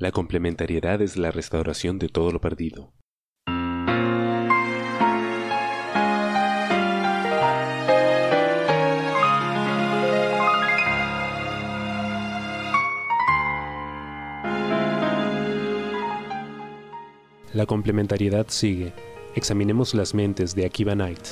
La complementariedad es la restauración de todo lo perdido. La complementariedad sigue. Examinemos las mentes de Akiba Knight.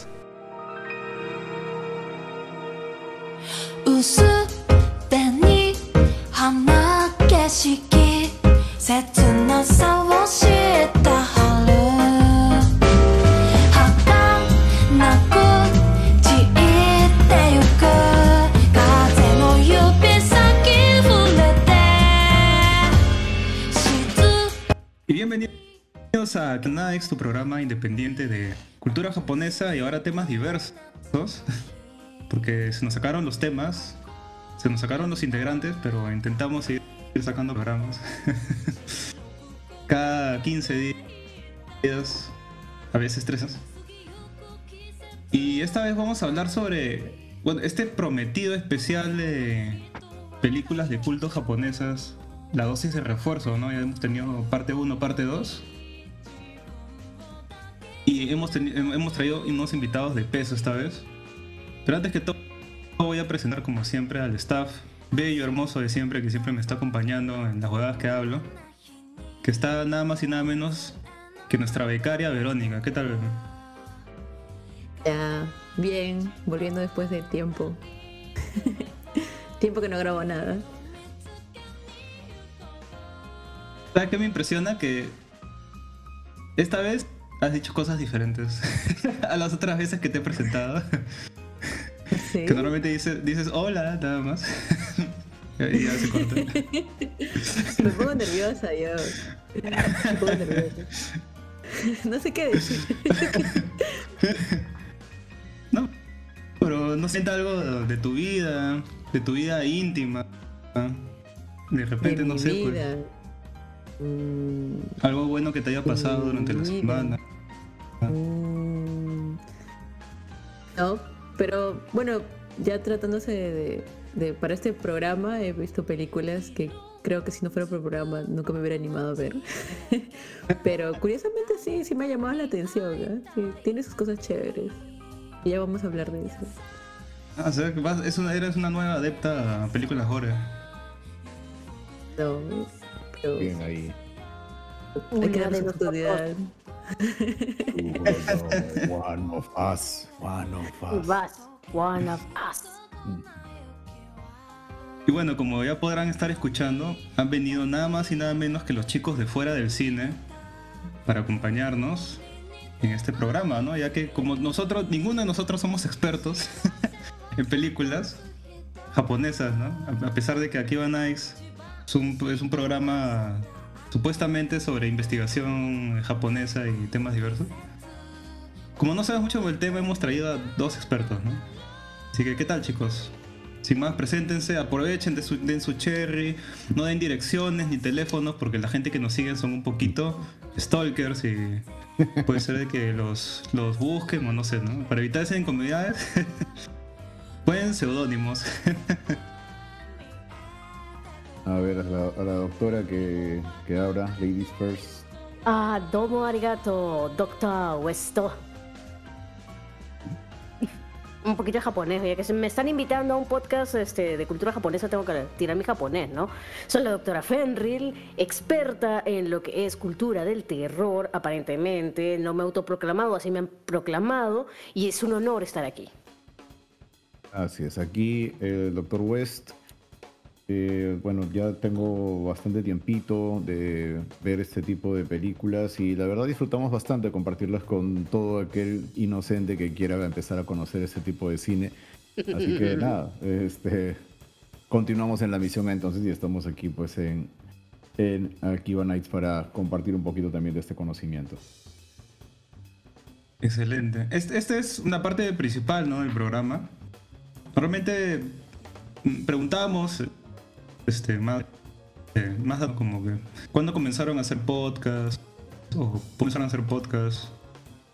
A Knaix, tu programa independiente de cultura japonesa y ahora temas diversos. Porque se nos sacaron los temas, se nos sacaron los integrantes, pero intentamos seguir sacando programas. Cada 15 días, a veces tres. Y esta vez vamos a hablar sobre bueno, este prometido especial de películas de culto japonesas, la dosis de refuerzo, ¿no? Ya hemos tenido parte 1, parte 2 y hemos, hemos traído unos invitados de peso esta vez. Pero antes que todo, voy a presentar como siempre al staff bello, hermoso de siempre, que siempre me está acompañando en las jugadas que hablo. Que está nada más y nada menos que nuestra becaria Verónica. ¿Qué tal, Ya, bien, volviendo después de tiempo. tiempo que no grabo nada. ¿Sabes qué me impresiona? Que esta vez has dicho cosas diferentes a las otras veces que te he presentado. Que normalmente dices, dices hola, nada más. y ya se corta. Me pongo nerviosa yo. Me pongo nerviosa. No sé qué decir. no, pero no sienta algo de tu vida, de tu vida íntima. De repente, no sé, pues. Mm. Algo bueno que te haya pasado durante la semana. Mm. No, pero bueno, ya tratándose de, Para este programa he visto películas que creo que si no fuera por el programa nunca me hubiera animado a ver. pero curiosamente sí, sí me ha llamado la atención. ¿eh? tiene sus cosas chéveres. Y ya vamos a hablar de eso. Ah, o sea, es una, eres una nueva adepta a películas horror. No, Bien ahí. Hay que darle estudiar. One of us. One of us. One of us. Y bueno, como ya podrán estar escuchando, han venido nada más y nada menos que los chicos de fuera del cine para acompañarnos en este programa, ¿no? Ya que como nosotros, ninguno de nosotros somos expertos en películas japonesas, ¿no? A pesar de que aquí van Nice es un, es un programa supuestamente sobre investigación japonesa y temas diversos. Como no sabes mucho del tema, hemos traído a dos expertos, ¿no? Así que, ¿qué tal, chicos? Sin más, preséntense, aprovechen su, den su cherry, no den direcciones ni teléfonos, porque la gente que nos sigue son un poquito stalkers y puede ser de que los, los busquen o no sé, ¿no? Para evitar esas incomodidades, pueden seudónimos. A ver, a la, doctora que, que abra, Ladies First. Ah, domo arigato, doctor Westo. un poquito de japonés, ya que me están invitando a un podcast este, de cultura japonesa, tengo que tirar mi japonés, ¿no? Soy la doctora Fenril, experta en lo que es cultura del terror, aparentemente, no me he autoproclamado, así me han proclamado, y es un honor estar aquí. Así es, aquí el doctor West eh, bueno, ya tengo bastante tiempito de ver este tipo de películas y la verdad disfrutamos bastante compartirlas con todo aquel inocente que quiera empezar a conocer este tipo de cine. Así que nada, este, continuamos en la misión entonces y estamos aquí pues en, en Akiva Nights para compartir un poquito también de este conocimiento. Excelente. Esta este es una parte principal ¿no? del programa. Normalmente mm, preguntamos este, más, eh, más como que, ¿cuándo comenzaron a hacer podcast? ¿O comenzaron a hacer podcast?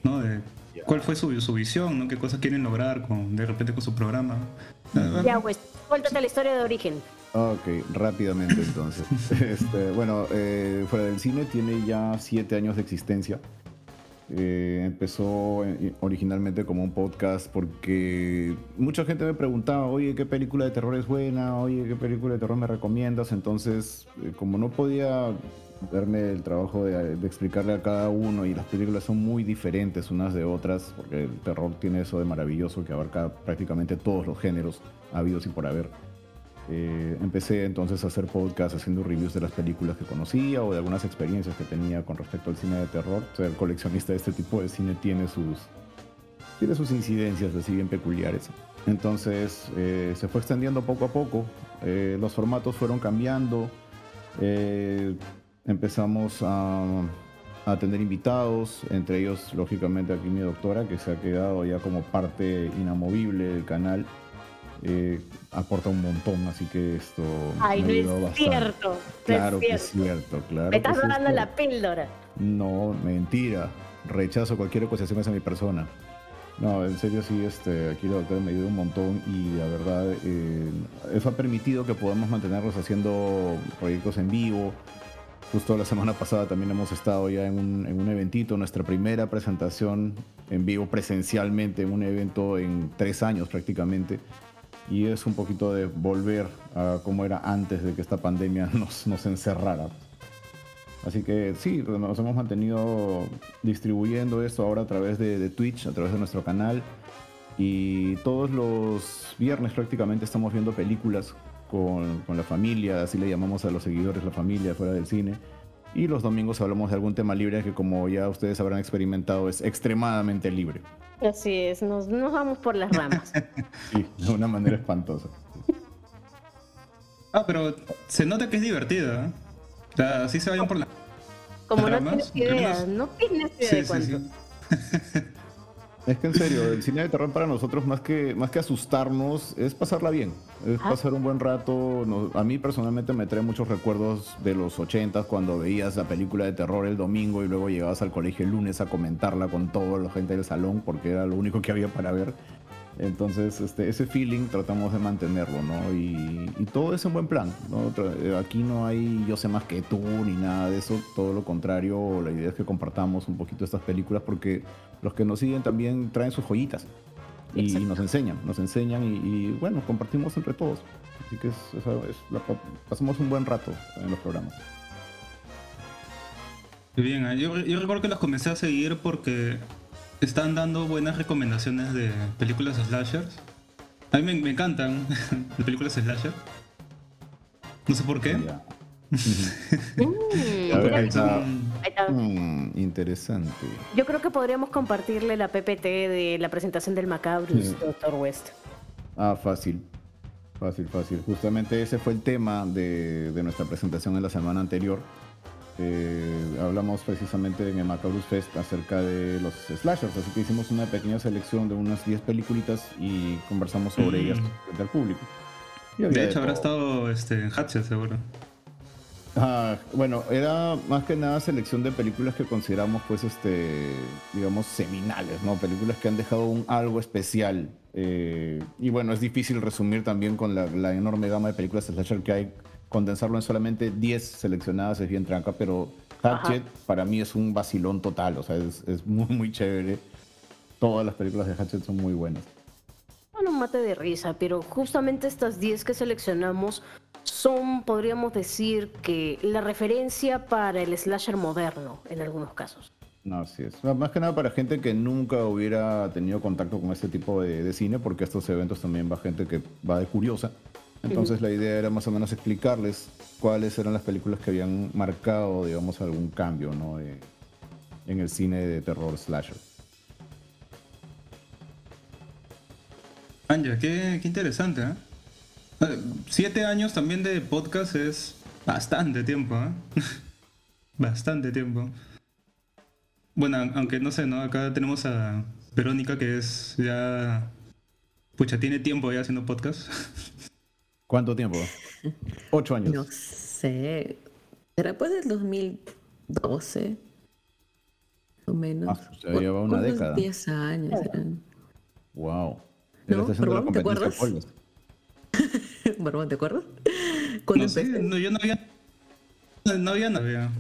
¿No? De, ¿Cuál fue su, su visión? ¿no? ¿Qué cosas quieren lograr con, de repente con su programa? Ya, pues, cuéntate la historia de origen. Ok, rápidamente entonces. Este, bueno, eh, Fuera del Cine tiene ya siete años de existencia. Eh, empezó eh, originalmente como un podcast porque mucha gente me preguntaba, oye, ¿qué película de terror es buena? Oye, ¿qué película de terror me recomiendas? Entonces, eh, como no podía darme el trabajo de, de, explicarle a cada uno y las películas son muy diferentes unas de otras, porque el terror tiene eso de maravilloso que abarca prácticamente todos los géneros habidos y por haber. Eh, empecé entonces a hacer podcast haciendo reviews de las películas que conocía o de algunas experiencias que tenía con respecto al cine de terror. El coleccionista de este tipo de cine tiene sus, tiene sus incidencias así bien peculiares. Entonces eh, se fue extendiendo poco a poco, eh, los formatos fueron cambiando, empezamos a, a, tener invitados, entre ellos lógicamente aquí mi doctora que se ha quedado ya como parte inamovible del canal eh, aporta un montón, así que esto Ay, me no es bastante. cierto. Claro no que es cierto, claro. Me estás dando sí, la píldora. No, mentira. Rechazo cualquier acusación hacia mi persona. No, en serio sí, este, aquí la doctora me ayuda un montón y la verdad eh, eso ha permitido que podamos mantenernos haciendo proyectos en vivo. Justo la semana pasada también hemos estado ya en un, en un eventito, nuestra primera presentación en vivo presencialmente en un evento en tres años prácticamente y es un poquito de volver a como era antes de que esta pandemia nos, nos encerrara. Así que sí, nos hemos mantenido distribuyendo esto ahora a través de, de, Twitch, a través de nuestro canal. Y todos los viernes prácticamente estamos viendo películas con, con la familia, así le llamamos a los seguidores la familia fuera del cine. Y los domingos hablamos de algún tema libre que como ya ustedes habrán experimentado es extremadamente libre. Así es, nos, nos vamos por las ramas. sí, de una manera espantosa. Ah, pero se nota que es divertida. ¿eh? O sea, así se vayan por la. Como no tienes idea, no tienes idea sí, de cuánto. Sí, sí. Es que en serio, el cine de terror para nosotros más que, más que asustarnos es pasarla bien, es pasar un buen rato. No- a mí personalmente me trae muchos recuerdos de los 80 cuando veías la película de terror el domingo y luego llegabas al colegio el lunes a comentarla con toda la gente del salón porque era lo único que había para ver. Entonces, este, ese feeling tratamos de mantenerlo, ¿no? Y, y todo es en buen plan, ¿no? Eh, Aquí no hay yo sé más que tú ni nada de eso, todo lo contrario, la idea es que compartamos un poquito estas películas porque los que nos siguen también traen sus joyitas y, nos enseñan, nos enseñan y, y, bueno, compartimos entre todos. Así que es, es- es- la pa- pasamos un buen rato en los programas. Bien, ¿eh? yo, yo recuerdo que los comencé a seguir porque están dando buenas recomendaciones de películas slashers. A mí me, me encantan las películas slasher. No sé por qué. Ya. Mm, A ver, mira, ahí está. Mm, ahí está. Mm, interesante. Yo creo que podríamos compartirle la PPT de la presentación del Macabrus, Sí. Doctor West. Ah, fácil. Fácil, fácil. Justamente ese fue el tema de, de nuestra presentación en la semana anterior. Eh, hablamos precisamente en el Macabrus Fest acerca de los slashers, así que hicimos una pequeña selección de unas 10 peliculitas y conversamos sobre Mm. ellas frente al público. Y De hecho, habrá estado este, en Hatchet, seguro. Ah, bueno, era más que nada selección de películas que consideramos, pues, este, digamos, seminales, ¿no? Películas que han dejado un algo especial. eh, y bueno, es difícil resumir también con la, la enorme gama de películas slasher que hay. Condensarlo en solamente 10 seleccionadas es bien tranca, pero Hatchet para mí es un vacilón total, o sea, es, es muy, muy chévere. Todas las películas de Hatchet son muy buenas. Bueno, mate de risa, pero justamente estas 10 que seleccionamos son, podríamos decir, que la referencia para el slasher moderno en algunos casos. No, así es. Más que nada para gente que nunca hubiera tenido contacto con este tipo de, de cine, porque a estos eventos también va gente que va de curiosa. Entonces la idea era más o menos explicarles cuáles eran las películas que habían marcado, digamos, algún cambio ¿no? de- en el cine de terror slasher. Anja, qué, qué interesante, ¿eh? Eh, Siete años también de podcast es bastante tiempo, ¿eh? bastante tiempo. Bueno, aunque no sé, ¿no? Acá tenemos a Verónica que es ya... Pucha, tiene tiempo ya haciendo podcast. ¿Cuánto tiempo? Ocho años. No sé. ¿Será pues del 2012? O menos. Ah, lleva una Unos década. 10 años. eran. Wow. No, perdón, ¿te acuerdas? Barbón, ¿te acuerdas? No sé, no, yo no había. No había nada.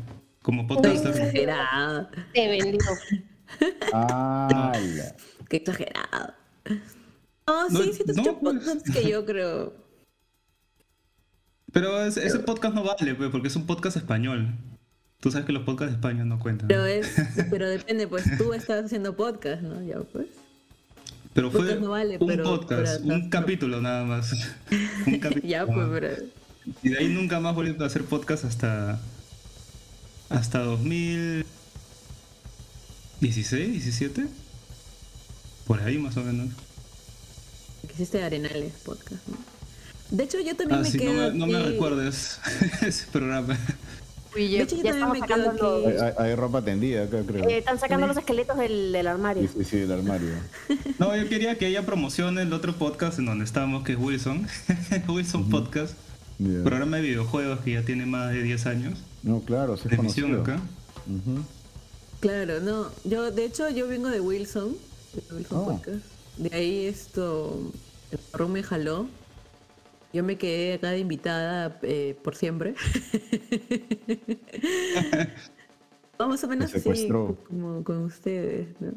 Como Qué podcaster. exagerado. Te vendió. ¡Hala! Qué exagerado. Oh, No, sí, sí, te no, escucho pues. podcasts que yo creo. Pero ese, ese podcast no vale, pues, porque es un podcast español. Tú sabes que los podcasts de España no cuentan. Pero es, pero depende, pues tú estás haciendo podcast, ¿no? Ya pues. Pero fue podcast no vale, un pero- podcast, pero- un capítulo nada más. un capítulo. Ya pues, pero. Y de ahí nunca más volví a hacer podcast hasta. hasta 2016, 17. Por ahí más o menos. que hiciste Arenales podcast, ¿no? De hecho, yo también Ah, me sí, no quedo. me, no me recuerdes ese programa. Uy, De hecho, yo ya también estamos me quedo los- Hay, hay- hay ropa tendida acá, creo. eh, están sacando los esqueletos del, del armario. Sí, sí, sí, del armario. No, yo quería que ella promocione el otro podcast en donde estamos, que es Wilson. Wilson Podcast. Ya. Programa de videojuegos que ya tiene más de 10 años. No, claro, sí De emisión acá. Claro, no. Yo, de hecho, yo vengo de Wilson. de Wilson Oh. Podcast. De ahí esto. El perro me jaló. Yo me quedé acá de invitada eh, por siempre. Vamos a menos así como con ustedes, ¿no?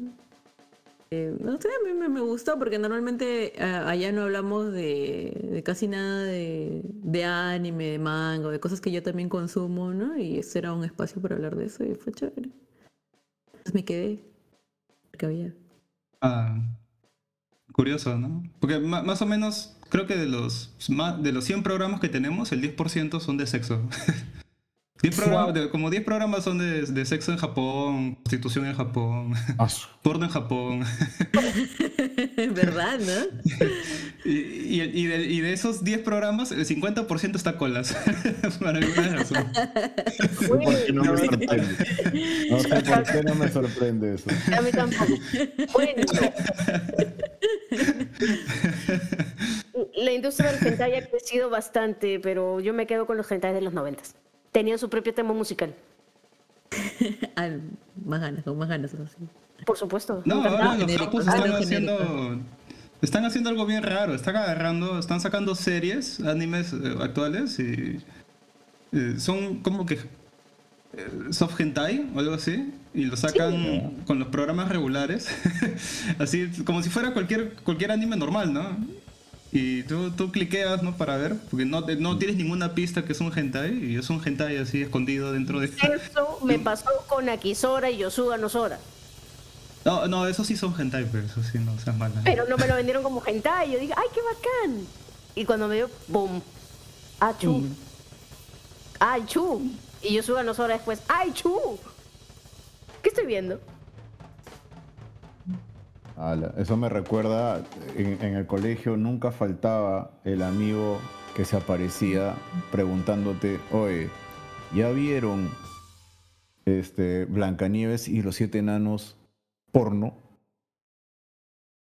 Eh, no sé, a mí me, me gustó porque normalmente ah, allá no hablamos de, de casi nada de, de anime, de manga, de cosas que yo también consumo, ¿no? Y ese era un espacio para hablar de eso y fue chévere. Entonces me quedé. Porque había. Ah, curioso, ¿no? Porque más o menos, creo que de los, ma- de los 100 programas que tenemos, el 10% son de sexo. 10 programas, de- como 10 programas son de, de sexo en Japón, prostitución en Japón, su- porno en Japón. ¿Verdad, no? Y, y- y de, y de esos 10 programas, el 50% está colas. Por alguna razón. ¿Por qué no me sorprende? No sé por qué no me sorprende eso. A mí tampoco. Bueno. La industria del hentai ha crecido bastante, pero yo me quedo con los hentai de los noventas. Tenían su propio tema musical. Más ganas, con más ganas. Así. Por supuesto. No, ahora los genérico, japos están haciendo. Están haciendo algo bien raro. Están agarrando, están sacando series, animes eh, actuales y. eh, son como que. eh, soft hentai o algo así. Y lo sacan con los programas regulares. así, como si fuera cualquier, cualquier anime normal, ¿no? Y tú, tú cliqueas, ¿no? Para ver, porque no, no tienes ninguna pista que es un hentai, y es un hentai así escondido dentro de... Eso me pasó con Akisora y Yosuga Nosora. No, no, esos sí son hentai, pero eso sí, no seas mala. Pero no me lo vendieron como hentai. Yo dije, ¡ay, qué bacán! Y cuando me dio, ¡boom! ¡Achu! ¡Ay, chu! Y Yosuga Nosora después, ¡ay, chu! ¿Qué estoy viendo? Ala, Eso me recuerda, en, en el colegio nunca faltaba el amigo que se aparecía preguntándote, oye, ¿ya vieron este, Blancanieves y los siete enanos porno?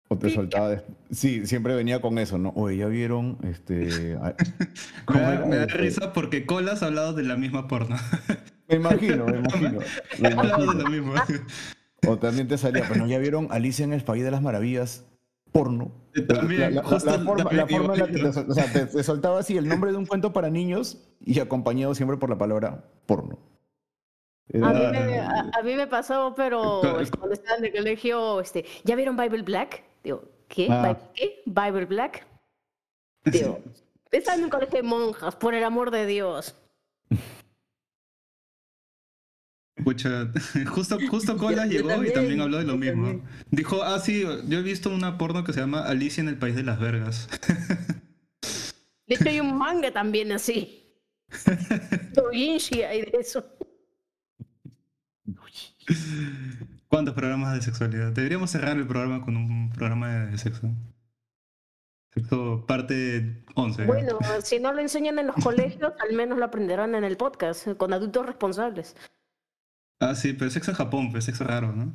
O te Sí. soltaba... des- Sí, siempre venía con eso, ¿no? Oye, ¿ya vieron este... Me ¿cómo da, era? me da Este, risa porque Colas ha hablado de la misma porno. Me imagino, me imagino. me ha hablado de imagino. la misma. O también te salía, pero ¿ya vieron Alicia en el País de las Maravillas? Porno. También, la, la- justo la forma, también la forma en la que te, o sea, te- te soltaba así el nombre de un cuento para niños y acompañado siempre por la palabra porno. Era- A mí, me, a, a mí me pasó, pero cuando estaba en el colegio, este, ¿ya vieron Bible Black? Digo, ¿qué? Ah. ¿Bible qué? ¿Bible Black? Digo, estaba en un colegio de monjas, por el amor de Dios. Pucha, justo, justo Yo- yo llegó y también, habló de lo mismo. también. Dijo, ah, sí, yo he visto una porno que se llama Alicia en el País de las Vergas. De hecho, hay un manga también así. Doujinshi hay de eso. ¿Cuántos programas de sexualidad? Deberíamos cerrar el programa con un programa de sexo. Sexo parte 11. ¿ya? Bueno, si no lo enseñan en los colegios, al menos lo aprenderán en el podcast, con adultos responsables. Ah, sí, pero sexo en Japón, pues sexo raro, ¿no?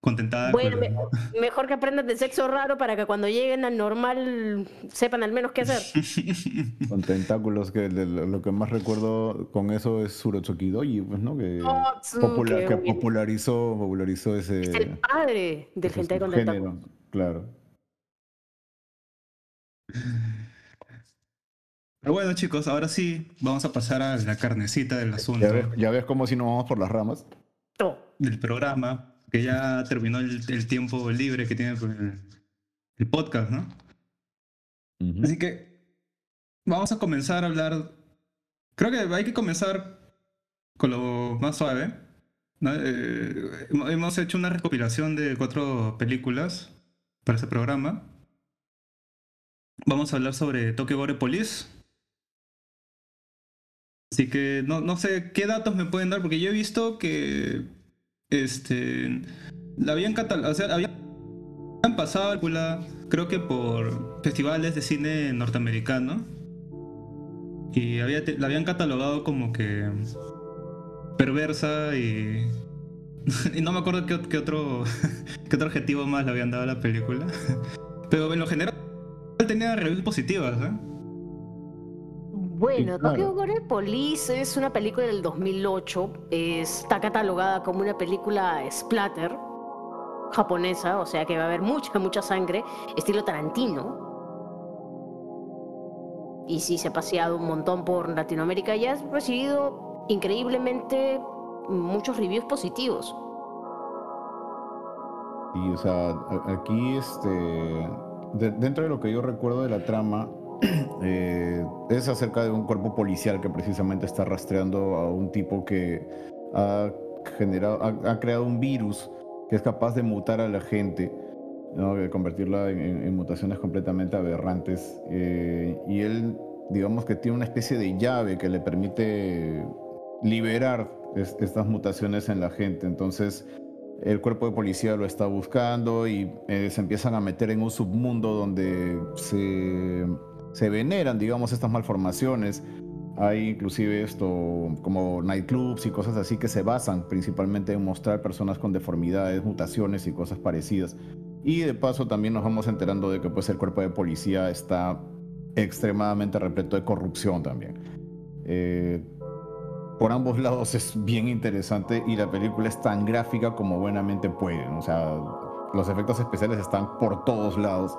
Con Bueno, me- mejor que aprendan de sexo raro para que cuando lleguen al normal sepan al menos qué hacer. Con tentáculos, que de lo, que más recuerdo con eso es Surotsuki Doji, pues, ¿no? Que, popularizó, popularizó ese, Es el padre del hentai con género, tentáculos. Claro. Bueno, chicos, ahora sí vamos a pasar a la carnecita del asunto Ya ves, ya ves cómo si nos vamos por las ramas. Del programa, que ya terminó el, el tiempo libre que tiene el, el podcast, ¿no? Así que vamos a comenzar a hablar. Creo que hay que comenzar con lo más suave. ¿no? Eh, hemos- hemos hecho una recopilación de cuatro películas para este programa. Vamos a hablar sobre Tokyo Gore Police. Así que no, no sé qué datos me pueden dar, porque yo he visto que este la habían catalogado, o sea, habían pasado la creo que por festivales de cine norteamericano. Y había, la habían catalogado como que perversa y. y no me acuerdo qué, qué otro, qué otro adjetivo más le habían dado a la película. Pero en lo general tenía reviews positivas, ¿eh? Bueno, claro. Tokyo Gore Police es una película del 2008. Está catalogada como una película splatter japonesa, o sea que va a haber mucha, mucha sangre, estilo Tarantino. Y sí, se ha paseado un montón por Latinoamérica y ha recibido increíblemente muchos reviews positivos. Y, o sea, aquí, este, de- dentro de lo que yo recuerdo de la trama, eh, es acerca de un cuerpo policial que precisamente está rastreando a un tipo que ha generado, ha, creado un virus que es capaz de mutar a la gente, ¿no? de convertirla en, mutaciones completamente aberrantes. eh, y él, digamos que tiene una especie de llave que le permite liberar es- estas mutaciones en la gente. Entonces, el cuerpo de policía lo está buscando y eh, se empiezan a meter en un submundo donde se, se veneran, digamos, estas malformaciones. Hay inclusive esto como nightclubs y cosas así que se basan principalmente en mostrar personas con deformidades, mutaciones y cosas parecidas. Y de paso también nos vamos enterando de que pues el cuerpo de policía está extremadamente repleto de corrupción también. Eh, por ambos lados es bien interesante y la película es tan gráfica como buenamente puede. ¿no? O sea, los efectos especiales están por todos lados.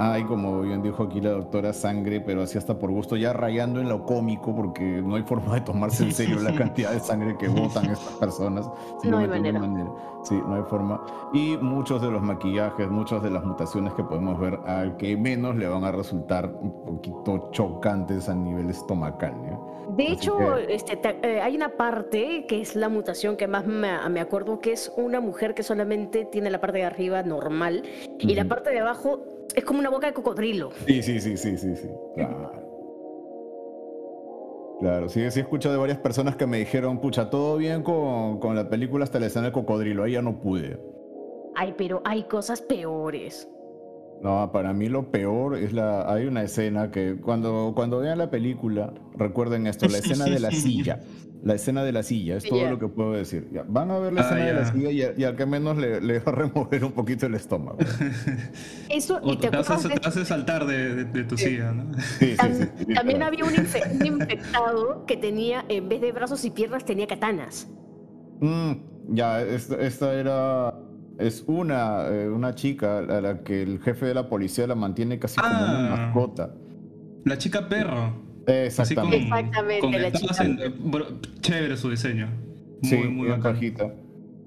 Hay, como bien dijo aquí la doctora, sangre, pero así hasta por gusto, ya rayando en lo cómico, porque no hay forma de tomarse en serio la cantidad de sangre que botan estas personas. No hay Simplemente manera. Sí, no hay forma. Y muchos de los maquillajes, muchas de las mutaciones que podemos ver, al que menos le van a resultar un poquito chocantes a nivel estomacal. ¿no? De Así hecho, que- este, eh, hay una parte que es la mutación que más me, me acuerdo, que es una mujer que solamente tiene la parte de arriba normal y la Ujú. parte de abajo es como una boca de cocodrilo. Sí, sí, sí, sí, sí, sí. Claro. Claro, sí, sí he escuchado de varias personas que me dijeron, pucha, todo bien con, con la película hasta la escena del cocodrilo, ahí ya no pude. Ay, pero hay cosas peores. No, para mí lo peor es la. Hay una escena que cuando, cuando vean la película, recuerden esto, la escena de la silla. La escena de la silla, es todo lo que puedo decir. Ya, van a ver la Ah, escena de la silla y, a- y al que menos le, le va a remover un poquito el estómago. Eso, O y te te hace, acuerdas de- te hace saltar de, de- de tu silla, ¿no? Sí, sí, tam- sí, sí, también había un, infe- un infectado que tenía, en vez de brazos y piernas, tenía katanas. Mm, ya, esta, esta era. Es una, eh, una chica a la que el jefe de la policía la mantiene casi como una Ah. mascota. La chica perro. Con, Exactamente. Exactamente, con la chica Chévere su diseño. Muy, Sí, muy bien bacán. bajita.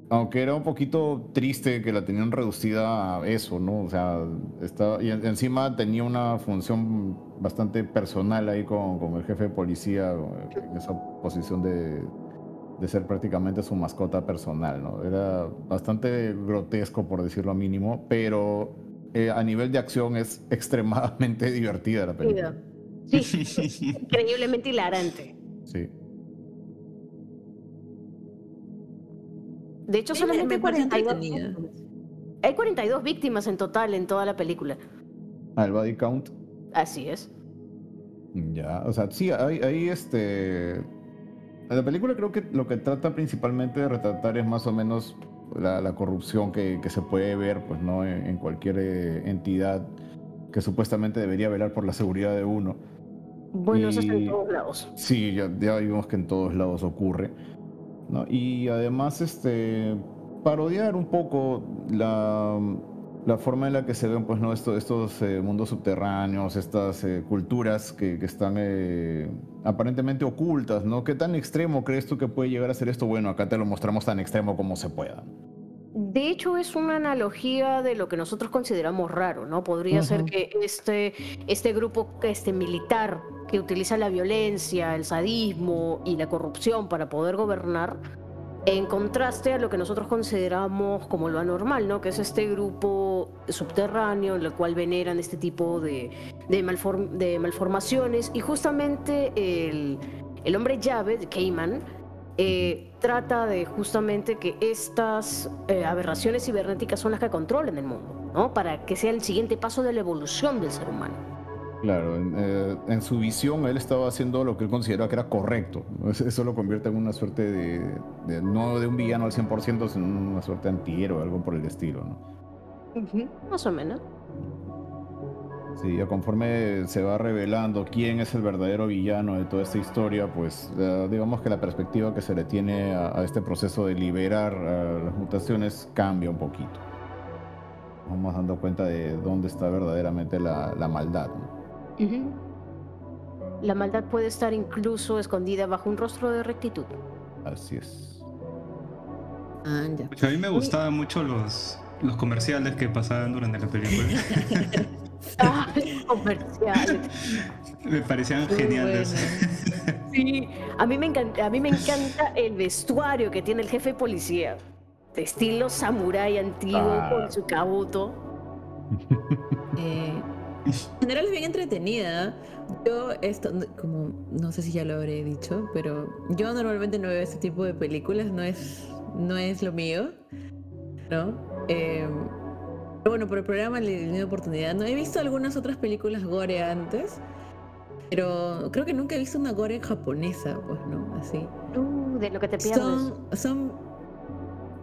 Aunque era un poquito triste que la tenían reducida a eso, ¿no? O sea, estaba, y en- encima tenía una función bastante personal ahí con, con el jefe de policía, en esa posición de, de ser prácticamente su mascota personal, ¿no? Era bastante grotesco, por decirlo mínimo, pero eh, a nivel de acción es extremadamente divertida la película. Sí, increíblemente hilarante. Sí. De hecho, Me- solamente me parece 42 entretenida. víctimas. Hay 42 víctimas en total en toda la película. Al body count. Así es. Ya, o sea, sí, hay, hay este. La película creo que lo que trata principalmente de retratar es más o menos la, la corrupción que, que se puede ver, pues, ¿no? En, en cualquier eh, entidad que supuestamente debería velar por la seguridad de uno. Bueno, eso está en Y- todos lados. Sí, ya, ya vimos que en todos lados ocurre. ¿no? Y además, este, parodiar un poco la, la forma en la que se ven pues no estos, estos eh, mundos subterráneos, estas eh, culturas que, que están eh, aparentemente ocultas, ¿no? ¿Qué tan extremo crees tú que puede llegar a ser esto? Bueno, acá te lo mostramos tan extremo como se pueda. De hecho, es una analogía de lo que nosotros consideramos raro, ¿no? Podría ser que este, este grupo este, militar que utiliza la violencia, el sadismo y la corrupción para poder gobernar, en contraste a lo que nosotros consideramos como lo anormal, ¿no? Que es este grupo subterráneo en el cual veneran este tipo de, de, de malformaciones y justamente el, el hombre llave, Cayman, eh, trata de justamente que estas eh, aberraciones cibernéticas son las que controlen el mundo, ¿no? Para que sea el siguiente paso de la evolución del ser humano. Claro, en, eh, su visión él estaba haciendo lo que él consideraba que era correcto. Eso lo convierte en una suerte de, no de un villano al 100%, sino una suerte de antihéroe, algo por el estilo, ¿no? Más o menos. Sí, conforme se va revelando quién es el verdadero villano de toda esta historia, pues digamos que la perspectiva que se le tiene a, este proceso de liberar las mutaciones cambia un poquito. Vamos dando cuenta de dónde está verdaderamente la, maldad. La maldad puede estar incluso escondida bajo un rostro de rectitud. Así es. Ah, a mí me gustaban mucho los, los comerciales que pasaban durante la película. Ah, comerciales. Me parecían geniales. Sí, a mí, me encanta, a mí me encanta el vestuario que tiene el jefe de policía. De estilo samurái antiguo ah. con su kabuto. Eh, en general es bien entretenida. Yo, esto, como no sé si ya lo habré dicho, pero yo normalmente no veo este tipo de películas, no es, no es lo mío, ¿no? Eh, pero bueno, por el programa le di una oportunidad. No he visto algunas otras películas gore antes, pero creo que nunca he visto una gore japonesa, pues, ¿no? Así. Uh, de lo que te pierdes. Son, son...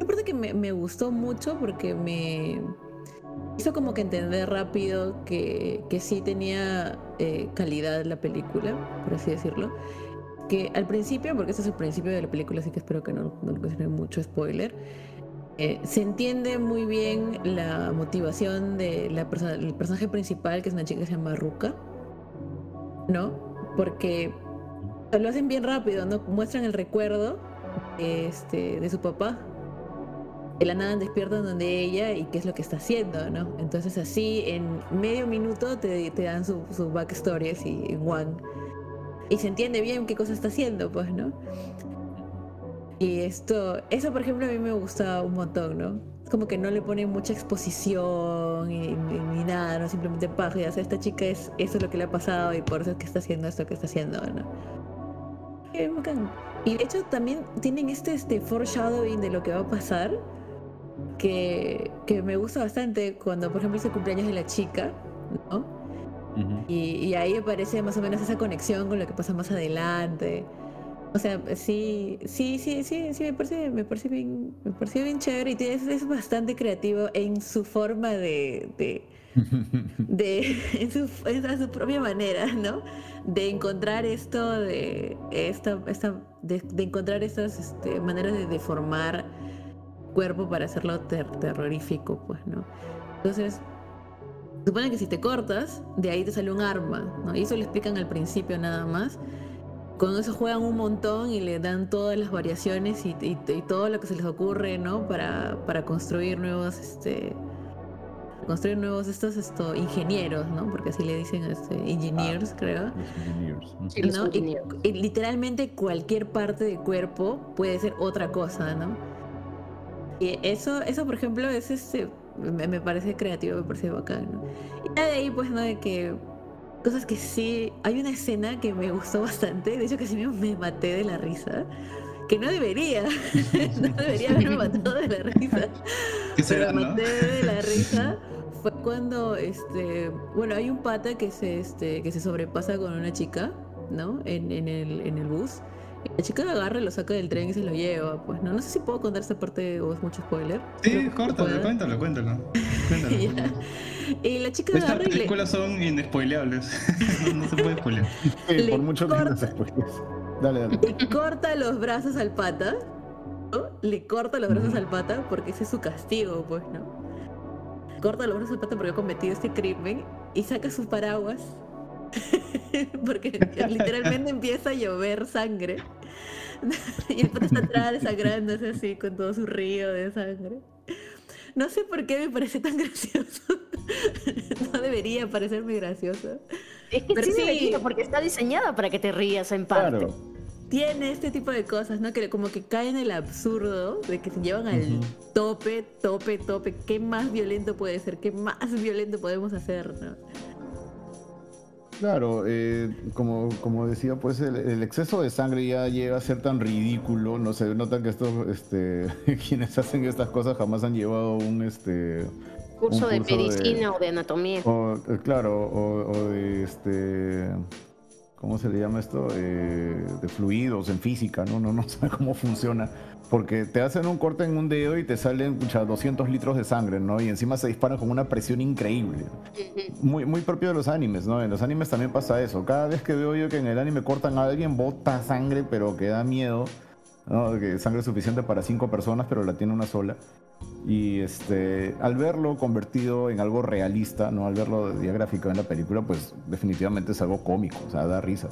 Aparte que me, me gustó mucho porque me hizo como que entender rápido que, que sí tenía eh, calidad la película, por así decirlo. Que al principio, porque este es el principio de la película, así que espero que no, no le mucho spoiler eh, se entiende muy bien la motivación del de personaje principal, que es una chica que se llama Ruka, ¿no? Porque lo hacen bien rápido, ¿no? Muestran el recuerdo este, de su papá. De la nada despiertan donde ella y qué es lo que está haciendo, ¿no? Entonces así en medio minuto te, te dan su, su backstory así one. Y se entiende bien qué cosa está haciendo, pues, ¿no? Y esto, eso por ejemplo a mí me gusta un montón, ¿no? Es como que no le pone mucha exposición y, ni nada, ¿no? Simplemente paja, ya sea, esta chica es, eso es lo que le ha pasado y por eso es que está haciendo esto que está haciendo, ¿no? Y de hecho también tienen este, este foreshadowing de lo que va a pasar, que, que me gusta bastante cuando por ejemplo es el cumpleaños de la chica, ¿no? y, y ahí aparece más o menos esa conexión con lo que pasa más adelante. O sea, sí, sí, sí, sí, sí, me parece, me parece bien, me parece bien chévere y es, es bastante creativo en su forma de, de, de en su, a su propia manera, ¿no? De encontrar esto, de esta, esta, de, encontrar estas este, maneras de deformar cuerpo para hacerlo terrorífico, pues, ¿no? Entonces, supone que si te cortas, de ahí te sale un arma, ¿no? Y eso lo explican al principio nada más con eso juegan un montón y le dan todas las variaciones y, todo lo que se les ocurre, ¿no? Para, para construir nuevos, este, construir nuevos estos, estos ingenieros, ¿no? Porque así le dicen este, engineers, ah, creo. Y, literalmente cualquier parte del cuerpo puede ser otra cosa, ¿no? Y eso, eso por ejemplo, es este, me, parece creativo, me parece bacán, ¿no? Y de ahí, pues, ¿no? De que cosas que sí. Hay una escena que me gustó bastante. De hecho, que sí me maté de la risa. Que no debería. no debería haberme matado de la risa. Pero me maté de la risa. Fue cuando, este, bueno, hay un pata que se, este, que se sobrepasa con una chica, ¿no? En, en, el, en el bus. La chica lo agarra, lo saca del tren y se lo lleva. Pues no, no sé si puedo contar esta parte o es mucho spoiler. Sí, córtalo, cuéntalo, cuéntalo. cuéntalo. y la chica Estas películas son inespoileables. no, se puede spoilear. por mucho corta, que no Dale, dale. Le corta los brazos al pata. ¿no? Le corta los brazos al pata porque ese es su castigo, pues, ¿no? corta los brazos al pata porque ha cometido este crimen y saca sus paraguas. porque literalmente empieza a llover sangre. y el pata está atrás desangrándose así con todo su río de sangre. No sé por qué me parece tan gracioso. no debería parecerme gracioso. Es que Pero sí, sí. debería, porque está diseñada para que te rías en parte. Claro. Tiene este tipo de cosas, ¿no? Que como que cae en el absurdo de que se llevan al tope, tope, tope. ¿Qué más violento puede ser? ¿Qué más violento podemos hacer? ¿no? Claro, eh, como, como decía, pues el, el exceso de sangre ya llega a ser tan ridículo, no se nota que estos, este, quienes hacen estas cosas jamás han llevado un, este, Curso un curso de- medicina o de anatomía. o, eh, claro, o, o de, este, ¿cómo se le llama esto? Eh, de fluidos en física, ¿no? No, no sabe cómo funciona, porque te hacen un corte en un dedo y te salen pucha, 200 litros de sangre, ¿no? Y encima se disparan con una presión increíble muy, muy propio de los animes, ¿no? En los animes también pasa eso. Cada vez que veo yo que en el anime cortan a alguien, bota sangre, pero que da miedo. ¿no? Que sangre suficiente para cinco personas, pero la tiene una sola. Y este, al verlo convertido en algo realista, ¿no? Al verlo diagráfico en la película, pues definitivamente es algo cómico, o sea, da risa.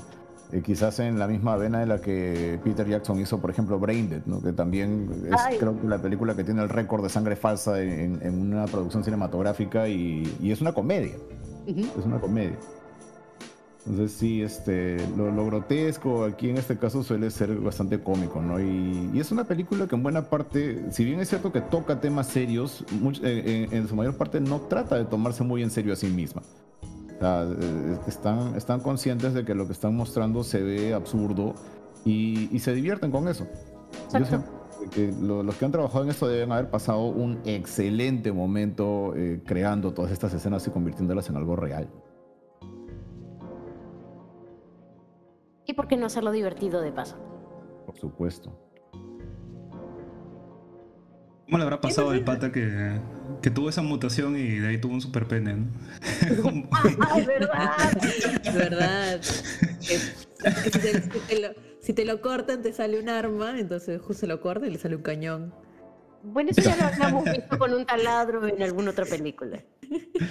Eh, quizás en la misma vena en la que Peter Jackson hizo, por ejemplo, Braindead, ¿no? que también es creo que la película que tiene el récord de sangre falsa en, en una producción cinematográfica y, y es una comedia Ujú. es una comedia. Entonces sí, este, lo, lo grotesco aquí en este caso suele ser bastante cómico, ¿no? Y, y es una película que en buena parte, si bien es cierto que toca temas serios, much- eh, en, en su mayor parte no trata de tomarse muy en serio a sí misma. O sea, eh, están, están conscientes de que lo que están mostrando se ve absurdo y, y se divierten con eso. Yo Exacto. siento que lo- los que han trabajado en esto deben haber pasado un excelente momento eh, creando todas estas escenas y convirtiéndolas en algo real. ¿Y por qué no hacerlo divertido de paso? Por supuesto. ¿Cómo le habrá pasado al pata que, que tuvo esa mutación y de ahí tuvo un super pene, ¿no? ¡Ay, verdad! Es verdad. Que- que si, te, lo, si te lo cortan, te sale un arma, entonces justo se lo corta y le sale un cañón. Bueno, eso ya lo habíamos visto con un taladro en alguna otra película.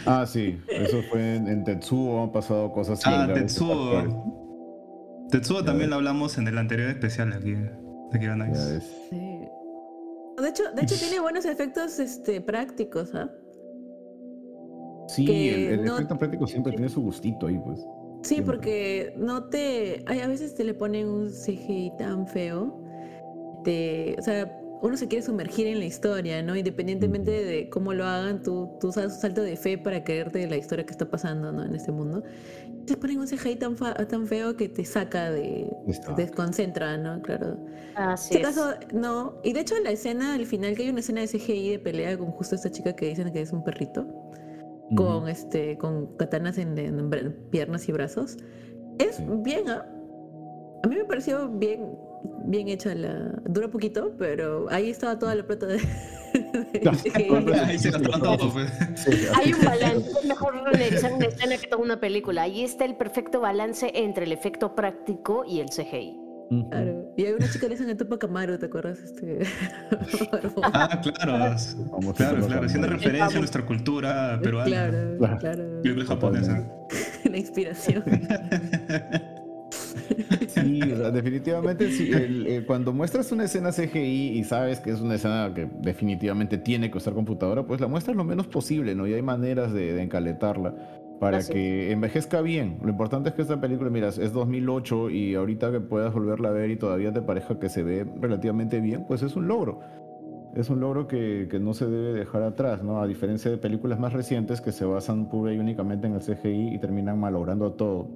Ah, sí, eso fue en, en Tetsuo, han pasado cosas Ah. Tetsuo. Tetsuo también lo hablamos en el anterior especial aquí. de Aquí Ya Nice. Sí. De hecho, de hecho tiene buenos efectos este, prácticos, ¿ah? Sí, Que el, el no- efecto práctico siempre tiene su gustito ahí, pues. Sí, Siempre. porque no te. ay, a veces te le ponen un CGI tan feo. Te, o sea, uno se quiere sumergir en la historia, ¿no? Independientemente de cómo lo hagan, tú, tú usas un salto de fe para creerte de la historia que está pasando, ¿no? En este mundo. Te ponen un CGI tan, fa- tan feo que te saca de. Te desconcentra, ¿no? Claro. Así En este es. caso, no. Y de hecho, la escena al final, que hay una escena de CGI de pelea con justo esta chica que dicen que es un perrito con este con katanas en, piernas y brazos es Sí. bien ¿ah? a mí me pareció bien bien hecha la dura poquito pero ahí estaba toda la plata de. Ahí se todo, pues. Hay un balance, es mejor realizar una escena que toda una película. Ahí está el perfecto balance entre el efecto práctico y el CGI. Claro. y hay una chica que le hacen a Tupac Amaru ¿te acuerdas? Este... Ah, claro. Claro, claro. Haciendo referencia a nuestra cultura peruana. claro Claro. claro Película japonesa. la inspiración Sí, o sea, definitivamente sí, el- el- cuando muestras una escena CGI y sabes que es una escena que definitivamente tiene que usar computadora, pues la muestras lo menos posible, ¿no? Y hay maneras de, de encaletarla para Así que envejezca bien. Lo importante es que esta película, mira, es 2008 y ahorita que puedas volverla a ver y todavía te parezca que se ve relativamente bien, pues es un logro. Es un logro que, que no se debe dejar atrás, ¿no? A diferencia de películas más recientes que se basan pura y únicamente en el CGI y terminan malogrando todo.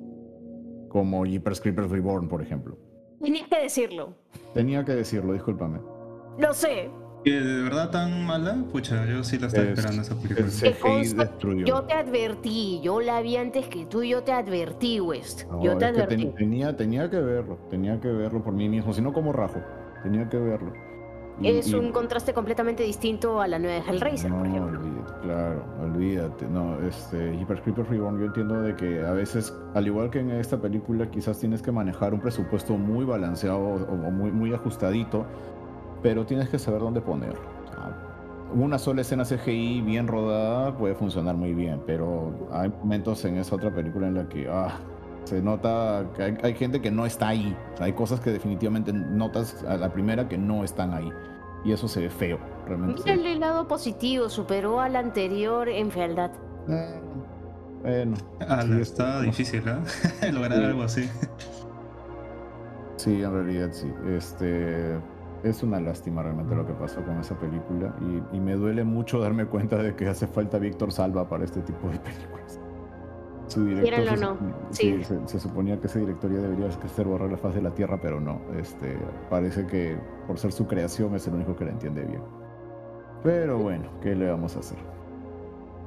Como Jeepers Creepers Reborn, por ejemplo. Tenías que decirlo. Tenía que decirlo, discúlpame. Lo sé. ¿Que de verdad tan mala? Pucha, yo sí la estaba Es- esperando esa película. el Que CGI consta- destruyó. Yo te advertí, yo la vi antes que tú, yo te advertí, West. No, yo te advertí. ten- tenía, tenía que verlo, tenía que verlo por mí mismo, si no como rajo, tenía que verlo. Es y- un contraste completamente distinto a la nueva de Hellraiser, por no, ejemplo. olvídate, claro, olvídate. No, este, Hyper Creeper Reborn, yo entiendo de que a veces, al igual que en esta película, quizás tienes que manejar un presupuesto muy balanceado o, o muy, muy ajustadito, pero tienes que saber dónde ponerlo. Ah, una sola escena CGI bien rodada puede funcionar muy bien, pero hay momentos en esa otra película en la que ah, se nota que hay, hay gente que no está ahí. O sea, hay cosas que definitivamente notas a la primera que no están ahí. Y eso se ve feo, realmente. Mírale el lado positivo, superó al anterior en fealdad. Eh, bueno. Ah, sí, está difícil, ¿eh? Lograr Sí. algo así. Sí, en realidad sí. Este es una lástima realmente lo que pasó con esa película y, y me duele mucho darme cuenta de que hace falta Víctor Salva para este tipo de películas. Su director se, o no, sí. sí, se, se suponía que ese director ya debería ser borrar la faz de la tierra, pero no. Este parece que por ser su creación es el único que la entiende bien. Pero bueno, ¿qué le vamos a hacer?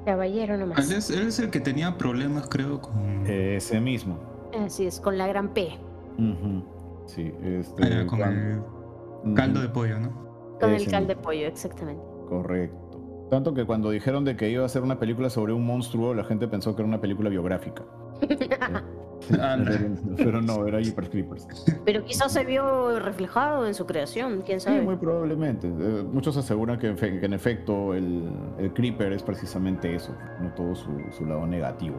Caballero Él nomás. es, él es el que tenía problemas, creo, con. Ese mismo. Así es, con la gran P. Ujú. Sí, este. Ah, con el caldo de pollo, ¿no? Con el Ese cal de mismo. pollo, exactamente. Correcto. Tanto que cuando dijeron de que iba a ser una película sobre un monstruo, la gente pensó que era una película biográfica. Pero no, era Jeepers Creepers. Pero quizás se vio reflejado en su creación, quién Sí, sabe. muy probablemente. Eh, muchos aseguran que en, fe- que en efecto el, el Creeper es precisamente eso, no todo su, su lado negativo.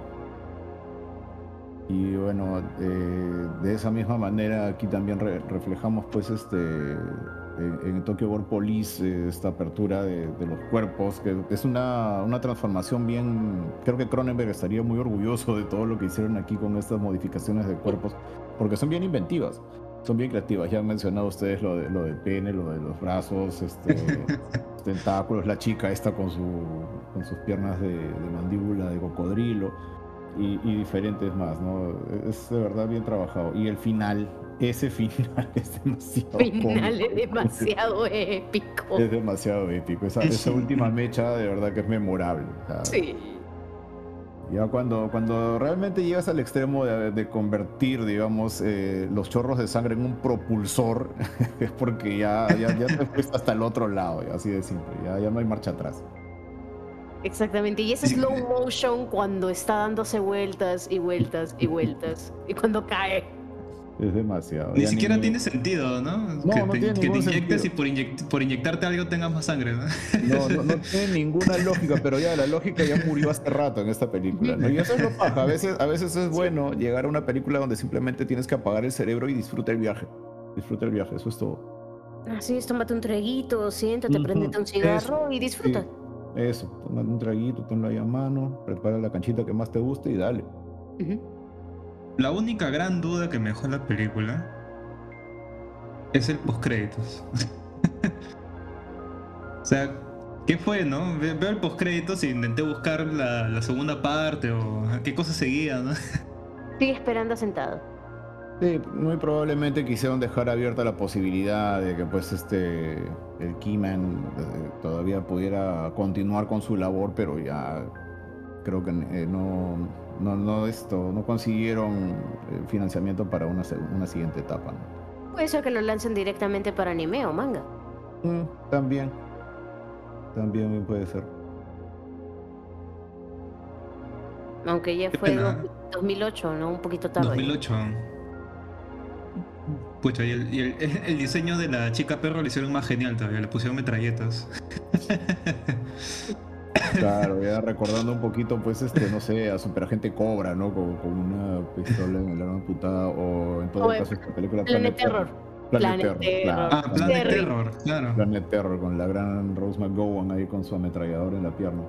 Y bueno, eh, de esa misma manera aquí también re- reflejamos pues este en, en Tokyo War Police eh, esta apertura de, de los cuerpos, que es una, una transformación bien, creo que Cronenberg estaría muy orgulloso de todo lo que hicieron aquí con estas modificaciones de cuerpos, porque son bien inventivas, son bien creativas. Ya han mencionado ustedes lo de, lo de pene, lo de los brazos, este, los tentáculos, la chica esta con, su, con sus piernas de, de mandíbula de cocodrilo y, y diferentes más, ¿no? Es de verdad bien trabajado. Y el final, ese final es demasiado Final es demasiado épico. Es demasiado épico. Esa, esa última mecha de verdad que es memorable. Sí. Ya cuando, cuando realmente llegas al extremo de, de convertir, digamos, eh, los chorros de sangre en un propulsor, es porque ya, ya, ya te fuiste hasta el otro lado, ya, así de simple. Ya, ya no hay marcha atrás. Exactamente. Y ese slow motion cuando está dándose vueltas y vueltas y vueltas. Y cuando cae. Es demasiado. Ni siquiera tiene sentido, ¿no? No, que no te, tiene que te inyectes sentido. y por, inyect- por inyectarte algo tengas más sangre, ¿no? No, no, no tiene ninguna lógica, pero ya la lógica ya murió hace rato en esta película. ¿no? Y eso es lo paja. A veces, a veces es bueno llegar a una película donde simplemente tienes que apagar el cerebro y disfruta el viaje. Disfruta el viaje, eso es todo. Así es, tómate un traguito, siéntate, Ujú, préndete un cigarro y disfruta. Sí, eso, tómate un traguito, tenlo ahí a mano, prepara la canchita que más te guste y dale. La única gran duda que me dejó la película es el postcréditos. o sea, ¿qué fue, no? Ve- Veo el postcréditos e intenté buscar la, la segunda parte o qué cosa seguía, ¿no? Sigue esperando sentado. Sí, muy probablemente quisieron dejar abierta la posibilidad de que pues este el Keyman eh, todavía pudiera continuar con su labor, pero ya creo que eh, no, no, no esto, no consiguieron eh, financiamiento para una, una siguiente etapa. ¿no? Puede ser que lo lancen directamente para anime o manga. Mm, también, también puede ser. Aunque ya Qué fue pena. dos- 2008, ¿no? Un poquito tarde. 2008. Pucha, y, el, y el- el diseño de la chica perro lo hicieron más genial todavía, le pusieron metralletas. Claro, ya recordando un poquito, pues, este, no sé, a Superagente Cobra, ¿no? Con, con una pistola en el arma amputada, o en todo O caso esta película Planet Terror. Planet, Planet Terror, Terror. claro, Ah, Planet. Terror, claro. Planet Terror, con la gran Rose McGowan ahí con su ametralladora en la pierna.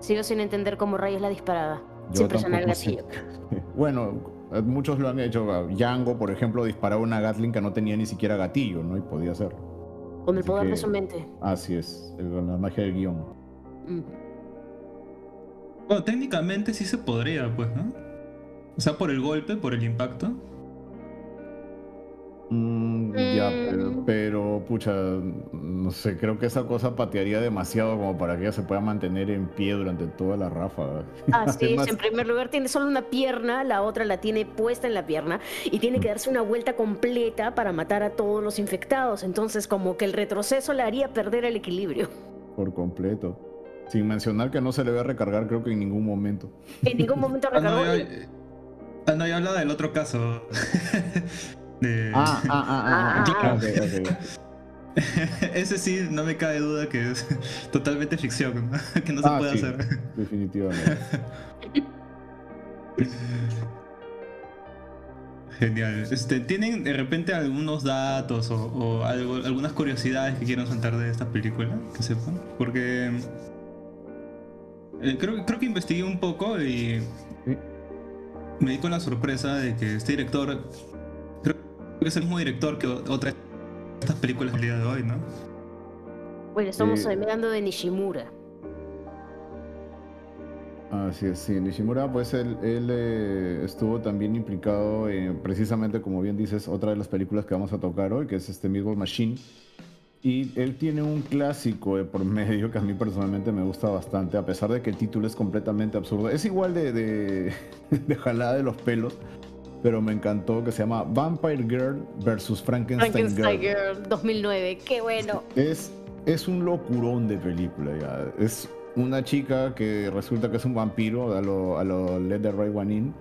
Sigo sin entender cómo rayos la disparaba. Yo el tampoco sé. gatillo. Bueno, muchos lo han hecho. Django, por ejemplo, disparaba una Gatling que no tenía ni siquiera gatillo, ¿no? Y podía hacerlo. Con el Así poder de que- su mente. Así es, eh, con la magia del guion. Mm. Bueno, técnicamente sí se podría, pues, ¿no? O sea, por el golpe, por el impacto. Mm, Ya, pero, Mm. pero, pucha, no sé, creo que esa cosa patearía demasiado como para que ella se pueda mantener en pie durante toda la ráfaga. Así es, Además- en primer lugar tiene solo una pierna, la otra la tiene puesta en la pierna y tiene que darse una vuelta completa para matar a todos los infectados. Entonces como que el retroceso le haría perder el equilibrio. Por completo. Sin mencionar que no se le va a recargar, creo que en ningún momento. En ningún momento Ah, no, recargó. ya, ah, no, ya habla del otro caso. de... Ah, ah, ah, ah, Ah, ah, claro. ok, ok. Ese sí, no me cabe duda que es totalmente ficción, ¿no? que no se Ah, puede sí, hacer. Definitivamente. Genial. Este, ¿Tienen de repente algunos datos o, o algo, algunas curiosidades que quieran contar de esta película? Que sepan. Porque eh, creo, creo que investigué un poco y Sí. me di con la sorpresa de que este director que es el mismo director que otras de estas películas del día de hoy, ¿no? Bueno, estamos Eh, hablando de Nishimura. Así es, sí. Nishimura, pues él, él, eh, estuvo también implicado en, precisamente, como bien dices, otra de las películas que vamos a tocar hoy, que es este Meatball Machine. Y él tiene un clásico de por medio que a mí personalmente me gusta bastante, a pesar de que el título es completamente absurdo. Es igual de, de, de jalada de los pelos, pero me encantó, que se llama Vampire Girl versus Frankenstein, Frankenstein Girl. Girl 2009, qué bueno. Es, es un locurón de película, ya. Es una chica que resulta que es un vampiro, a lo, a lo Let the Right One In,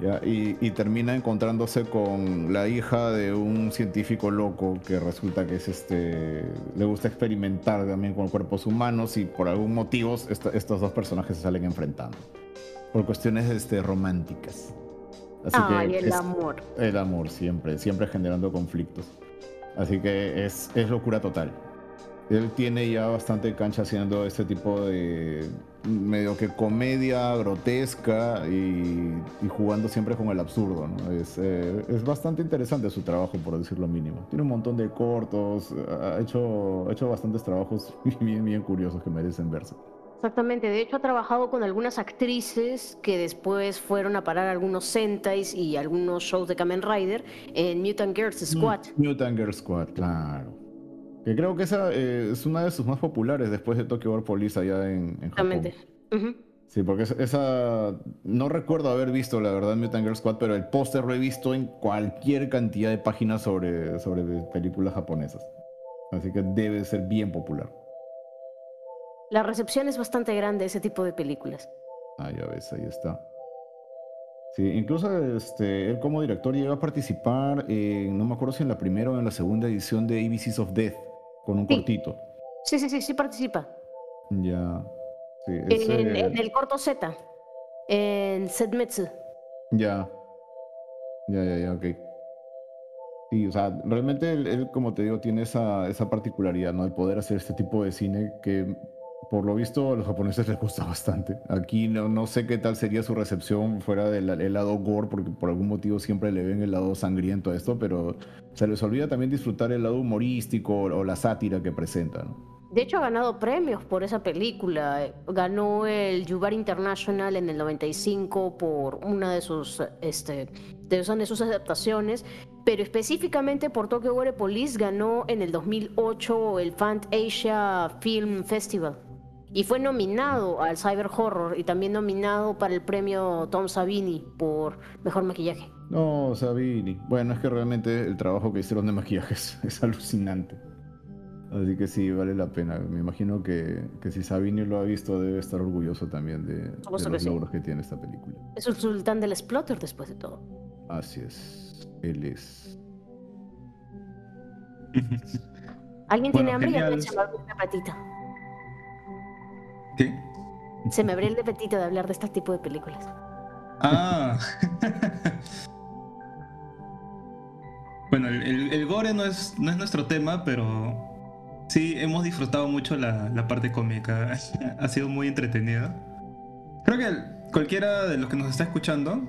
ya, y, y termina encontrándose con la hija de un científico loco que resulta que es este. le gusta experimentar también con cuerpos humanos y por algún motivo esta- estos dos personajes se salen enfrentando. Por cuestiones este, románticas. Así Ay, que el es- amor. el amor siempre, siempre generando conflictos. Así que es, es locura total. Él tiene ya bastante cancha haciendo este tipo de medio que comedia grotesca y, y jugando siempre con el absurdo. ¿no? Es, eh, es bastante interesante su trabajo, por decirlo mínimo. Tiene un montón de cortos, ha hecho, ha hecho bastantes trabajos bien, bien curiosos que merecen verse. Exactamente, de hecho ha trabajado con algunas actrices que después fueron a parar algunos Sentais y algunos shows de Kamen Rider en Mutant Girls Squad. Mutant Girl Squad, claro. Que creo que esa eh, es una de sus más populares después de Tokyo War Police allá en, en Japón. Exactamente. Sí, porque esa, no recuerdo haber visto, la verdad, Mutant Girl Squad, pero el póster lo he visto en cualquier cantidad de páginas sobre, sobre películas japonesas. Así que debe ser bien popular. La recepción es bastante grande de ese tipo de películas. Ah, ya ves, ahí está. Sí, incluso este, él como director llegó a participar en, no me acuerdo si en la primera o en la segunda edición de ABCs of Death, con un Sí. cortito. Sí, sí, sí, sí participa. Ya. Sí, es, En, en el corto Z, en Setmetsu. Ya. Ya, ya, ya, ok. Sí, o sea, realmente él, él, como te digo, tiene esa, esa particularidad, ¿no? El poder hacer este tipo de cine que, por lo visto, a los japoneses les gusta bastante. Aquí no, no sé qué tal sería su recepción fuera del el lado gore, porque por algún motivo siempre le ven el lado sangriento a esto, pero se les olvida también disfrutar el lado humorístico o la sátira que presenta, ¿no? De hecho, ha ganado premios por esa película. Ganó el Yubar International en el 95 por una de sus, este, de sus adaptaciones, pero específicamente por Tokyo Gore Police ganó en el 2008 el Fan Asia Film Festival. Y fue nominado al Cyber Horror y también nominado para el premio Tom Savini por mejor maquillaje. No, Sabini. Bueno, es que realmente el trabajo que hicieron de maquillaje es, es alucinante. Así que sí, vale la pena. Me imagino que, que si Sabini lo ha visto, debe estar orgulloso también de, los que sí. logros que tiene esta película. Es el sultán del exploter después de todo. Así es. Él es. ¿Alguien Bueno, tiene hambre? Ya me abrió el apetito. ¿Qué? Se me abrió el apetito de hablar de este tipo de películas. Ah. bueno, el, el- el gore no es, no es nuestro tema, pero sí hemos disfrutado mucho la, la parte cómica. ha sido muy entretenida. Creo que cualquiera de los que nos está escuchando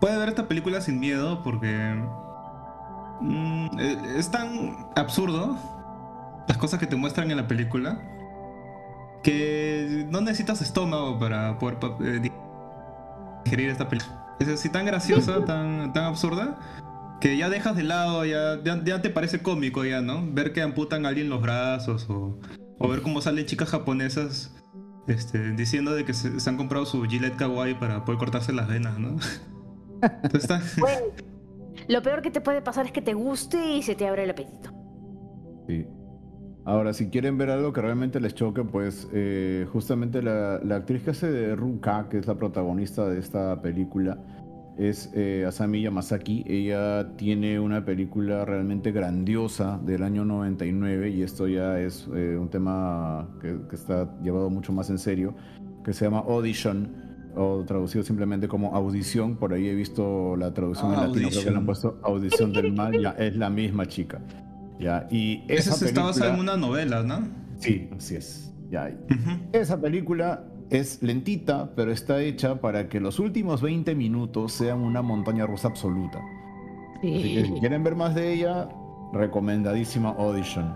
puede ver esta película sin miedo porque mm, eh, es tan absurdo las cosas que te muestran en la película que no necesitas estómago para poder eh, digerir esta película. Es así tan graciosa, tan, tan absurda, que ya dejas de lado, ya, ya, ya te parece cómico ya, ¿no? Ver que amputan a alguien los brazos o, o ver cómo salen chicas japonesas este, diciendo de que se, se han comprado su Gillette Kawaii para poder cortarse las venas, ¿no? Entonces está... Bueno, lo peor que te puede pasar es que te guste y se te abre el apetito. Sí. Ahora, si quieren ver algo que realmente les choque, pues eh, justamente la, la actriz que hace de Ruka, que es la protagonista de esta película, es eh, Asami Yamasaki. Ella tiene una película realmente grandiosa del año 99 y esto ya es eh, un tema que, que está llevado mucho más en serio, que se llama Audition o traducido simplemente como audición, por ahí he visto la traducción Ah, en latino, creo que le han puesto audición del mal, ya es la misma chica. Ya, y Ese esa se está basado en película- una novela, ¿no? Sí, así es. Ya, esa película es lentita, pero está hecha para que los últimos 20 minutos sean una montaña rusa absoluta. Así que si quieren ver más de ella, recomendadísima Audition.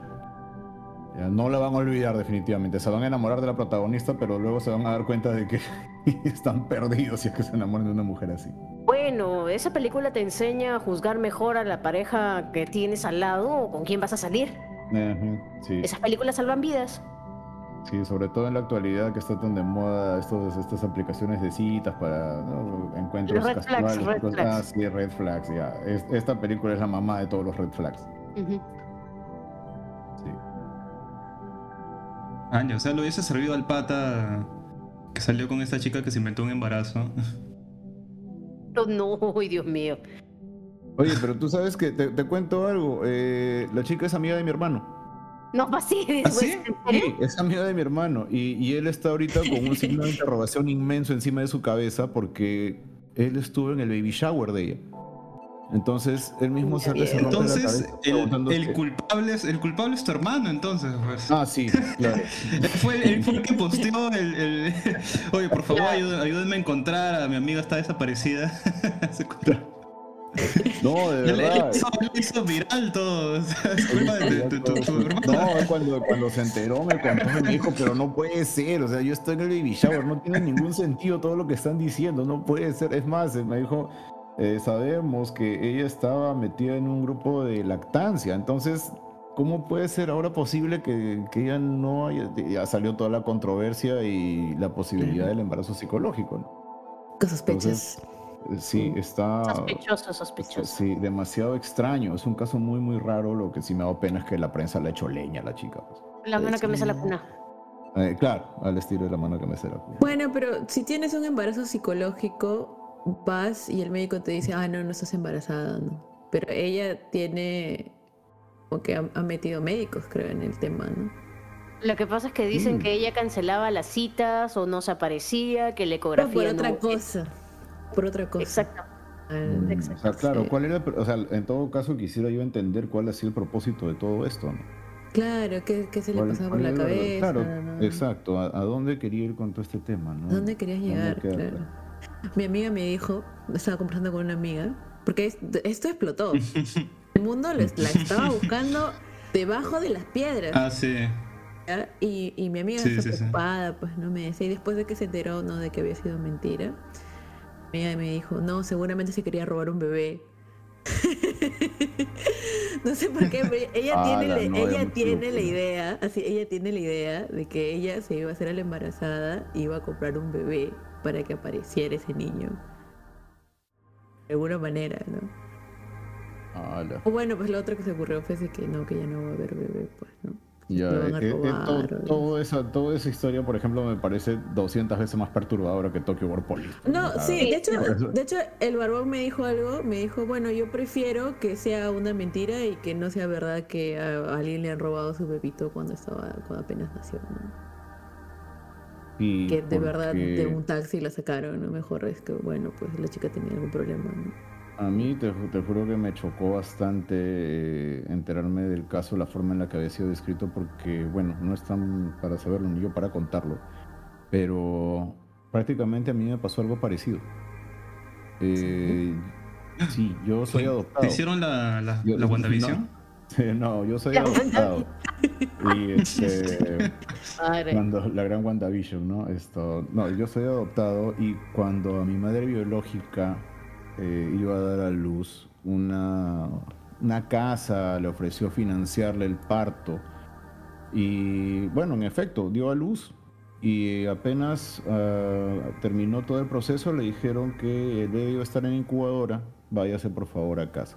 No la van a olvidar definitivamente. Se van a enamorar de la protagonista, pero luego se van a dar cuenta de que están perdidos si es que se enamoran de una mujer así. Bueno, esa película te enseña a juzgar mejor a la pareja que tienes al lado o con quién vas a salir. Sí, Esas películas salvan vidas. sí, sobre todo en la actualidad que está tan de moda estos, estas aplicaciones de citas para ¿no? encuentros Red flags, casuales. red cosas- flags. Ah, sí, red flags, ya. Es- esta película es la mamá de todos los red flags. Sí. Año, o sea, lo hubiese servido al pata que salió con esta chica que se inventó un embarazo. No, no, ay, Dios mío. Oye, pero tú sabes que te, te cuento algo. eh, la chica es amiga de mi hermano. No, ¿Ah, sí? güey. ¿En Sí, es amiga de mi hermano. Y, y él está ahorita con un signo de interrogación inmenso encima de su cabeza porque él estuvo en el baby shower de ella. Entonces, él mismo se, rompe la Entonces, cabeza el, culpable es, el culpable es tu hermano, entonces, pues. Ah, sí, claro. Él fue, él fue el que posteó el, el- Oye, por favor, ayúdenme, ayúdenme a encontrar a mi amiga, está desaparecida. Se encuentra- No, de verdad. hizo, él hizo viral todo. o sea, es culpa de, de- de tu, tu hermano. No, cuando, cuando se enteró me contó, me dijo, pero no puede ser, o sea, yo estoy en el baby shower, no tiene ningún sentido todo lo que están diciendo, no puede ser. Es más, me dijo, eh, sabemos que ella estaba metida en un grupo de lactancia, entonces, ¿cómo puede ser ahora posible que, que ella no haya, ya salió toda la controversia y la posibilidad del embarazo psicológico? ¿no? Con sospechas. Sí, está... Sospechoso, sospechoso. Sí, demasiado extraño. Es un caso muy, muy raro. Lo que sí me da pena es que la prensa le ha hecho leña a la chica. pues. La mano que me la cuna. Eh, claro, al estilo de la mano que me será. Bueno, pero si tienes un embarazo psicológico, vas y el médico te dice, ah, no, no estás embarazada, ¿no? Pero ella tiene, como que ha, ha metido médicos, creo, en el tema, ¿no? Lo que pasa es que dicen Mm. que ella cancelaba las citas o no se aparecía, que la ecografía por otra no- cosa. Por otra cosa. Exacto. O sea, claro, sí. ¿cuál era? O sea, en todo caso quisiera yo entender cuál ha sido el propósito de todo esto, ¿no? Claro, ¿qué, qué se le ¿Cuál- pasaba por la cabeza? Claro, ¿no? exacto. ¿A, a dónde quería ir con todo este tema, no? ¿A dónde querías ¿Dónde llegar? Claro. Mi amiga me dijo, estaba conversando con una amiga, porque es- esto explotó. El mundo la estaba buscando debajo de las piedras. Ah, sí. Y, y mi amiga Sí, está sí, sí. preocupada, pues no me decía. Y después de que se enteró, no, de que había sido mentira, mi amiga me dijo, no, seguramente se quería robar un bebé. no sé por qué, pero ella tiene, Ala, la- no, ella tiene la idea, así, ella tiene la idea de que ella se iba a hacer a la embarazada y iba a comprar un bebé para que apareciera ese niño. De alguna manera, ¿no? O bueno, pues lo otro que se ocurrió fue ese que no, que ya no va a haber bebé, pues, ¿no? Ya, eh, eh, todo- o- todo esa, toda esa historia, por ejemplo, me parece 200 veces más perturbadora que Tokyo War Police. No, sí, de hecho, de hecho, el barbón me dijo algo, me dijo, bueno, yo prefiero que sea una mentira y que no sea verdad que a, a alguien le han robado su bebito cuando estaba, cuando apenas nació, ¿no? Sí, Que de verdad porque- de un taxi la sacaron, ¿no? Mejor es que, bueno, pues la chica tenía algún problema, ¿no? A mí te, ju- te juro que me chocó bastante eh, enterarme del caso, la forma en la que había sido descrito, porque, bueno, no están para saberlo ni yo para contarlo, pero prácticamente a mí me pasó algo parecido. Eh, sí, yo soy adoptado. ¿Te hicieron la, la, Yo- la WandaVision? No, no, yo soy adoptado. Y este, Madre. cuando la gran WandaVision, ¿no? Esto, no, yo soy adoptado y cuando a mi madre biológica eh, iba a dar a luz una, una casa, le ofreció financiarle el parto y bueno, en efecto, dio a luz y apenas ah, terminó todo el proceso le dijeron que el bebé iba a estar en incubadora, váyase por favor a casa.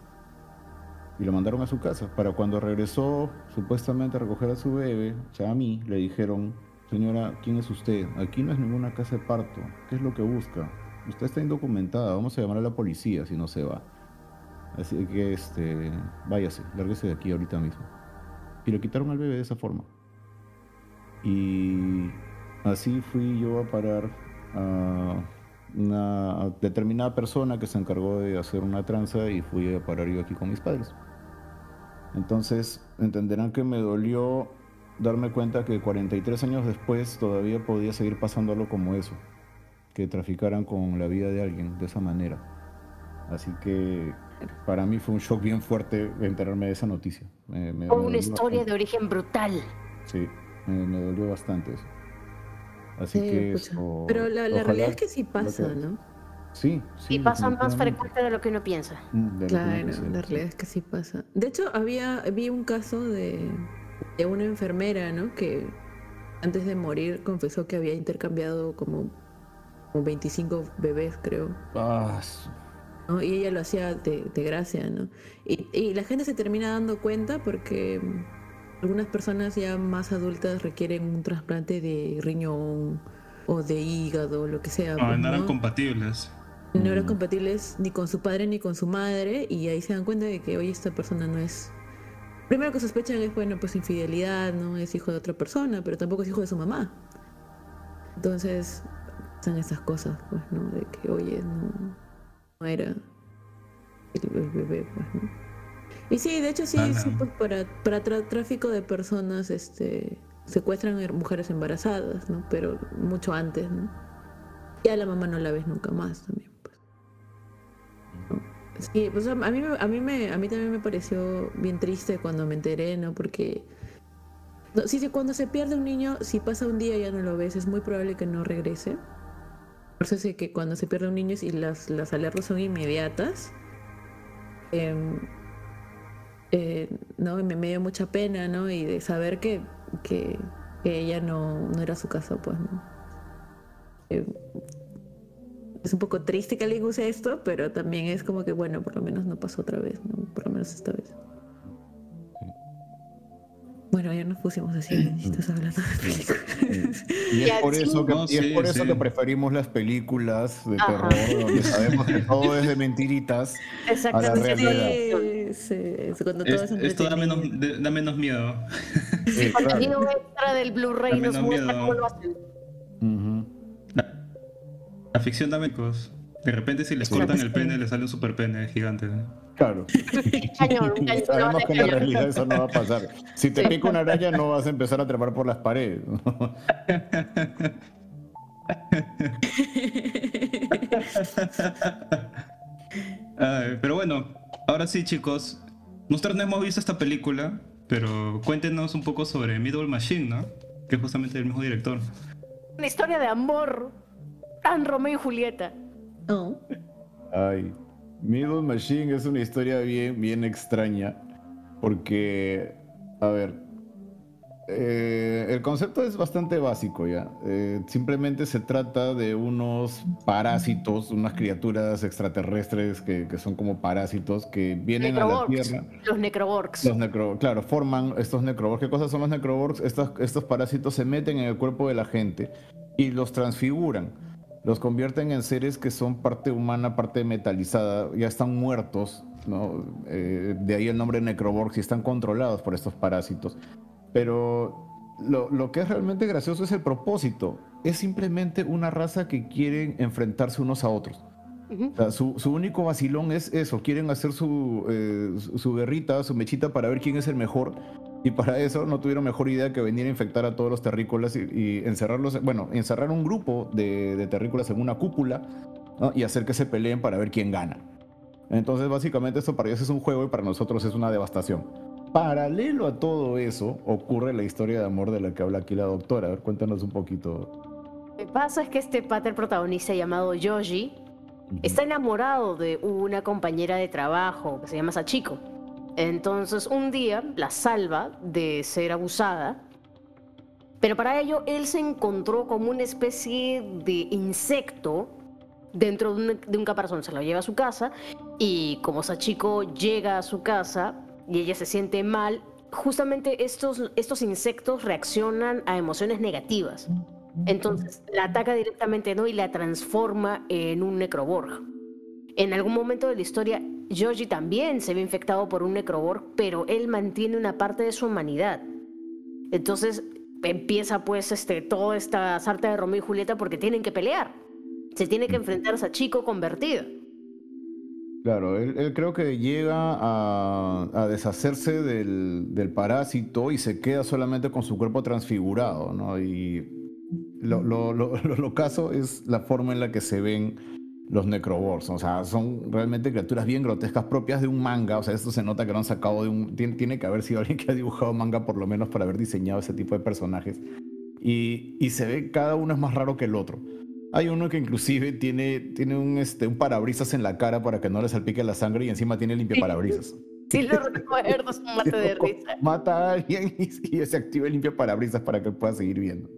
Y lo mandaron a su casa. Para cuando regresó supuestamente a recoger a su bebé, o sea, a mí, le dijeron, señora, ¿quién es usted? Aquí no es ninguna casa de parto. ¿Qué es lo que busca? usted está indocumentada, vamos a llamar a la policía si no se va. Así que, este, váyase, lárguese de aquí ahorita mismo. Y le quitaron al bebé de esa forma. Y así fui yo a parar a una determinada persona que se encargó de hacer una tranza y fui a parar yo aquí con mis padres. Entonces entenderán que me dolió darme cuenta que 43 años después todavía podía seguir pasándolo como eso, que traficaran con la vida de alguien de esa manera. Así que para mí fue un shock bien fuerte enterarme de esa noticia. una historia de origen brutal. Sí, me, dolió bastante eso. Así que Pero la, realidad es que sí pasa, ¿no? Sí, sí. Y pasa más frecuente de lo que uno piensa. Mm, claro, la realidad es que sí pasa. De hecho, había vi un caso de, de una enfermera, ¿no? Que antes de morir confesó que había intercambiado como, como 25 bebés, creo. Ah, y ella lo hacía de, gracia, ¿no? Y, la gente se termina dando cuenta porque algunas personas ya más adultas requieren un trasplante de riñón o de hígado, lo que sea. No, pues, no eran compatibles. No eran mm. compatibles ni con su padre ni con su madre y ahí se dan cuenta de que, hoy esta persona no es... Primero que sospechan es, bueno, pues infidelidad, ¿no? Es hijo de otra persona, pero tampoco es hijo de su mamá. Entonces, son esas cosas, pues, ¿no? De que, oye, no era el, bebé, pues, ¿no? Y sí, de hecho sí, ah, pues, para, para tráfico de personas, este, secuestran mujeres embarazadas, ¿no? Pero mucho antes, ¿no? Y a la mamá no la ves nunca más también. Sí, pues a mí, a mí, me, a mí también me pareció bien triste cuando me enteré, ¿no? Porque sí, sí, cuando se pierde un niño, si pasa un día y ya no lo ves, es muy probable que no regrese. Por eso es que cuando se pierde un niño y las, las alertas son inmediatas, em, eh, ¿no? Me, me, dio mucha pena, ¿no? Y de saber que, que, ella no, no, era su casa, pues, ¿no? Eh, es un poco triste que alguien use esto, pero también es como que, bueno, por lo menos no pasó otra vez, ¿no? Por lo menos esta vez. Bueno, ya nos pusimos así, estás hablando de películas. Y es por eso que, y es por eso que preferimos las películas de terror, donde sabemos que todo es de mentiritas a la realidad. Sí, sí. Cuando todo es, esto da menos, da menos miedo. El contenido extra del Blu-ray nos muestra cómo lo hacen. La, ficción da menos. De repente si les cortan el pene, les sale un super pene gigante. Claro. Sabemos que en la realidad eso no va a pasar. Si te pica una araña no vas a empezar a trepar por las paredes. pero bueno, ahora sí chicos, nosotros no hemos visto esta película, pero cuéntenos un poco sobre Middle Machine, ¿no? Que es justamente el mismo director. Una historia de amor, tan Romeo y Julieta. Oh. Ay. Middle Machine es una historia bien, bien extraña. Porque, a ver, eh, el concepto es bastante básico ya. Eh, simplemente se trata de unos parásitos, unas criaturas extraterrestres que, son como parásitos que vienen a la Tierra. Los necroborgs. Los claro, forman estos necroborgs. ¿Qué cosas son los necroborgs? Estos, estos parásitos se meten en el cuerpo de la gente y los transfiguran los convierten en seres que son parte humana, parte metalizada, ya están muertos, ¿no? Eh, de ahí el nombre Necroborg, y están controlados por estos parásitos. Pero lo, que es realmente gracioso es el propósito. Es simplemente una raza que quieren enfrentarse unos a otros. su, único vacilón es eso, quieren hacer su, eh, su guerrita, su mechita para ver quién es el mejor y para eso no tuvieron mejor idea que venir a infectar a todos los terrícolas y, encerrarlos, bueno, encerrar un grupo de, terrícolas en una cúpula y hacer que se peleen para ver quién gana. Entonces, básicamente, esto para ellos es un juego y para nosotros es una devastación. Paralelo a todo eso, ocurre la historia de amor de la que habla aquí la doctora. A ver, cuéntanos un poquito. Lo que pasa es que este pater protagonista llamado Yoji está enamorado de una compañera de trabajo que se llama Sachiko. Entonces un día la salva de ser abusada, pero para ello él se encontró como una especie de insecto dentro de un, caparazón. Se lo lleva a su casa y como Sachiko llega a su casa y ella se siente mal, justamente estos, estos insectos reaccionan a emociones negativas. Entonces la ataca directamente ¿no? y la transforma en un necroborg. En algún momento de la historia, Joji también se ve infectado por un necroborg, pero él mantiene una parte de su humanidad. Entonces empieza pues este, toda esta sarta de Romeo y Julieta porque tienen que pelear. Se tiene que enfrentar a ese chico convertido. Claro, él, creo que llega a, deshacerse del, parásito y se queda solamente con su cuerpo transfigurado, ¿no? Y lo, lo, lo, caso es la forma en la que se ven los necrobors, o sea, son realmente criaturas bien grotescas propias de un manga, o sea, esto se nota que lo han sacado de un... Tiene, tiene que haber sido alguien que ha dibujado manga por lo menos para haber diseñado ese tipo de personajes. Y, y se ve, cada uno es más raro que el otro. Hay uno que inclusive tiene, tiene un, este, un parabrisas en la cara para que no le salpique la sangre y encima tiene limpia parabrisas. Sí, lo recuerdo, es un mate de risa. Mata a alguien y, se activa el limpia parabrisas para que pueda seguir viendo.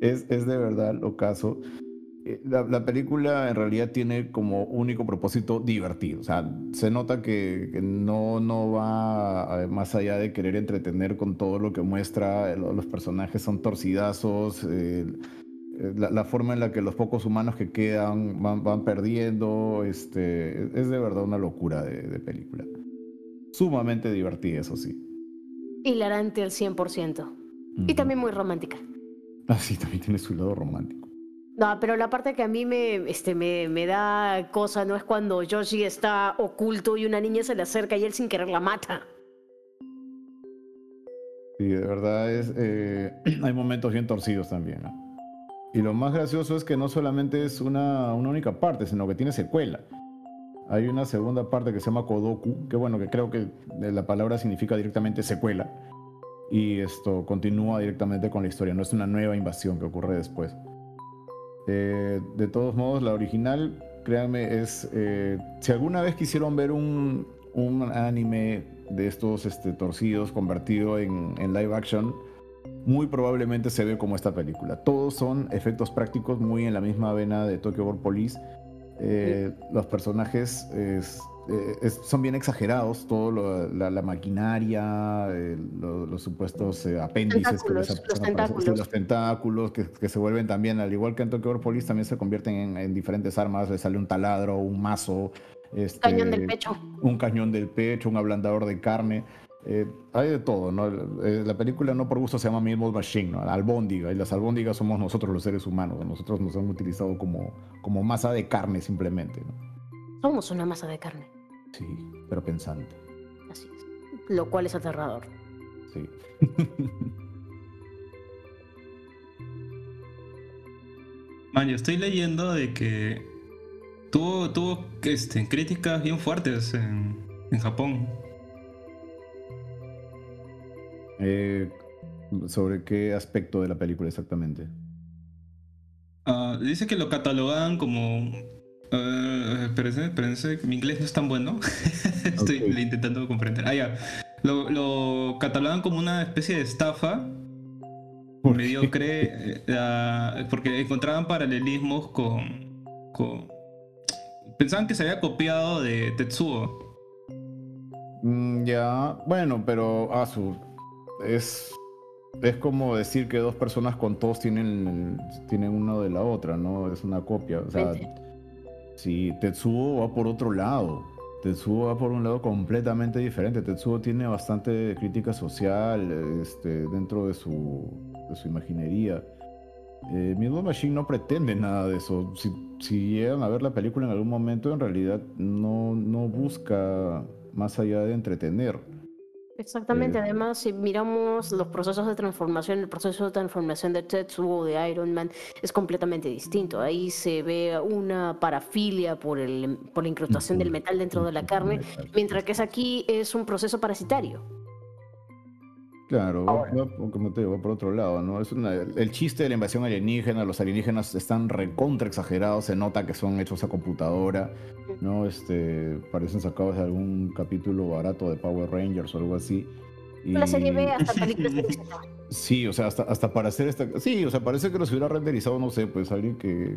Es, es de verdad lo caso. Eh, la, la, película en realidad tiene como único propósito divertido. O sea, se nota que, no, no va más allá de querer entretener con todo lo que muestra. Los personajes son torcidazos. Eh, eh, la, forma en la que los pocos humanos que quedan van, van perdiendo, este, es de verdad una locura de, película. Sumamente divertida, eso sí. Hilarante al 100%. Y también muy romántica. Ah, sí, también tiene su lado romántico. No, pero la parte que a mí me, este, me, me da cosa no es cuando Yoshi está oculto y una niña se le acerca y él sin querer la mata. Sí, de verdad es. Eh, hay momentos bien torcidos también. Y lo más gracioso es que no solamente es una, una, única parte, sino que tiene secuela. Hay una segunda parte que se llama Kodoku, que bueno, que creo que la palabra significa directamente secuela. Y esto continúa directamente con la historia, no es una nueva invasión que ocurre después. Eh, de todos modos, la original, créanme, es... Eh, si alguna vez quisieron ver un, un anime de estos este, torcidos convertido en, en live action, muy probablemente se ve como esta película. Todos son efectos prácticos muy en la misma vena de Tokyo War Police. Eh, los personajes eh, son bien exagerados, todo la, maquinaria, eh, los supuestos apéndices, los, tentáculos, los tentáculos que, se vuelven también, al igual que en Tokyo Police, también se convierten en, diferentes armas. Le sale un taladro, un mazo, este, cañón del pecho. un cañón del pecho, un ablandador de carne. Eh, hay de todo, ¿no? Eh, la película no por gusto se llama Meatball Machine, ¿no? Albóndiga, y las albóndigas somos nosotros los seres humanos, nosotros nos han utilizado como, como masa de carne simplemente, ¿no? Somos una masa de carne. Sí, pero pensante. Así es. Lo cual es aterrador. Sí. Man, yo estoy leyendo de que tuvo, tuvo este, críticas bien fuertes en, en Japón. Eh, ¿Sobre qué aspecto de la película exactamente? Uh, dice que lo catalogan como... Uh, espérense, espérense, mi inglés no es tan bueno. Estoy intentando comprender. Ah, ya. Lo, lo, catalogan como una especie de estafa mediocre uh, porque encontraban paralelismos con, con, Pensaban que se había copiado de Tetsuo. Mm, ya, bueno, pero Asu, es, es como decir que dos personas con tos tienen, tienen uno de la otra, ¿no? Es una copia. O sea, si Tetsuo va por otro lado. Tetsuo va por un lado completamente diferente. Tetsuo tiene bastante crítica social este, dentro de su, de su imaginería. Eh, Machine no pretende nada de eso. Si, si, llegan a ver la película en algún momento, en realidad no, no busca más allá de entretener. Exactamente, eh, además si miramos los procesos de transformación, el proceso de transformación de Tetsuo de Iron Man es completamente distinto. Ahí se ve una parafilia por, el, por la incrustación del metal dentro de la carne, mientras que es aquí es un proceso parasitario. Claro, como te digo, por otro lado, ¿no? Es el chiste de la invasión alienígena, los alienígenas están recontra exagerados, se nota que son hechos a computadora, ¿no? Este, parecen sacados de algún capítulo barato de Power Rangers o algo así. Y... La serie B hasta películas Sí, o sea, hasta, hasta para hacer esta... Sí, o sea, parece que los hubiera renderizado, no sé, pues alguien que,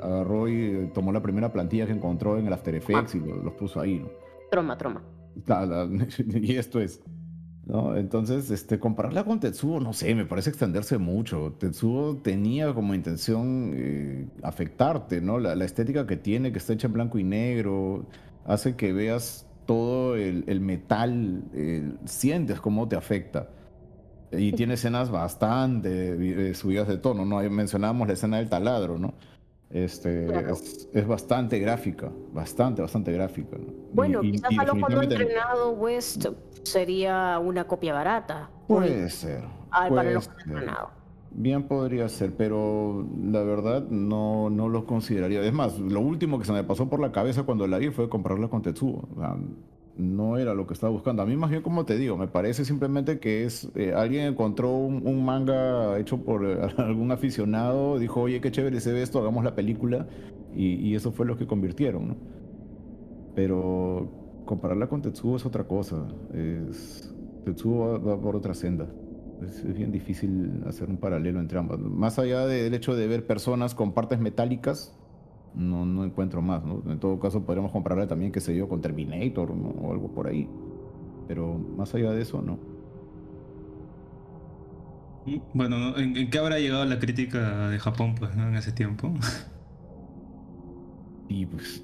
agarró y tomó la primera plantilla que encontró en el After Effects y los puso ahí, ¿no? Troma, troma. y esto es... ¿no? Entonces, este, compararla con Tetsuo, no sé, me parece extenderse mucho. Tetsuo tenía como intención eh, afectarte, ¿no? La, la, estética que tiene, que está hecha en blanco y negro, hace que veas todo el, metal, sientes cómo te afecta. Y tiene escenas bastante eh, subidas de tono, ¿no? Mencionábamos la escena del taladro, ¿no? Este, es, bastante gráfica, bastante, bastante gráfica. Bueno, quizás a lo cuando entrenado West sería una copia barata. Puede ser. para los Bien podría ser, pero la verdad no, no lo consideraría. Es más, lo último que se me pasó por la cabeza cuando la vi fue comprarla con Tetsuo no era lo que estaba buscando. A mí más bien como te digo, me parece simplemente que es eh, alguien encontró un, manga hecho por eh, algún aficionado, dijo, oye, qué chévere se ve esto, hagamos la película, y, eso fue lo que convirtieron, ¿no? Pero compararla con Tetsuo es otra cosa. Es, Tetsuo va, por otra senda. Es, es, bien difícil hacer un paralelo entre ambas. Más allá del hecho de ver personas con partes metálicas, no, no encuentro más, ¿no? En todo caso, podríamos comprarle también, qué sé yo, con Terminator o algo por ahí. Pero más allá de eso, no. Bueno, ¿en, qué habrá llegado la crítica de Japón, pues, en ese tiempo? Y pues.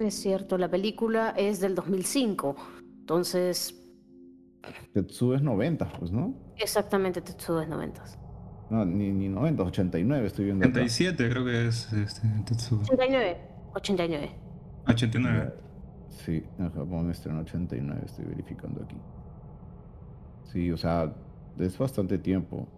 Es cierto, la película es del 2005. Entonces. Tetsuo es 90, pues, ¿no? Exactamente, Tetsuo es 90. No, ni, ni 90, 89 estoy viendo. 87 creo que es este, Tetsuo. 89. 89. 89. Sí, en Japón estrenó 89, estoy verificando aquí. Sí, o sea, es bastante tiempo.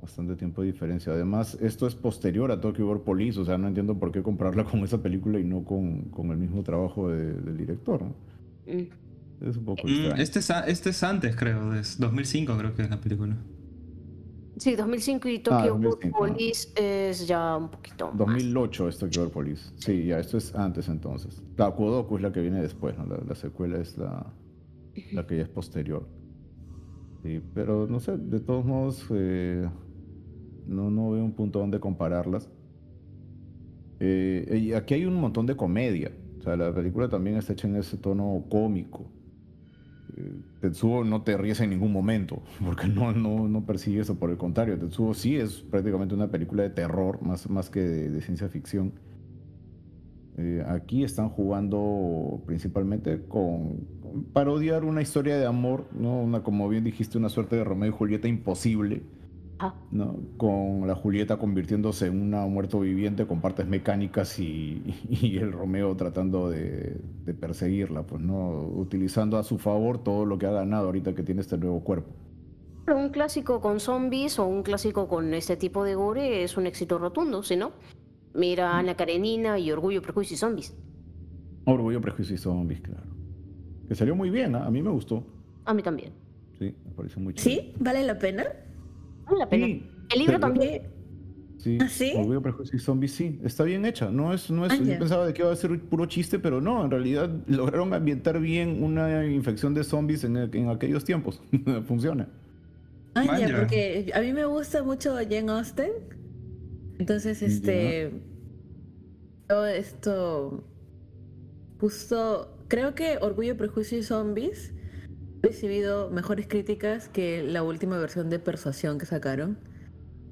Bastante tiempo de diferencia. Además, esto es posterior a Tokyo War Police, o sea, no entiendo por qué comprarla con esa película y no con, con el mismo trabajo de, del director. Mm. Es un poco mm, Este es, este es antes, creo, es 2005 creo que es la película. Sí, 2005 y Tokyo ah, Police es ya un poquito. 2008 es Tokyo Police. Sí, ya esto es antes entonces. La Kodoku es la que viene después, ¿no? la, secuela es la, la que ya es posterior. Sí, pero no sé, de todos modos, eh, no, no veo un punto donde compararlas. Eh, y aquí hay un montón de comedia. O sea, la película también está hecha en ese tono cómico. Tetsuo no te ríes en ningún momento, porque no, no, no persigue eso, por el contrario, Tetsuo sí es prácticamente una película de terror, más, más que de, ciencia ficción. Eh, aquí están jugando principalmente con, parodiar una historia de amor, ¿no? una, como bien dijiste, una suerte de Romeo y Julieta imposible, Ah. ¿no? Con la Julieta convirtiéndose en una muerto viviente con partes mecánicas y, el Romeo tratando de, perseguirla, pues no utilizando a su favor todo lo que ha ganado ahorita que tiene este nuevo cuerpo. Un clásico con zombies o un clásico con este tipo de gore es un éxito rotundo, ¿sí no? Mira. Ana Karenina y Orgullo, Prejuicio y Zombies. Orgullo, Prejuicio y Zombies, claro. Que salió muy bien, ¿ah? a mí me gustó. A mí también. Sí, me pareció muy ¿Sí? ¿Vale la pena? La pena. el libro también. Sí, ¿Ah, sí? Orgullo, Prejuicio y Zombies, sí. Está bien hecha. No es, no es, ah, yo pensaba de que iba a ser puro chiste, pero no, en realidad lograron ambientar bien una infección de zombies en, en aquellos tiempos. Funciona. Ah, ya, porque a mí me gusta mucho Jane Austen. Entonces, este. Todo esto. Justo. Creo que Orgullo, Prejuicio y Zombies recibido mejores críticas que la última versión de Persuasión que sacaron.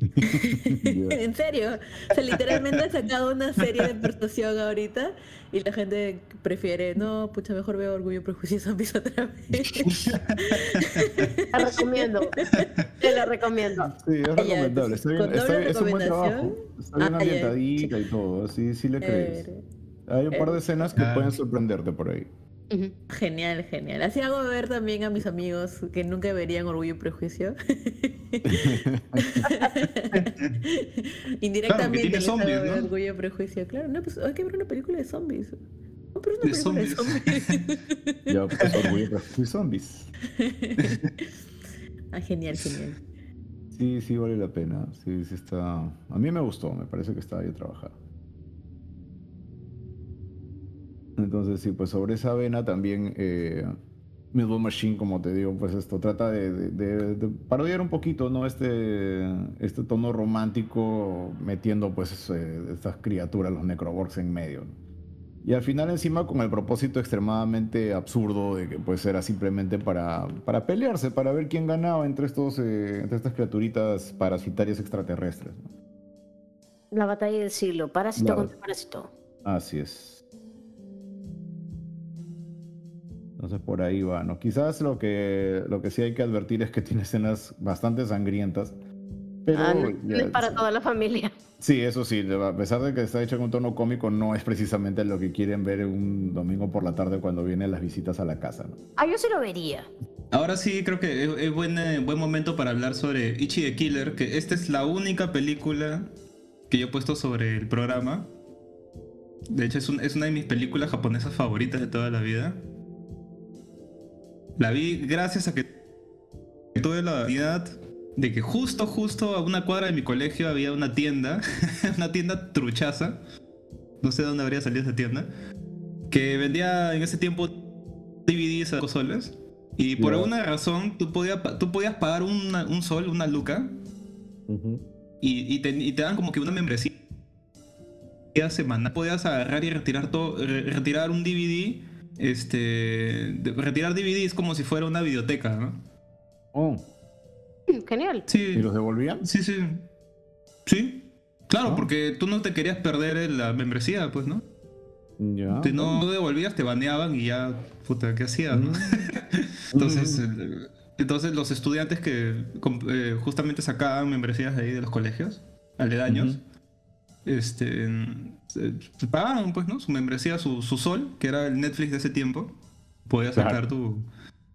en serio, o sea, literalmente han sacado una serie de persuasión ahorita y la gente prefiere, no, pucha, mejor veo Orgullo, Prejuicio y Zombies otra vez. La recomiendo, te la recomiendo. Sí, es recomendable, está bien, está bien, es un buen trabajo, está bien ah, ambientadita y todo, sí, sí le crees. Hay un par de escenas que pueden sorprenderte por ahí. Genial, genial. Así hago ver también a mis amigos que nunca verían Orgullo y Prejuicio. Indirectamente Orgullo y Prejuicio. Claro, no, pues hay que ver una película de zombies. No, pero una película de zombies. ya, pues Orgullo y Prejuicio y zombies. ah, genial, genial. Sí, sí vale la pena. Sí, sí está. A mí me gustó, me parece que está bien trabajado. Entonces, sí, pues sobre esa vena también eh, Machine, como te digo, pues esto trata de, parodiar un poquito, ¿no? Este, este tono romántico metiendo pues eh, estas criaturas, los necroborgs en medio. Y al final encima con el propósito extremadamente absurdo de que pues era simplemente para, para pelearse, para ver quién ganaba entre, estos, eh, entre estas criaturitas parasitarias extraterrestres. La batalla del siglo, parásito Claro. contra parásito. Así es. Entonces por ahí va, ¿no? Quizás lo que, lo que sí hay que advertir es que tiene escenas bastante sangrientas. Pero Ah, no, no ya- es para toda la familia. Sí, eso sí, a pesar de que está hecho en un tono cómico, no es precisamente lo que quieren ver un domingo por la tarde cuando vienen las visitas a la casa, ¿no? Ah, yo sí lo vería. Ahora sí creo que es, es buen, eh, buen momento para hablar sobre Ichi the Killer, que esta es la única película que yo he puesto sobre el programa. De hecho, es, un- es una de mis películas japonesas favoritas de toda la vida. La vi gracias a que tuve la oportunidad de que justo, justo a una cuadra de mi colegio había una tienda, una tienda truchaza. No sé dónde habría salido esa tienda. Que vendía en ese tiempo DVDs a dos soles. Y por Ya. alguna razón tú podías, tú podías pagar una- un sol, una luca, y, y te, y te dan como que una membresía semanal. Podías agarrar y retirar todo, re- retirar un DVD, este, de- retirar DVDs como si fuera una videoteca, ¿no? Oh, Mm, Genial. ¿y Sí, los devolvían? sí, sí. Sí, claro, Ah. porque tú no te querías perder la membresía, pues, ¿no? Ya. Si no devolvías, te baneaban y ya, puta, ¿qué hacías, no? Mm. Entonces, el- entonces los estudiantes que eh, justamente sacaban membresías de ahí de los colegios, aledaños, este, se pagaban pues, ¿no? Su membresía, su, su sol, que era el Netflix de ese tiempo. Podías Claro. sacar tu,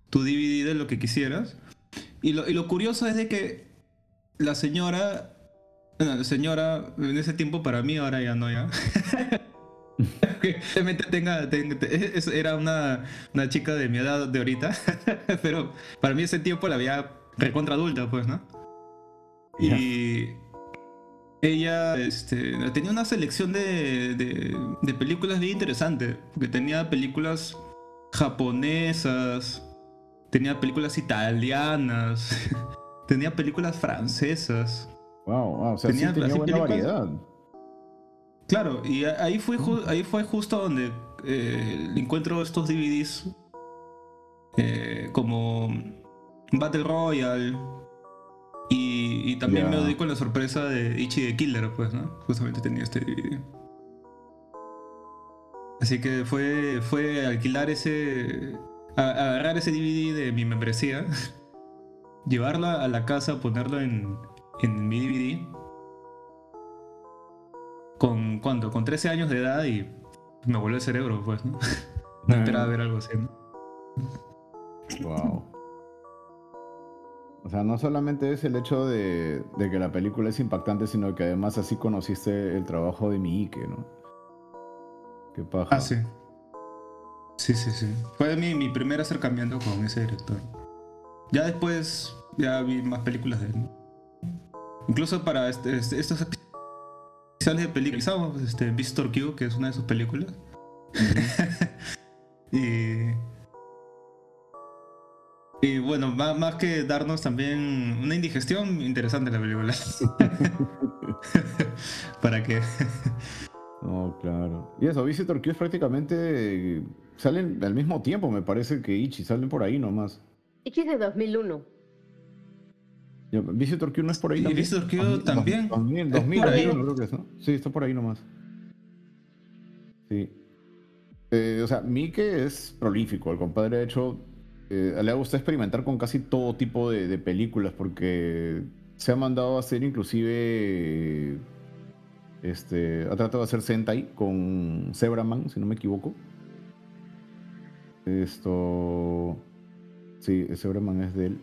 tu DVD de lo que quisieras. Y lo, y lo curioso es de que la señora, bueno, la señora en ese tiempo para mí, ahora ya no, ya. que realmente tenga, tenga- es- era una, una chica de mi edad de ahorita, pero para mí ese tiempo la había recontra adulta, pues, ¿no? Ya. Y ella este, tenía una selección de, de, de películas bien interesante, porque tenía películas japonesas, tenía películas italianas, tenía películas francesas. Wow, wow, o sea, Tenía sí tenía buena películas- variedad. Claro, y ahí fue, ahí fue justo donde eh, encuentro estos DVDs eh, como Battle Royale. Y, y también me doy con la sorpresa de Ichi the Killer, pues, ¿no? Justamente tenía este DVD. Así que fue, fue alquilar ese. a- agarrar ese DVD de mi membresía, llevarla a la casa, ponerlo en, en mi DVD con ¿cuánto? Con 13 años de edad y me volvió el cerebro, pues, ¿no? No esperaba ver algo así, ¿no? Wow. O sea, no solamente es el hecho de, de que la película es impactante, sino que además así conociste el trabajo de Miike, ¿no? Qué paja. Ah, sí. Sí, sí, sí. Fue mi, mi primer acercamiento con ese director. Ya después, ya vi más películas de él. ¿no? Incluso para este- este- estos especiales de películas, este, Visitor Q, que es una de sus películas. y. Y bueno, más, más que darnos también una indigestión, interesante la película. para que. No, claro. Y eso, Visitor Q es prácticamente. eh, Salen al mismo tiempo, me parece que Ichi, salen por ahí nomás. Ichi es de 2001. Yo- Visitor Q no es por ahí. Y también? Visitor Q también. dos mil- Es 2000, por ahí. 2001 creo que es, ¿no? Sí, está por ahí nomás. Sí. Eh, o sea, Mike es prolífico. El compadre ha hecho. Eh, le gusta experimentar con casi todo tipo de, de películas porque se ha mandado a hacer inclusive. Este, ha tratado de hacer Sentai con Zebraman, si no me equivoco. Esto. Sí, Zebraman es de él.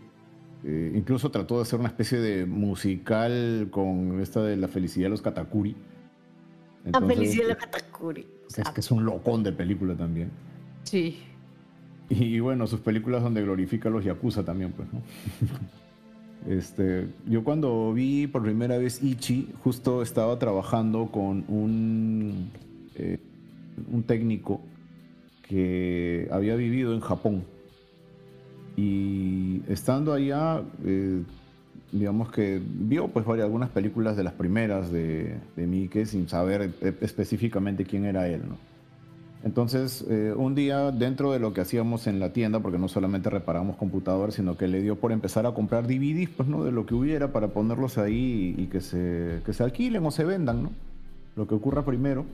Eh, incluso trató de hacer una especie de musical con esta de la felicidad de los Katakuri. La Entonces, felicidad de la Katakuri. Es que es un locón de película también. Sí. Y bueno, sus películas donde glorifica a los Yakuza también, pues, ¿no? Este, yo cuando vi por primera vez Ichi, justo estaba trabajando con un, eh, un técnico que había vivido en Japón. Y estando allá, eh, digamos que vio pues varias, algunas películas de las primeras de, de Miike sin saber e- específicamente quién era él, ¿no? Entonces, eh, un día dentro de lo que hacíamos en la tienda, porque no solamente reparábamos computadores, sino que le dio por empezar a comprar DVDs, pues, ¿no? De lo que hubiera para ponerlos ahí y, que, se, que se alquilen o se vendan, ¿no? Lo que ocurra primero.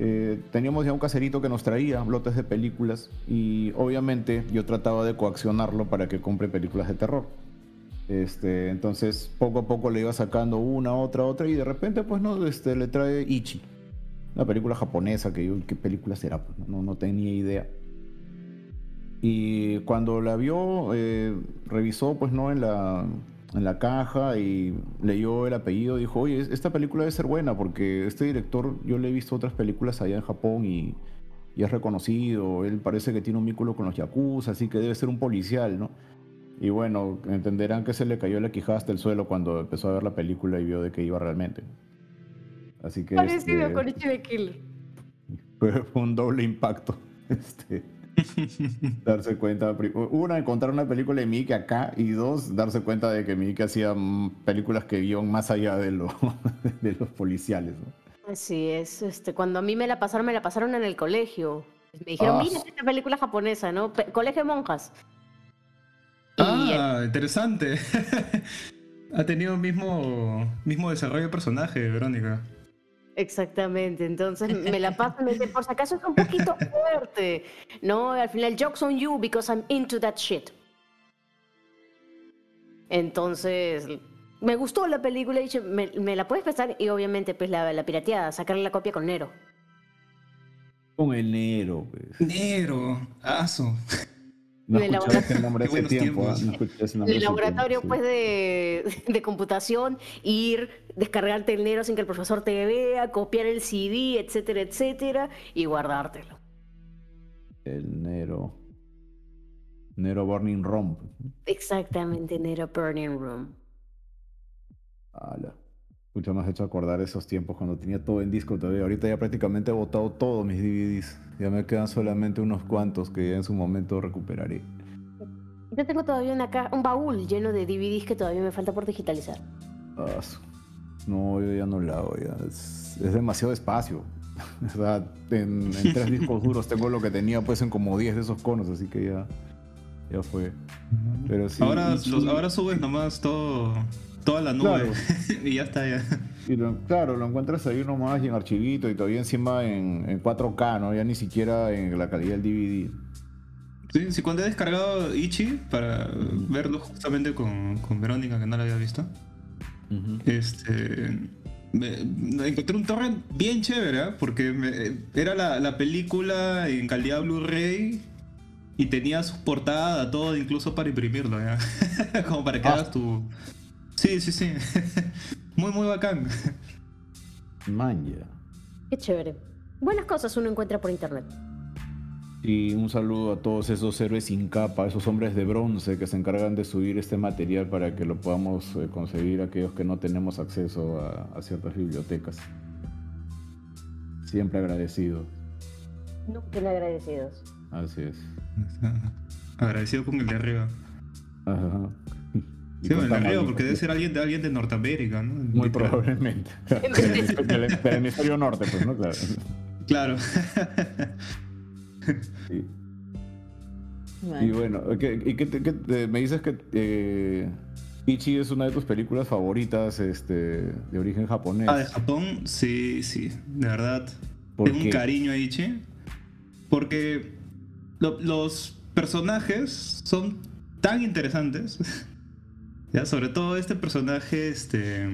Eh, teníamos ya un caserito que nos traía lotes de películas y obviamente yo trataba de coaccionarlo para que compre películas de terror. Este, entonces poco a poco le iba sacando una, otra, otra y de repente pues no, este, le trae Ichi, una película japonesa que yo, ¿qué película será? Pues, no, no tenía idea. Y cuando la vio, eh, revisó pues no en la, en la caja y leyó el apellido, dijo, oye, esta película debe ser buena porque este director, yo le he visto otras películas allá en Japón y, y es reconocido, él parece que tiene un vínculo con los yakuza, así que debe ser un policial, ¿no? Y bueno, entenderán que se le cayó la quijada hasta el suelo cuando empezó a ver la película y vio de qué iba realmente. Así que. Parecido este, con Ichi Killer. Fue un doble impacto. Este, darse cuenta. Una, encontrar una película de Mickey acá. Y dos, darse cuenta de que Mickey hacía películas que vieron más allá de, lo, de los policiales. ¿no? Así es. Este, cuando a mí me la pasaron, me la pasaron en el colegio. Me dijeron, ah. mira esta película japonesa, ¿no? colegio de monjas. Ah, interesante. ha tenido el mismo, mismo desarrollo de personaje, Verónica. Exactamente, entonces me la paso, por si acaso es un poquito fuerte, ¿no? Al final, jokes on you because I'm into that shit. Entonces, me gustó la película y me, me la puedes prestar y obviamente pues la, la pirateada, sacarle la copia con Nero. Con el Nero, pues. Nero, aso. No el nombre ese tiempo. el laboratorio pues de, de, computación, ir, descargarte el Nero sin que el profesor te vea, copiar el CD, etcétera, etcétera, y guardártelo. El Nero. Nero Burning Room. Exactamente, Nero Burning Room. Ala. Mucho más hecho acordar esos tiempos cuando tenía todo en disco todavía. Ahorita ya prácticamente he botado todos mis DVDs. Ya me quedan solamente unos cuantos que ya en su momento recuperaré. Yo tengo todavía una un baúl lleno de DVDs que todavía me falta por digitalizar. Ah, no, yo ya no lo hago, ya. Es, demasiado espacio. o sea, en, tres discos duros tengo lo que tenía pues en como 10 de esos conos, así que ya, ya fue. Pero sí, ahora, ahora subes nomás todo, toda la nube y ya está ya. Y claro, lo encuentras ahí nomás y en archivito y todavía encima en, 4K, ¿no? Ya ni siquiera en la calidad del DVD. Sí, sí, cuando he descargado Ichi para verlo justamente con, Verónica, que no lo había visto, este, encontré un torrent bien chévere, ¿eh? porque era la, película en calidad Blu-ray y tenía su portada, todo, incluso para imprimirlo, ¿ya? Como para que ah. hagas tu... Sí, sí, sí. Muy, muy bacán. Manja. Qué chévere. Buenas cosas uno encuentra por internet. Y un saludo a todos esos héroes sin capa, esos hombres de bronce que se encargan de subir este material para que lo podamos eh, conseguir aquellos que no tenemos acceso a, ciertas bibliotecas. Siempre agradecidos. Nunca agradecidos. Así es. Agradecido con el de arriba. Ajá. Sí, me la porque debe ser alguien de, alguien de Norteamérica, ¿no? Muy probablemente. del, hemisferio norte, pues, ¿no? Claro. Claro. sí. Y bueno, ¿y qué, me dices que eh, Ichi es una de tus películas favoritas este, de origen japonés? Ah, de Japón, sí, sí, de verdad. Tengo un cariño a Ichi. Porque los personajes son tan interesantes ya, sobre todo este personaje, este...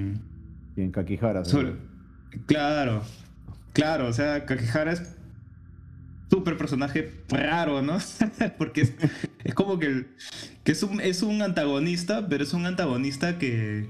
Y en Kakihara. Claro, claro, o sea, Kakihara es súper personaje raro, ¿no? Porque es, es, como que, que es, un, es un antagonista, pero es un antagonista que,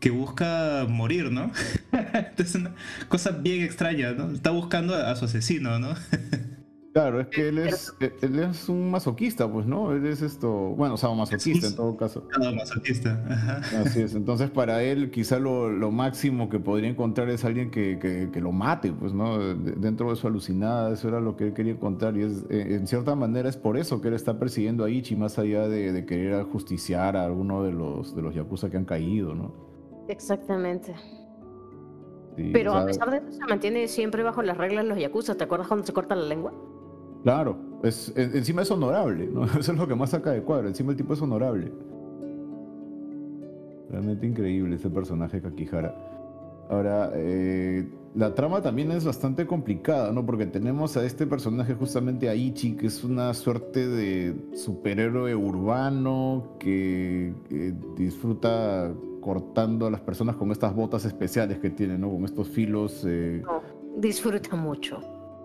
que busca morir, ¿no? Entonces es una cosa bien extraña, ¿no? Está buscando a su asesino, ¿no? Claro, es que él es, e, él es un masoquista, pues, ¿no? Él es esto, bueno, o sea, un masoquista en todo caso. Masoquista, Ajá. Así es, entonces para él quizá lo, lo máximo que podría encontrar es alguien que, que, que, lo mate, pues, ¿no? Dentro de su alucinada, eso era lo que él quería encontrar y es, e, en cierta manera es por eso que él está persiguiendo a Ichi, más allá de, de querer justiciar a alguno de los, de los yakuza que han caído, ¿no? Exactamente. Sí, Pero o a pesar de eso se mantiene siempre bajo las reglas de los yakuza. ¿Te acuerdas cuando se corta la lengua? Claro, es, en- encima es honorable, ¿no? Eso es lo que más saca de cuadro, encima el tipo es honorable. Realmente increíble ese personaje Kakihara. Ahora, eh, la trama también es bastante complicada, ¿no? Porque tenemos a este personaje justamente a Ichi, que es una suerte de superhéroe urbano que disfruta cortando a las personas con estas botas especiales que tiene, ¿no? Con estos filos eh, disfruta mucho.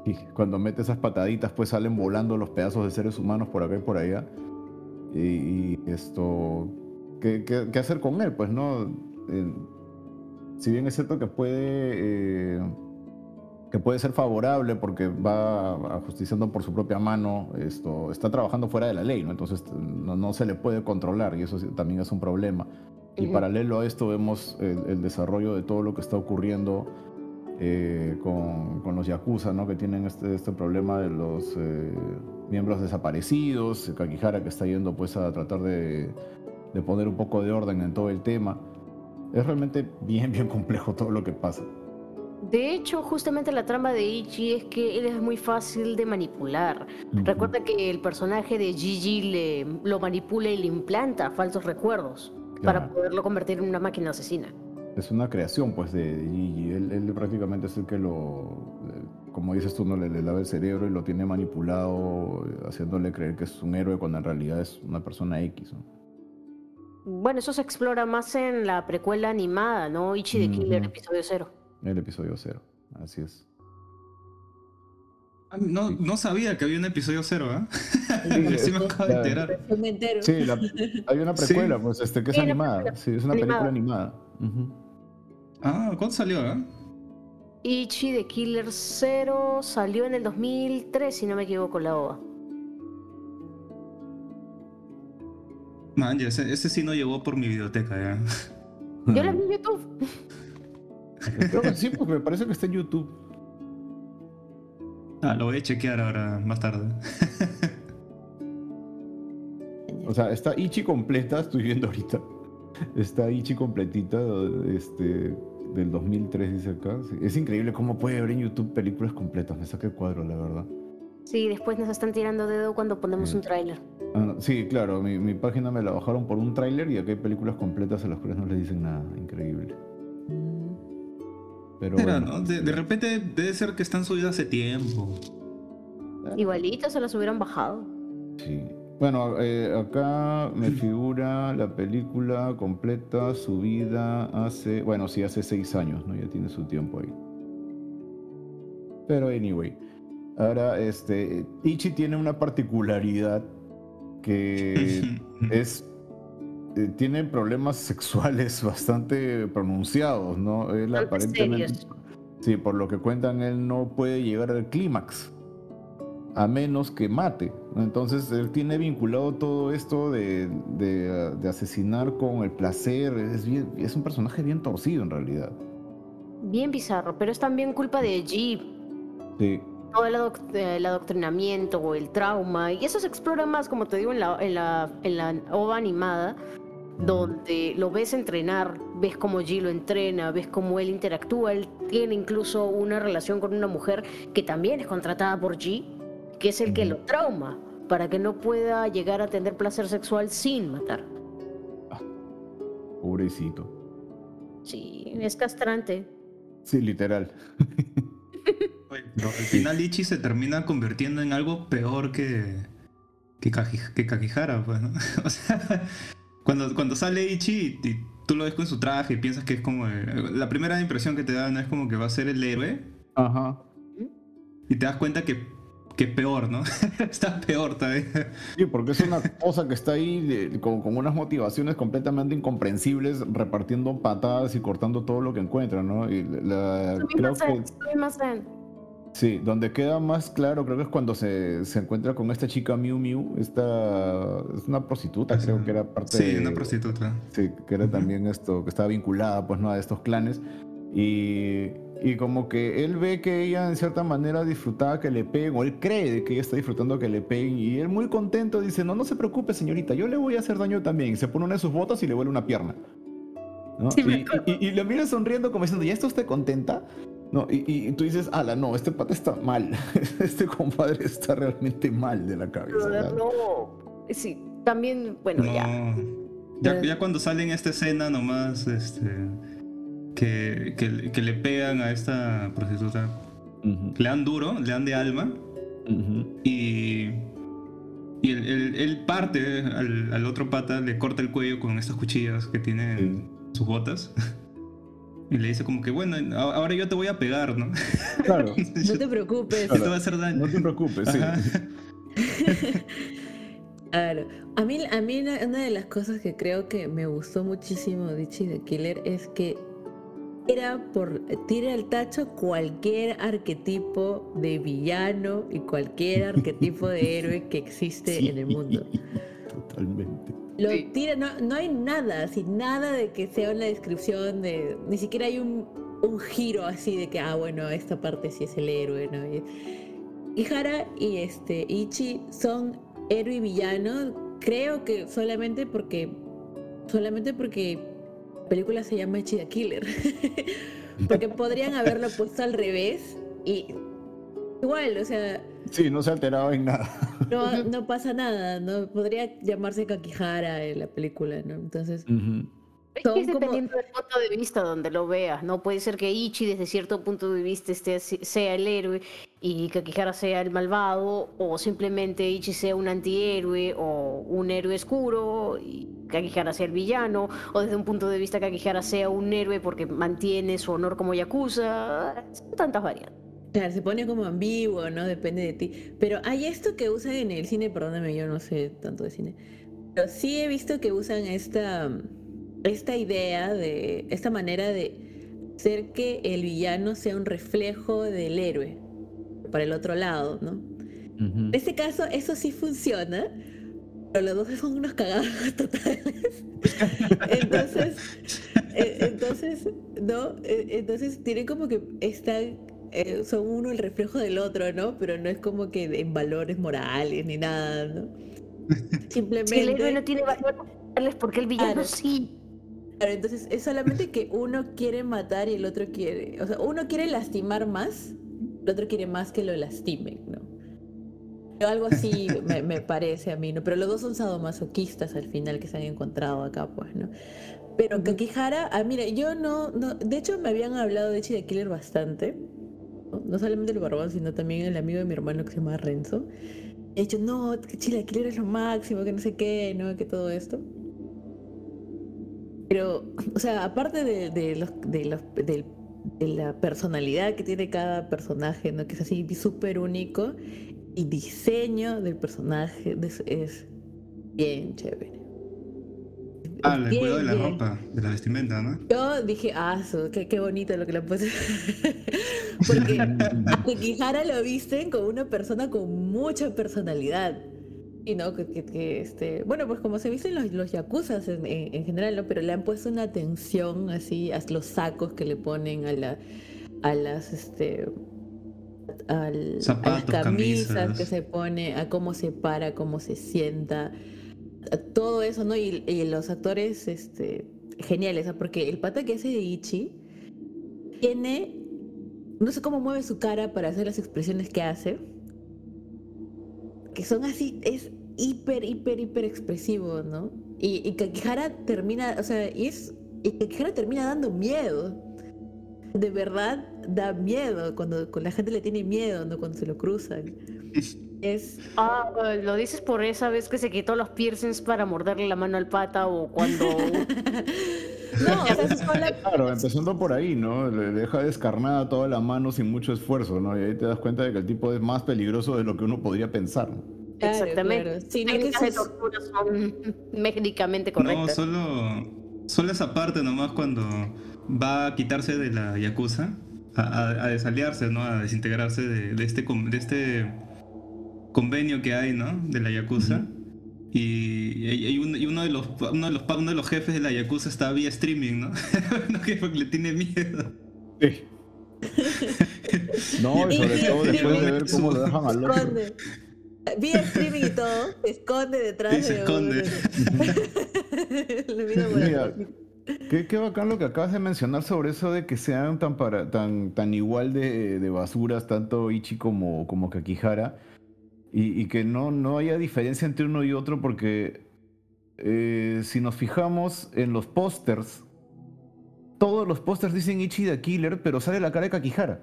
Y cuando mete esas pataditas, pues salen volando los pedazos de seres humanos por acá y por allá. Y, y esto. ¿qué, qué, qué hacer con él? Pues no. Eh, si bien es cierto que puede. eh, que puede ser favorable porque va ajusticiando por su propia mano, esto está trabajando fuera de la ley, ¿no? Entonces no, no se le puede controlar y eso también es un problema. Y paralelo a esto vemos el, el desarrollo de todo lo que está ocurriendo eh, con, con los Yakuza, ¿no? que tienen este, este problema de los eh, miembros desaparecidos, Kakihara que está yendo pues a tratar de, de poner un poco de orden en todo el tema. Es realmente bien, bien complejo todo lo que pasa. De hecho, justamente la trama de Ichi es que él es muy fácil de manipular. Recuerda que el personaje de Gigi le, lo manipula y le implanta falsos recuerdos para poderlo convertir en una máquina asesina. Es una creación pues de Gigi. Él, él prácticamente es el que lo, eh, como dices tú, no le, le lava el cerebro y lo tiene manipulado, haciéndole creer que es un héroe cuando en realidad es una persona X. ¿no? Bueno, eso se explora más en la precuela animada, ¿no? Ichi the Killer, Ujú. episodio 0. El episodio cero. Así es. Ah, No, no sabía que había un episodio cero, ¿eh? Sí, Recién me acabo de enterar. Sí, la- hay una Sí. precuela, pues, este, que es Sí, animada. Sí, es una Animada. película animada. Ah, ¿cuándo salió, eh? Ichi the Killer 0 salió en el 2003, si no me equivoco, la OVA. Man, ese, ese sí no llegó por mi biblioteca, ya. Yo la vi en YouTube. Creo que sí, pues me parece que está en YouTube. Ah, lo voy a chequear ahora, más tarde. O sea, está Ichi completa, estoy viendo ahorita. Está Ichi completita, este, del 2003, dice acá. Sí, Es increíble cómo puede ver en YouTube películas completas. Me saca el cuadro, la verdad. Sí, después nos están tirando dedo cuando ponemos Sí. un tráiler. Ah, no, sí, claro, mi, mi página me la bajaron por un tráiler y acá hay películas completas a las cuales no les dicen nada. Increíble. Pero bueno, ¿no? De, de repente debe ser que están subidas hace tiempo. Igualito se las hubieran bajado. Sí. Bueno, eh, acá me figura la película completa subida hace, bueno, sí, hace seis años, ¿no? Ya tiene su tiempo ahí. Pero anyway, ahora este, Ichi tiene una particularidad que es eh, tiene problemas sexuales bastante pronunciados, ¿no? Él aparentemente, serios. sí, por lo que cuentan, él no puede llegar al clímax a menos que mate. Entonces él tiene vinculado todo esto de, de, de asesinar con el placer. Es, bien- es un personaje bien torcido en realidad. Bien bizarro, pero es también culpa de Jeep. Sí, Todo el, adoc- el adoctrinamiento o el trauma. Y eso se explora más, como te digo, en la, en la, en la ova animada, donde lo ves entrenar, ves cómo G lo entrena, ves cómo él interactúa. Él tiene incluso una relación con una mujer que también es contratada por G, que es el que lo trauma, para que no pueda llegar a tener placer sexual sin matar. pobrecito. Sí, es castrante. Sí, literal. Al final Ichi se termina convirtiendo en algo peor que, que, que Kakihara, pues, ¿no? O sea, cuando, cuando sale Ichi y, y tú lo ves con su traje y piensas que es como... el- la primera impresión que te da no es como que va a ser el héroe Ajá. y te das cuenta que, que peor, ¿no? Está peor todavía. Sí, porque es una cosa que está ahí de- con, con unas motivaciones completamente incomprensibles, repartiendo patadas y cortando todo lo que encuentra, ¿no? Y la, creo que sí, donde queda más claro, creo que es cuando se, se encuentra con esta chica Miu Miu, esta es una prostituta, creo que era parte Sí, de- una prostituta. Sí, que era también esto, que estaba vinculada pues no a estos clanes. Y, y como que él ve que ella en cierta manera disfrutaba que le peguen, o él cree de que ella está disfrutando que le peguen, y él muy contento dice, no, no se preocupe señorita, yo le voy a hacer daño también. Y se pone una de sus botas y le vuelve una pierna. ¿no? Sí, y, y- y lo mira sonriendo como diciendo, ¿ya está usted contenta? No, y, y tú dices, ala, no, este pata está mal. Este compadre está realmente mal de la cabeza. Brother, ¿no? no. Sí, también, bueno, No. ya. Ya, ya cuando sale en esta escena nomás, este, que, que, que le pegan a esta prostituta, Ujú, le dan duro, le dan de alma, ujú. y, y él, él- él parte al, al otro pata, le corta el cuello con estas cuchillas que tiene en sus botas. Y le dice como que, bueno, ahora yo te voy a pegar, ¿no? Claro, No te preocupes. Yo te voy a hacer daño. no te preocupes, sí. Claro. A mí, a mí una una de las cosas que creo que me gustó muchísimo de Ichi the Killer es que era por tira al tacho cualquier arquetipo de villano y cualquier arquetipo de héroe que existe Sí, en el mundo. Totalmente. Lo tira, no, no hay nada, así, nada de que sea una descripción de. Ni siquiera hay un, un giro así de que, ah, bueno, esta parte sí es el héroe, ¿no? Y, Ihara y este Ichi son héroe y villano, creo que solamente porque. Solamente porque película se llama the Killer. porque podrían haberlo puesto al revés y. Igual, o sea, Sí, no se alteraba en nada. no, no pasa nada, ¿no? Podría llamarse Kakihara en la película, ¿no? Entonces. Es que es como- dependiendo del punto de vista donde lo veas, ¿no? Puede ser que Ichi desde cierto punto de vista esté sea el héroe y Kakihara sea el malvado, o simplemente Ichi sea un antihéroe o un héroe oscuro y Kakihara sea el villano, o desde un punto de vista Kakihara sea un héroe porque mantiene su honor como Yakuza. Son tantas variantes. Claro, se pone como ambiguo, ¿no? Depende de ti. Pero hay esto que usan en el cine, perdóname, yo no sé tanto de cine. Pero sí he visto que usan esta, esta idea de, esta manera de hacer que el villano sea un reflejo del héroe para el otro lado, ¿no? En este caso, eso sí funciona, pero los dos son unos cagados totales. entonces, eh, entonces, ¿no? Eh, Entonces tienen como que están, eh, son uno el reflejo del otro, ¿no? Pero no es como que en valores morales ni nada, ¿no? Simplemente. Si el héroe no tiene valores morales, porque el villano Claro. sí. Claro, entonces es solamente que uno quiere matar y el otro quiere, o sea, uno quiere lastimar más, el otro quiere más que lo lastimen, ¿no? Pero algo así me, me parece a mí, ¿no? Pero los dos son sadomasoquistas al final que se han encontrado acá, pues, ¿no? Pero Kakihara, ah, mira, yo no, no, de hecho me habían hablado de Ichi the Killer bastante, ¿no? No solamente el barbón, sino también el amigo de mi hermano que se llama Renzo. He dicho, no, que Ichi the Killer es lo máximo, que no sé qué, ¿no? Que todo esto. Pero, o sea, aparte de, de, los, de, los, del- de la personalidad que tiene cada personaje, ¿no? Que es así súper único, y diseño del personaje es, es bien chévere. Ah, el Bien, cuidado de la bien. ropa, de la vestimenta, ¿no? Yo dije, ah, su, qué, qué bonito lo que le han puesto. Porque a Kikihara lo visten como una persona con mucha personalidad. Y no, que, que- que, este, bueno, pues como se visten los, los yakuzas en, en- en general, ¿no? Pero le han puesto una atención así a los sacos que le ponen a la, a las, este, al- a las camisas camisas. que se pone, a cómo se para, cómo se sienta, a todo eso, ¿no? Y, y los actores, este, geniales, porque el pata que hace de Ichi tiene, no sé cómo mueve su cara para hacer las expresiones que hace, que son así, es hiper, hiper, hiper expresivo, ¿no? Y, y Kakihara termina, o sea, y es, y Kakihara termina dando miedo. De verdad da miedo cuando, cuando la gente le tiene miedo, ¿no? Cuando se lo cruzan. Es Ah, lo dices por esa vez que se quitó los piercings para morderle la mano al pata o cuando... No, o sea, eso es con la- Claro, empezando por ahí, ¿no? Le deja descarnada toda la mano sin mucho esfuerzo, ¿no? Y ahí te das cuenta de que el tipo es más peligroso de lo que uno podría pensar. ¿No? Claro, Exactamente. claro. Sí, no, que técnicas eso de es- tortura son médicamente No, correctas. solo, solo esa parte nomás cuando va a quitarse de la Yakuza, a, a- a desaliarse, ¿no? A desintegrarse de, de este, de este convenio que hay, ¿no? De la Yakuza. Y, y- y un- y uno, de los, uno, de los, pa- uno de los jefes de la Yakuza está vía streaming, ¿no? Uno que le tiene miedo. Sí. No, y sobre todo después de ver cómo lo dejan al otro. Vía streaming y todo, se esconde detrás Sí, se de esconde. Lo miro por Mira. Qué, qué bacán lo que acabas de mencionar sobre eso de que sean tan, para, tan, tan igual de, de basuras, tanto Ichi como, como Kakihara, y, y que no, no haya diferencia entre uno y otro, porque eh, si nos fijamos en los pósters, todos los pósters dicen Ichi the Killer, pero sale la cara de Kakihara.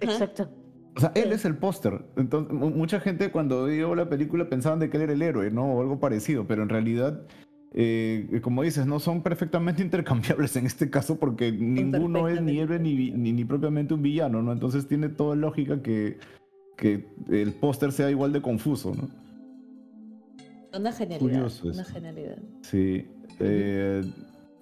Exacto. O sea, él es el póster. Entonces, mu- mucha gente cuando vio la película pensaban de que él era el héroe, ¿no? O algo parecido, pero en realidad, eh, como dices, no son perfectamente intercambiables en este caso porque ninguno es ni héroe ni, ni, ni propiamente un villano, ¿no? Entonces tiene toda lógica que, que el póster sea igual de confuso, ¿no? Una genialidad. Curioso Una genialidad. Sí. eh,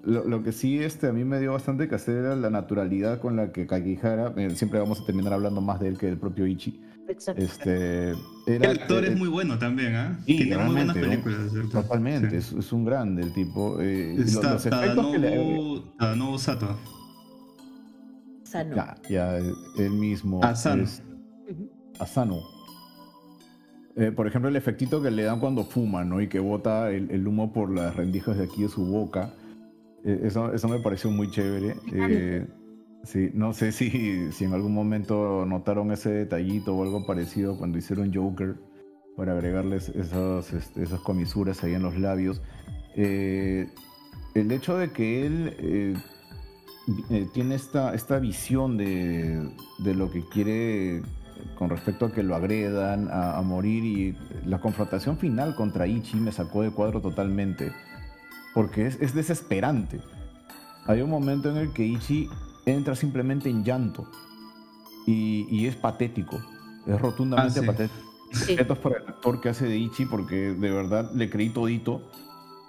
lo, lo que sí este, a mí me dio bastante que hacer era la naturalidad con la que Kakihara, eh, siempre vamos a terminar hablando más de él que del propio Ichi. Exacto. Este, era, El actor eh, es muy bueno también, ¿ah? Sí, Tiene muy buenas realmente, películas. ¿cierto? Totalmente, Sí. es, es un grande el tipo. eh, Está los efectos que le- Tadanobu, Tadanobu Sato. Sano. Ya, ya, él mismo. Asano. es. Asano. Eh, por ejemplo, el efectito que le dan cuando fuma, ¿no? Y que bota el, el humo por las rendijas de aquí de su boca. Eh, eso, eso me pareció muy chévere. Eh, sí, no sé si, si en algún momento notaron ese detallito o algo parecido cuando hicieron Joker para agregarles esos, este, esas comisuras ahí en los labios. Eh, el hecho de que él eh, eh, tiene esta, esta visión de, de lo que quiere con respecto a que lo agredan, a, a morir y la confrontación final contra Ichi me sacó de cuadro totalmente, porque es, es desesperante. Hay un momento en el que Ichi entra simplemente en llanto y, y es patético, es rotundamente Ah, sí. patético. Sí. Respetos por el actor que hace de Ichi porque de verdad le creí todito.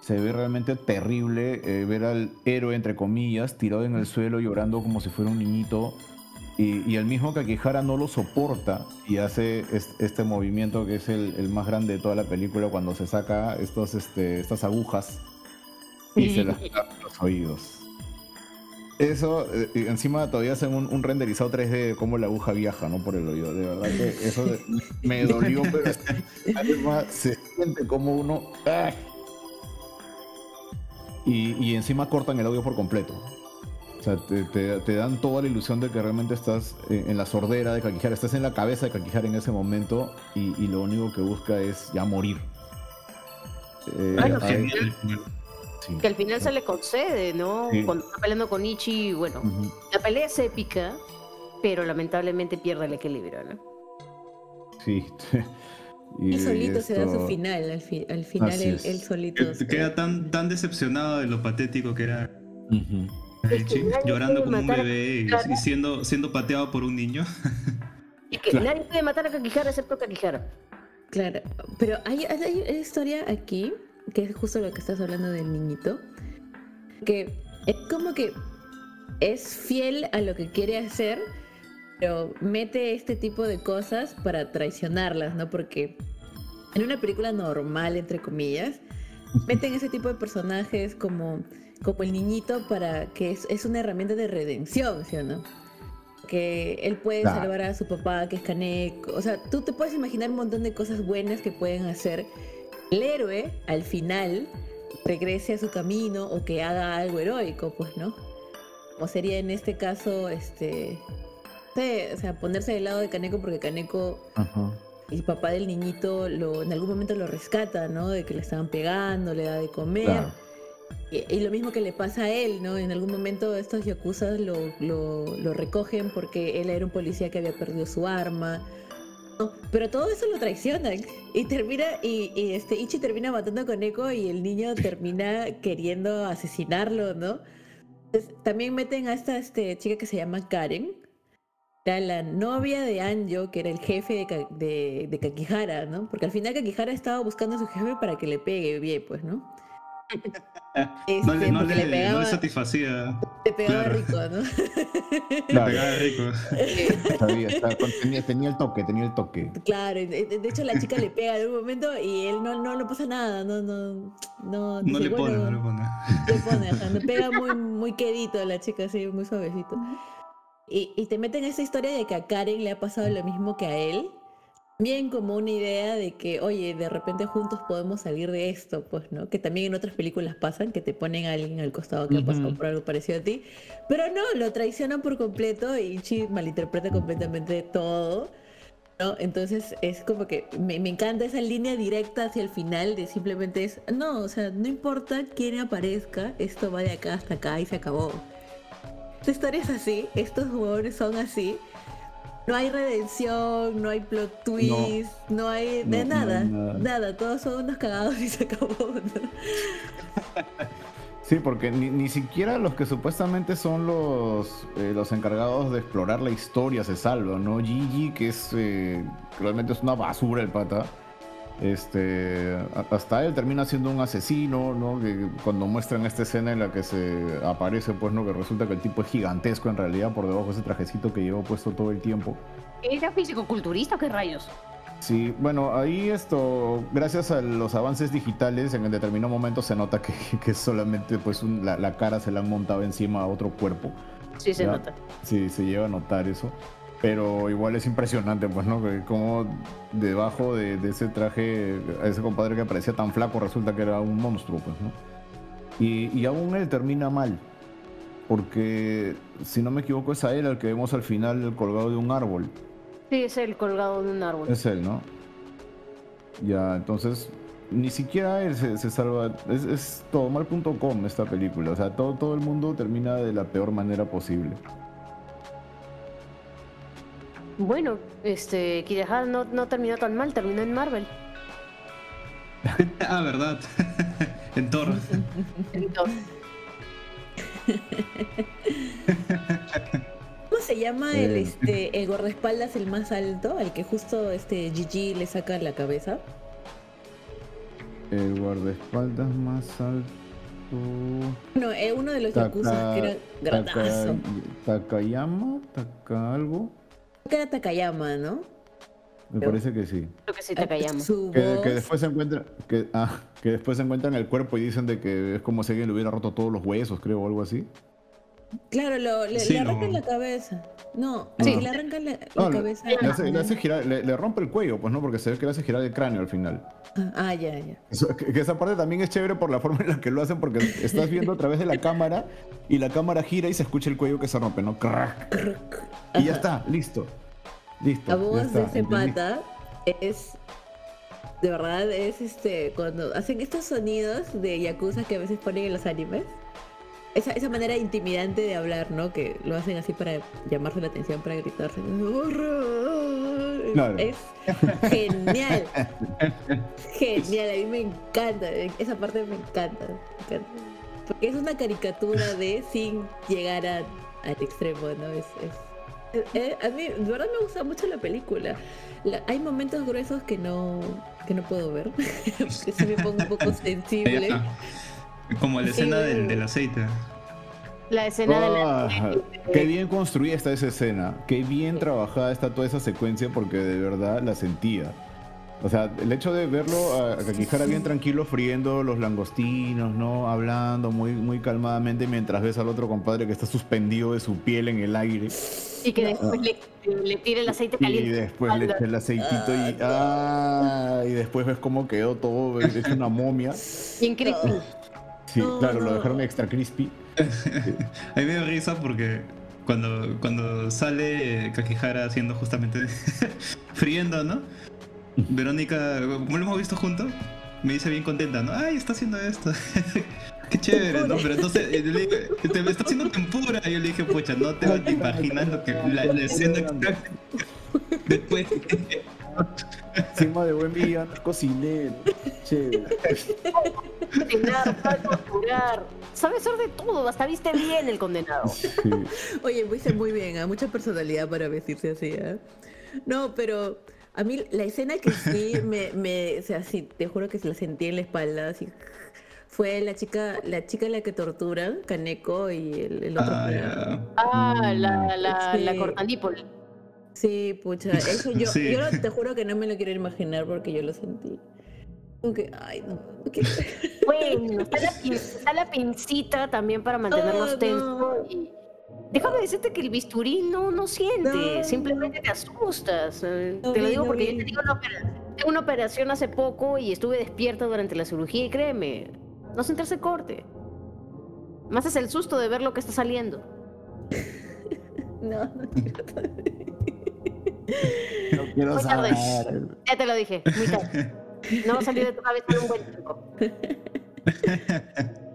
Se ve realmente terrible eh, ver al héroe, entre comillas, tirado en el suelo llorando como si fuera un niñito. Y, y el mismo Kakihara no lo soporta y hace es- este movimiento que es el, el más grande de toda la película cuando se saca estos, este, estas agujas y se las los oídos. Eso, eh, encima todavía hacen un, un renderizado 3D de cómo la aguja viaja, ¿no? Por el oído. De verdad que eso de- me dolió, pero además se siente como uno... ¡ah! Y, y encima cortan el audio por completo. O sea, te, te- te dan toda la ilusión de que realmente estás en, en la sordera de Kakihara, estás en la cabeza de Kakihara en ese momento y, y lo único que busca es ya morir. Eh, Bueno, ay, Genial. Sí. Que al final se le concede, ¿no? Sí. Cuando está peleando con Ichi, bueno, la pelea es épica, pero lamentablemente pierde el equilibrio, ¿no? Sí. Y Y solito se da su final. Al, fi- al final él, solito. Que- se Queda tan, tan decepcionado de lo patético que era Ujú. Es que Ichi, nadie llorando como un matar bebé y, siendo, siendo pateado por un niño. Y que Claro. nadie puede matar a Kakihara excepto Kakihara. Claro, pero hay, hay una historia aquí, que es justo lo que estás hablando del niñito, que es como que es fiel a lo que quiere hacer, pero mete este tipo de cosas para traicionarlas, ¿no? Porque en una película normal, entre comillas, meten ese tipo de personajes como, como el niñito para que es, es una herramienta de redención, ¿sí o no? Que él puede salvar a su papá, que es Kaneko. O sea, tú te puedes imaginar un montón de cosas buenas que pueden hacer. El héroe, al final, regrese a su camino o que haga algo heroico, pues, ¿no? Como sería en este caso, este. o sea, ponerse del lado de Kaneko porque Kaneko Ajá. el papá del niñito lo, en algún momento lo rescata, ¿no? De que le estaban pegando, le da de comer. Claro. Y, y lo mismo que le pasa a él, ¿no? En algún momento estos yakuzas lo, lo, lo recogen porque él era un policía que había perdido su arma. Pero todo eso lo traicionan. Y termina, y, este Ichi termina matando a Koneko y el niño termina queriendo asesinarlo, ¿no? Entonces, también meten a esta este, chica que se llama Karen. La novia de Anjo, que era el jefe de, de, de Kakihara, ¿no? Porque al final Kakihara estaba buscando a su jefe para que le pegue bien, pues, ¿no? Este, No le, no le- le no pegaba, le satisfacía. le pegaba claro. rico, ¿no? Le Claro. pegaba rico. Sabía, estaba- tenía, tenía el toque, tenía el toque. Claro, de, hecho la chica le pega en un momento y él no, no, no pasa nada, no, no, no, No dice, le pone, bueno, no le pone. le pone, ajá, le pega muy, muy quedito a la chica, así, muy suavecito. Y, y te meten esa historia de que a Karen le ha pasado lo mismo que a él, bien como una idea de que, oye, de repente juntos podemos salir de esto, pues, ¿no? Que también en otras películas pasan, que te ponen a alguien al costado que ha pasado Ujú. por algo parecido a ti. Pero no, lo traicionan por completo y Ichi malinterpreta completamente todo. ¿no? Entonces es como que me, me encanta esa línea directa hacia el final de simplemente es, no, o sea, no importa quién aparezca, esto va de acá hasta acá y se acabó. Esta historia es así, estos jugadores son así. No hay redención, no hay plot twist, no, hay de No, no hay nada, nada. todos son unos cagados y se acabó. Sí, porque ni, ni siquiera los que supuestamente son los, eh, los encargados de explorar la historia se salvan, ¿no? Gigi, que es eh, realmente es una basura el pata. Este, hasta él termina siendo un asesino, ¿no? Que cuando muestran esta escena en la que se aparece, pues, ¿no? Que resulta que el tipo es gigantesco en realidad por debajo de ese trajecito que lleva puesto todo el tiempo. ¿Era físico-culturista o qué rayos? Sí, bueno, ahí esto, gracias a los avances digitales, en determinado momento se nota que, que solamente pues un- la, la cara se la han montado encima a otro cuerpo. Sí, se Ya. nota. Sí, se llega a notar eso. Pero igual es impresionante, pues, ¿no? Que como debajo de, de ese traje, a ese compadre que parecía tan flaco, resulta que era un monstruo, pues, ¿no? Y, y aún él termina mal. Porque, si no me equivoco, es a él al que vemos al final colgado de un árbol. Sí, es el colgado de un árbol. Es él, ¿no? Ya, entonces, ni siquiera él se, se salva. Es, es todomal.com esta película. O sea, todo, todo el mundo termina de la peor manera posible. Bueno, este, Kidehara no, no terminó tan mal, terminó en Marvel. Ah, verdad. en Thor. Entonces, ¿Cómo se llama el, Eh. este, el guardaespaldas el más alto, al que justo este Gigi le saca la cabeza? El guardaespaldas más alto. No, eh, uno de los Taka- yakuza que era granazo. Taka- Takayama, Taka algo. Que era Takayama, ¿no? Me parece que sí. creo que sí Takayama. Su Que, voz. que después se encuentra, que, ah, que después se encuentran el cuerpo y dicen de que es como si alguien le hubiera roto todos los huesos, creo, o algo así. Claro, lo- le, Sí, le no. arrancan la cabeza. No, Sí. le arrancan la, la No, le- cabeza. Le hace, le hace girar, le, le rompe el cuello, pues no, porque se ve que le hace girar el cráneo al final. Ah, ya, ya. Eso- que, que esa parte también es chévere por la forma en la que lo hacen, porque estás viendo a través de la cámara y la cámara gira y se escucha el cuello que se rompe, ¿no? Y ya está, listo. Listo. La ya voz de ese pata es. De verdad, es este. Cuando hacen estos sonidos de yakuza que a veces ponen en los animes. Esa, esa manera intimidante de hablar, ¿no? Que lo hacen así para llamarse la atención, para gritarse. Claro. Es genial. genial, a mí me encanta. Esa parte me encanta. me encanta. Porque es una caricatura de sin llegar a- al extremo, ¿no? Es, es- eh, a mí, de verdad me gusta mucho la película. La- hay momentos gruesos que no, que no puedo ver, que sí me pongo un poco sensible. Como la Sí, escena del, güey. del aceite. La escena de la... Ah, qué bien construida está esa escena, qué bien trabajada está toda esa secuencia porque de verdad la sentía. O sea, el hecho de verlo a, a Kakihara bien tranquilo friendo los langostinos, ¿no? Hablando muy, muy calmadamente mientras ves al otro compadre que está suspendido de su piel en el aire. Y que después le, le tire el aceite Y caliente. después le echa el aceitito y, ah, y después ves cómo quedó todo hecho una momia. Bien creepy. Sí, No, claro, lo dejaron extra crispy. A mí me da risa porque cuando, cuando sale Kakihara haciendo justamente friendo, ¿no? Verónica, como lo hemos visto juntos, me dice bien contenta, ¿no? Ay, está haciendo esto. Qué chévere, ¿no? Pero entonces eh, le digo, te me está haciendo tempura. Y yo le dije, pucha, no te vas a imaginar lo que la, la escena. Después, Encima de buen villano, cocinero. Chévere. Cocinar, torturar. Sabe hacer de todo, hasta viste bien el condenado. Sí. Oye, hice muy bien, ¿ah? mucha personalidad para vestirse así. ¿ah? No, pero a mí la escena que sí me, me, o sea, sí, te juro que se la sentí en la espalda, así, fue la chica, la chica la que torturan, Kaneko y el, el otro. ah, ya. Ah, la, la, Sí. la. Sí, pucha, eso yo, Sí. yo te juro que no me lo quiero imaginar porque yo lo sentí. Que, ay, no, Bueno, está la, pin- está la pincita también para mantenernos Oh, no. tensos. Y, Déjame decirte que el bisturí no, no siente, No. simplemente te asustas. eh, No te lo digo no porque yo tenido una, tengo una operación hace poco y estuve despierta durante la cirugía y créeme, no sentirse corte. Más es el susto de ver lo que está saliendo. No, no quiero No quiero Muy tarde. saber. Ya te lo dije, muy tarde. No va a salir de tu cabeza en un buen tiempo.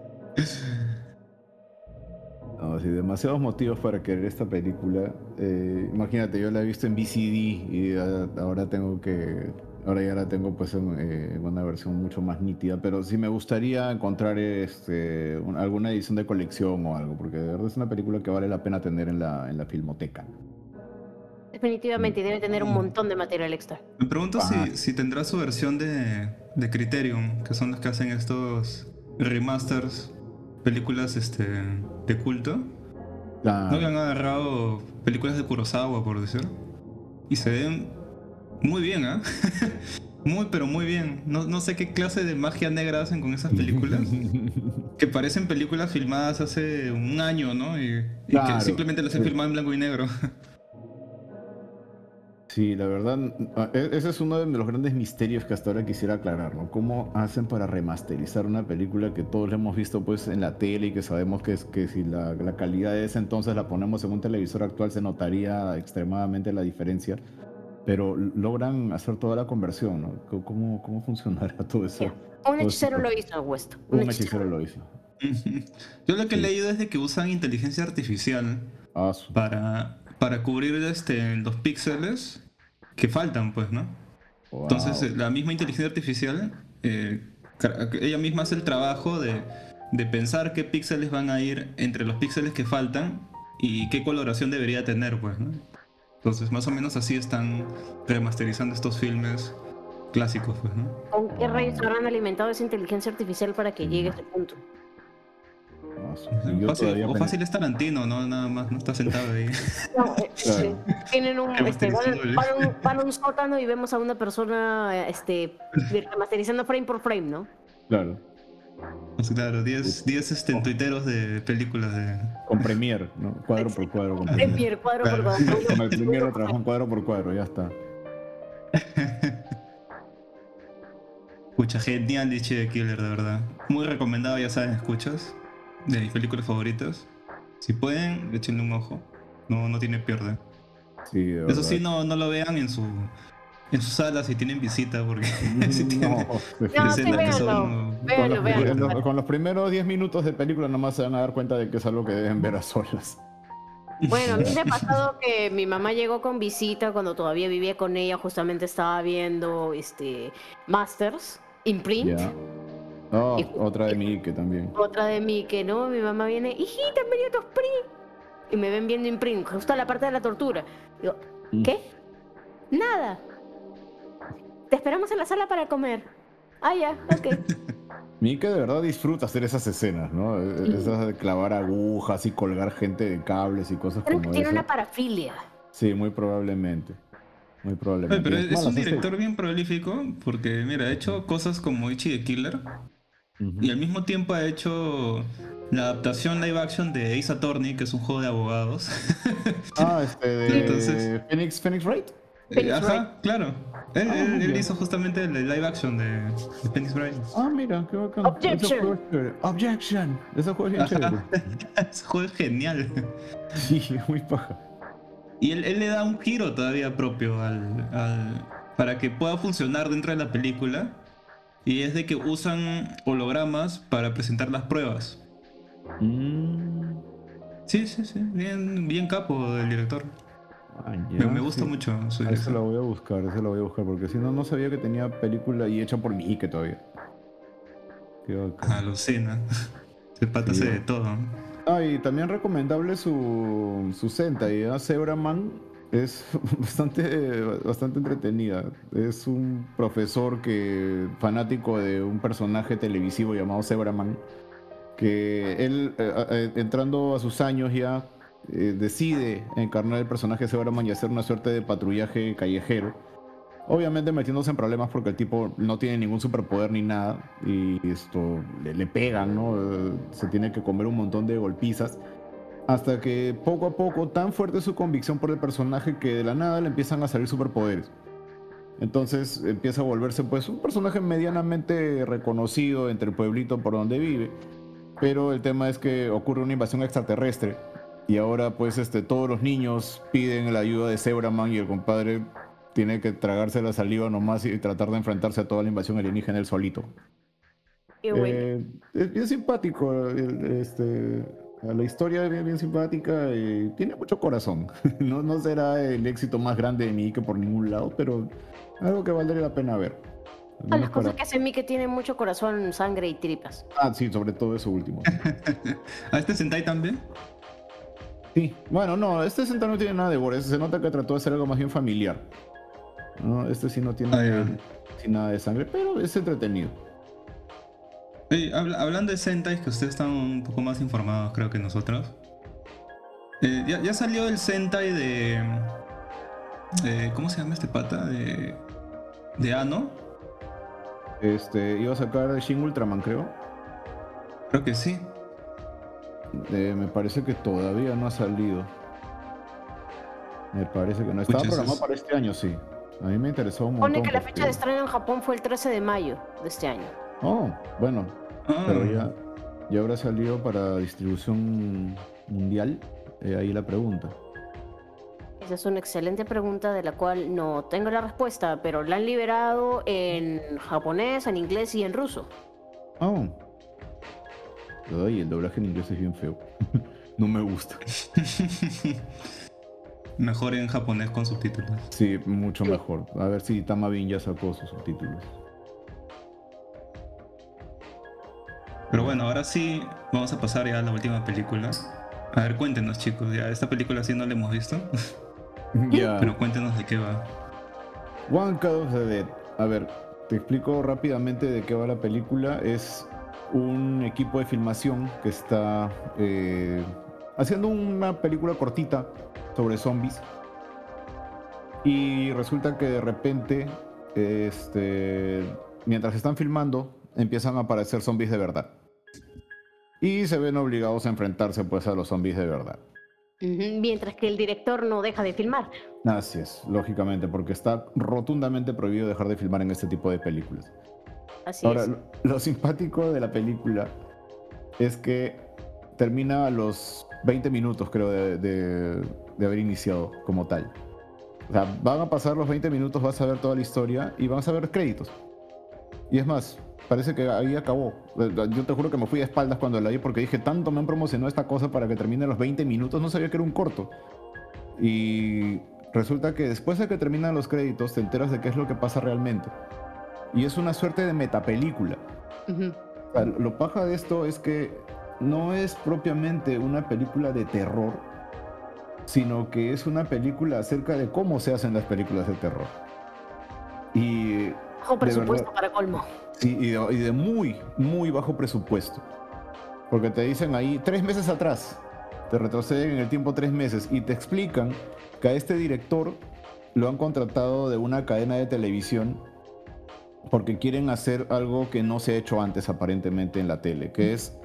No, sí, demasiados motivos para querer esta película. Eh, imagínate, yo la he visto en VCD y ah, ahora tengo que. Ahora ya la tengo pues en, eh, en una versión mucho más nítida, pero sí me gustaría encontrar este, un- alguna edición de colección o algo, porque de verdad es una película que vale la pena tener en la, en la filmoteca. Definitivamente debe tener un montón de material extra. Me pregunto Ah. si, si tendrá su versión de, de Criterion, que son los que hacen estos remasters, películas este, de culto. ¿No que han agarrado películas de Kurosawa, por decir? Y se ven muy bien, ¿ah? muy, pero muy bien. No, no sé qué clase de magia negra hacen con esas películas. que parecen películas filmadas hace un año, ¿no? Y, y Claro, que simplemente las han sí. filmado en blanco y negro. Sí, la verdad, ah, e- ese es uno de los grandes misterios que hasta ahora quisiera aclarar, ¿no? ¿Cómo hacen para remasterizar una película que todos la hemos visto pues en la tele y que sabemos que, es, que si la, la calidad de ese entonces la ponemos en un televisor actual se notaría extremadamente la diferencia? Pero logran hacer toda la conversión, ¿no? ¿Cómo, cómo funcionará todo eso? Un hechicero lo hizo, West. Un hechicero lo hizo. Yo lo que he Sí. leído es de que usan inteligencia artificial Ah, su- para, para cubrir este, los píxeles que faltan, pues, ¿no? Entonces, wow. eh, la misma inteligencia artificial, eh, ella misma hace el trabajo de, de pensar qué píxeles van a ir entre los píxeles que faltan y qué coloración debería tener, pues, ¿no? Entonces, más o menos así están remasterizando estos filmes clásicos, pues, ¿no? ¿Con qué rayos habrán alimentado esa inteligencia artificial para que llegue a ese punto? Su- y yo Fácil- todavía o fácil es Tarantino, ¿no? Nada más, no está sentado ahí. No, eh, Claro. eh, tienen un, este, van, a un, van a un sótano y vemos a una persona eh, este, remasterizando frame por frame, ¿no? Claro, Pues claro, 10 10 este, tuiteros de películas de... con Premiere, ¿no? Cuadro por cuadro. Con Premiere. Premiere, cuadro Claro. por cuadro. Con el primero trabajó cuadro por cuadro, ya está. Escucha, genial Dichi de Killer, de verdad. Muy recomendado, ya saben, escuchas. De mis películas favoritas. Si pueden, échenle un ojo. No, no tiene pierde. Sí, de Eso verdad. sí, no, no lo vean en su en su sala si tienen visita, porque si tienen No, sí, que véanlo. son... con, Véanlo, los, véanlo. con los primeros 10 minutos de película nomás se van a dar cuenta de que es algo que deben ver a solas. Bueno, a mí me ha pasado que mi mamá llegó con visita cuando todavía vivía con ella, justamente estaba viendo este Masters, Imprint. Ya. Oh, Y- otra de que también. Otra de que no, mi mamá viene, hijita, han venido tus print. Y me ven viendo Imprint, justo a la parte de la tortura. Digo, Mm. ¿qué? Nada. Te esperamos en la sala para comer. Ah, ya, ok. Mi que de verdad disfruta hacer esas escenas, ¿no? E- Esas de clavar agujas y colgar gente de cables y cosas Creo como que tiene eso. una parafilia. Sí, muy probablemente. Muy probablemente. Oye, pero es, un director bien prolífico porque, mira, ha hecho cosas como Ichi de Killer Y al mismo tiempo ha hecho la adaptación live action de Ace Attorney, que es un juego de abogados. Ah, este de Entonces- Phoenix, Phoenix Wright. Eh, Phoenix Ajá, Wright. claro. Él, Ah, él- él ya. hizo justamente el live action de, de Phoenix Wright. Ah, mira, qué bacán. Objection. Objection. Ese juego es bien Ajá. chévere. Ese juego es genial. Sí, muy paja. Y él, él le da un giro todavía propio al, al- para que pueda funcionar dentro de la película. Y es de que usan hologramas para presentar las pruebas. Mm. Sí, sí, sí. Bien, bien capo del director. Ah, Me, ya, me gusta sí. mucho su A ese dirección. lo voy a buscar, ese lo voy a buscar, porque si no, no sabía que tenía película y hecha por mi Ike todavía. Qué. Alucina. Se pata Sí. de todo. Ah, y también recomendable su, su Sentai, ¿eh? Zebraman es bastante, bastante entretenida. Es un profesor que fanático de un personaje televisivo llamado Zebraman, que él, eh, eh, entrando a sus años ya, eh, decide encarnar el personaje Zebraman y hacer una suerte de patrullaje callejero. Obviamente metiéndose en problemas porque el tipo no tiene ningún superpoder ni nada y esto le, le pegan, ¿no? Se tiene que comer un montón de golpizas. Hasta que poco a poco tan fuerte es su convicción por el personaje que de la nada le empiezan a salir superpoderes. Entonces empieza a volverse pues un personaje medianamente reconocido entre el pueblito por donde vive. Pero el tema es que ocurre una invasión extraterrestre y ahora pues este, todos los niños piden la ayuda de Zebraman y el compadre tiene que tragarse la saliva nomás y tratar de enfrentarse a toda la invasión alienígena él solito. Qué bueno. Eh, es bien simpático, este, la historia es bien, bien simpática y tiene mucho corazón. No, no será el éxito más grande de mí que por ningún lado, pero algo que valdría la pena ver. Ah, las cosas para- que hace mí que tiene mucho corazón, sangre y tripas. Ah, sí, sobre todo eso último. ¿A este Sentai también? Sí, bueno, no, este Sentai no tiene nada de gore, se nota que trató de ser algo más bien familiar. No, este sí no tiene Ah, sí, nada de sangre, pero es entretenido. Hablando de Sentai, que ustedes están un poco más informados, creo que nosotros. Eh, ya, ya salió el Sentai de, de- ¿Cómo se llama este pata? De. De Ano. Este, iba a sacar Shin Ultraman, creo. Creo que sí. Eh, me parece que todavía no ha salido. Me parece que no. Estaba programado para este año, sí. A mí me interesó un montón. Pone que la porque- fecha de estreno en Japón fue el 13 de mayo de este año. Oh, bueno, Ah, pero ya, ya habrá salido para distribución mundial. Eh, ahí la pregunta. Esa es una excelente pregunta de la cual no tengo la respuesta, pero la han liberado en japonés, en inglés y en ruso. Oh. Ay, el doblaje en inglés es bien feo. no me gusta. Mejor en japonés con subtítulos. Sí, mucho mejor. A ver si Tamabin ya sacó sus subtítulos. Pero bueno, ahora sí, vamos a pasar ya a la última película. A ver, cuéntenos, chicos. Ya esta película sí no la hemos visto, ya. pero cuéntenos de qué va. One Cut of the Dead. A ver, te explico rápidamente de qué va la película. Es un equipo de filmación que está eh, haciendo una película cortita sobre zombies. Y resulta que de repente, este, mientras están filmando, empiezan a aparecer zombies de verdad. Y se ven obligados a enfrentarse pues a los zombies de verdad. Mientras que el director no deja de filmar. Así es, lógicamente, porque está rotundamente prohibido dejar de filmar en este tipo de películas. Así Ahora, es. lo, lo simpático de la película es que termina a los 20 minutos, creo, de, de- de haber iniciado como tal. O sea, van a pasar los 20 minutos, vas a ver toda la historia y vas a ver créditos. Y es más, parece que ahí acabó. Eh, Yo te juro que me fui de espaldas cuando la vi porque dije, tanto me han promocionado esta cosa para que termine los 20 minutos, no sabía que era un corto. Y resulta que después de que terminan los créditos te enteras de qué es lo que pasa realmente. Y es una suerte de metapelícula. Ujú. O sea, lo paja de esto es que no es propiamente una película de terror, sino que es una película acerca de cómo se hacen las películas de terror. Y, Bajo presupuesto para colmo. sí, y, de, y de muy, muy bajo presupuesto. Porque te dicen ahí tres meses atrás, te retroceden en el tiempo tres meses y te explican que a este director lo han contratado de una cadena de televisión porque quieren hacer algo que no se ha hecho antes aparentemente en la tele, que es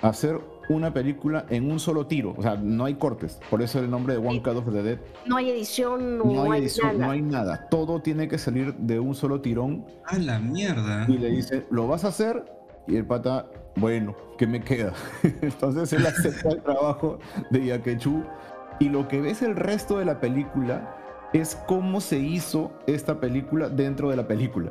hacer una película en un solo tiro, o sea, no hay cortes, por eso el nombre de One Cut of the Dead, No hay edición, no, no hay hay edición, nada. no hay nada, todo tiene que salir de un solo tirón ¡A la mierda! y le dice, ¿lo vas a hacer? Y el pata, bueno, ¿qué me queda? Entonces él acepta el trabajo de Yakechu y lo que ves el resto de la película es cómo se hizo esta película dentro de la película.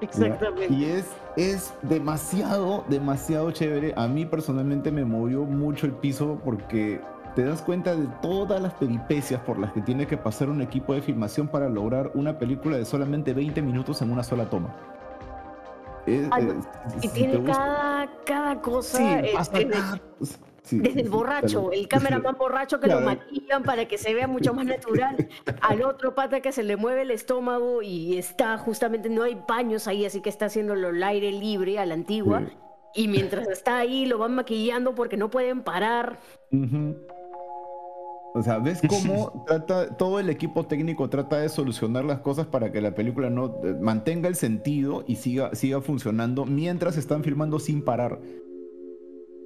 Exactamente. Y es, es demasiado, demasiado chévere. A mí personalmente me movió mucho el piso porque te das cuenta de todas las peripecias por las que tiene que pasar un equipo de filmación para lograr una película de solamente 20 minutos en una sola toma. Es- Ay, Y si tiene cada, cada cosa. Sí, cada- sí, desde el borracho, tal- el cameraman borracho que lo Claro. maquillan para que se vea mucho más natural. Al otro pata que se le mueve el estómago y está justamente, no hay baños ahí, así que está haciéndolo al aire libre, a la antigua. Sí. Y mientras está ahí, lo van maquillando porque no pueden parar. O sea, ¿ves cómo trata, todo el equipo técnico trata de solucionar las cosas para que la película no eh, mantenga el sentido y siga, siga funcionando mientras están filmando sin parar?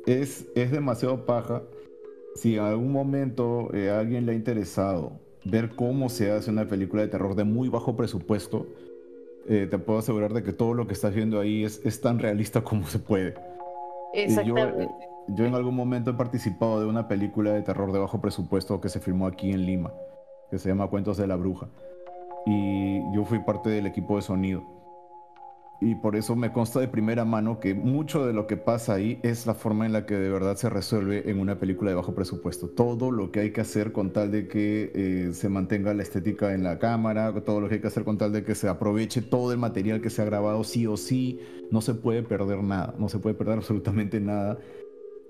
Es, es demasiado paja. si en algún momento eh, a alguien le ha interesado ver cómo se hace una película de terror de muy bajo presupuesto, eh, te puedo asegurar de que todo lo que estás viendo ahí es, es tan realista como se puede. Yo, Exactamente. yo en algún momento he participado de una película de terror de bajo presupuesto que se filmó aquí en Lima, que se llama Cuentos de la Bruja. Y yo fui parte del equipo de sonido. Y por eso me consta de primera mano que mucho de lo que pasa ahí es la forma en la que de verdad se resuelve en una película de bajo presupuesto. Todo lo que hay que hacer con tal de que eh, se mantenga la estética en la cámara, todo lo que hay que hacer con tal de que se aproveche todo el material que se ha grabado sí o sí. No se puede perder nada, no se puede perder absolutamente nada.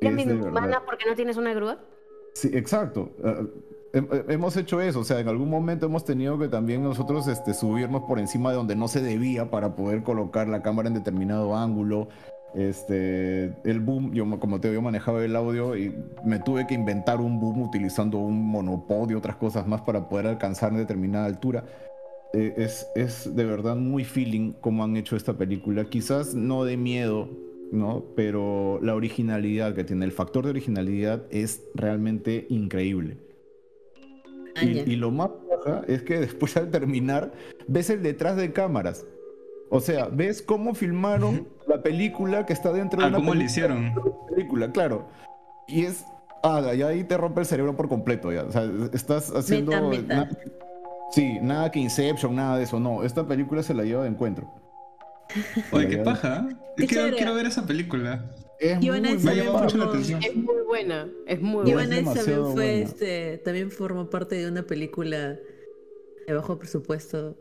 ¿Eres Es de inhumana verdad- porque no tienes una grúa? Sí, exacto. Ah, hemos hecho eso, o sea, en algún momento hemos tenido que también nosotros este, subirnos por encima de donde no se debía para poder colocar la cámara en determinado ángulo. Este, el boom, yo como te digo, manejaba el audio y me tuve que inventar un boom utilizando un monopod y otras cosas más para poder alcanzar determinada altura. Eh, es, es de verdad muy feeling como han hecho esta película. Quizás no de miedo, ¿no? Pero la originalidad que tiene, el factor de originalidad es realmente increíble. Y, y lo más baja es que después al terminar ves el detrás de cámaras. O sea, ves cómo filmaron la película que está dentro de Ah, una ¿cómo película, hicieron? película, claro. Y es. Ah, ya ahí te rompe el cerebro por completo. Ya. O sea, estás haciendo. Nada- sí, nada que Inception, nada de eso. No, esta película se la lleva de encuentro. Oye, qué paja. Qué Quiero, quiero ver esa película. Es muy Me ha llamado mucho la atención. Es muy buena, es muy Y buena. Vanessa también fue buena. este, también formó parte de una película de bajo presupuesto.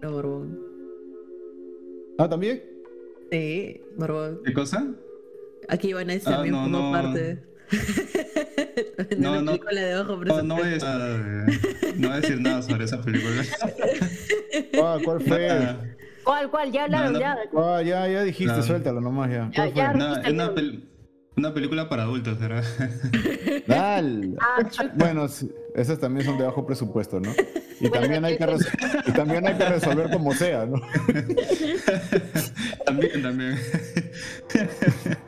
Pero Borbón. Ah, también. Sí, Borbón. ¿Qué cosa? Aquí Vanessa Ah, también no, formó no. parte. de No, una no. película de bajo No, presupuesto. no voy, a, decir nada de- no voy a decir nada sobre esa película. Ah, ¿cuál fue? ¿Cuál, cuál? Ya hablaron, No, no. ya. Ah, ya, ya dijiste, No. suéltalo nomás ya. Ya, ¿Cuál ya. fue? nada, es una, pel- una película para adultos, ¿verdad? Dale. Ah. Bueno, sí, esas también son de bajo presupuesto, ¿no? Y también hay que, y también hay que resolver como sea, ¿no? también, también.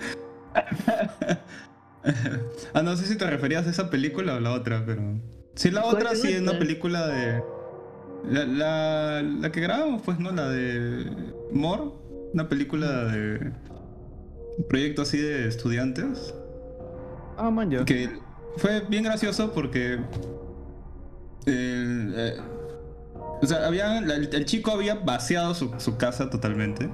ah, no sé si te referías a esa película o la otra, pero. Sí, la ¿Cuál otra sí es una película de. La, la, la que grabamos, pues, ¿no? La de. More, una película de. Un proyecto así de estudiantes. Ah, man, ya. Que fue bien gracioso porque. el, eh, o sea, había, el, el chico había vaciado su, su casa totalmente.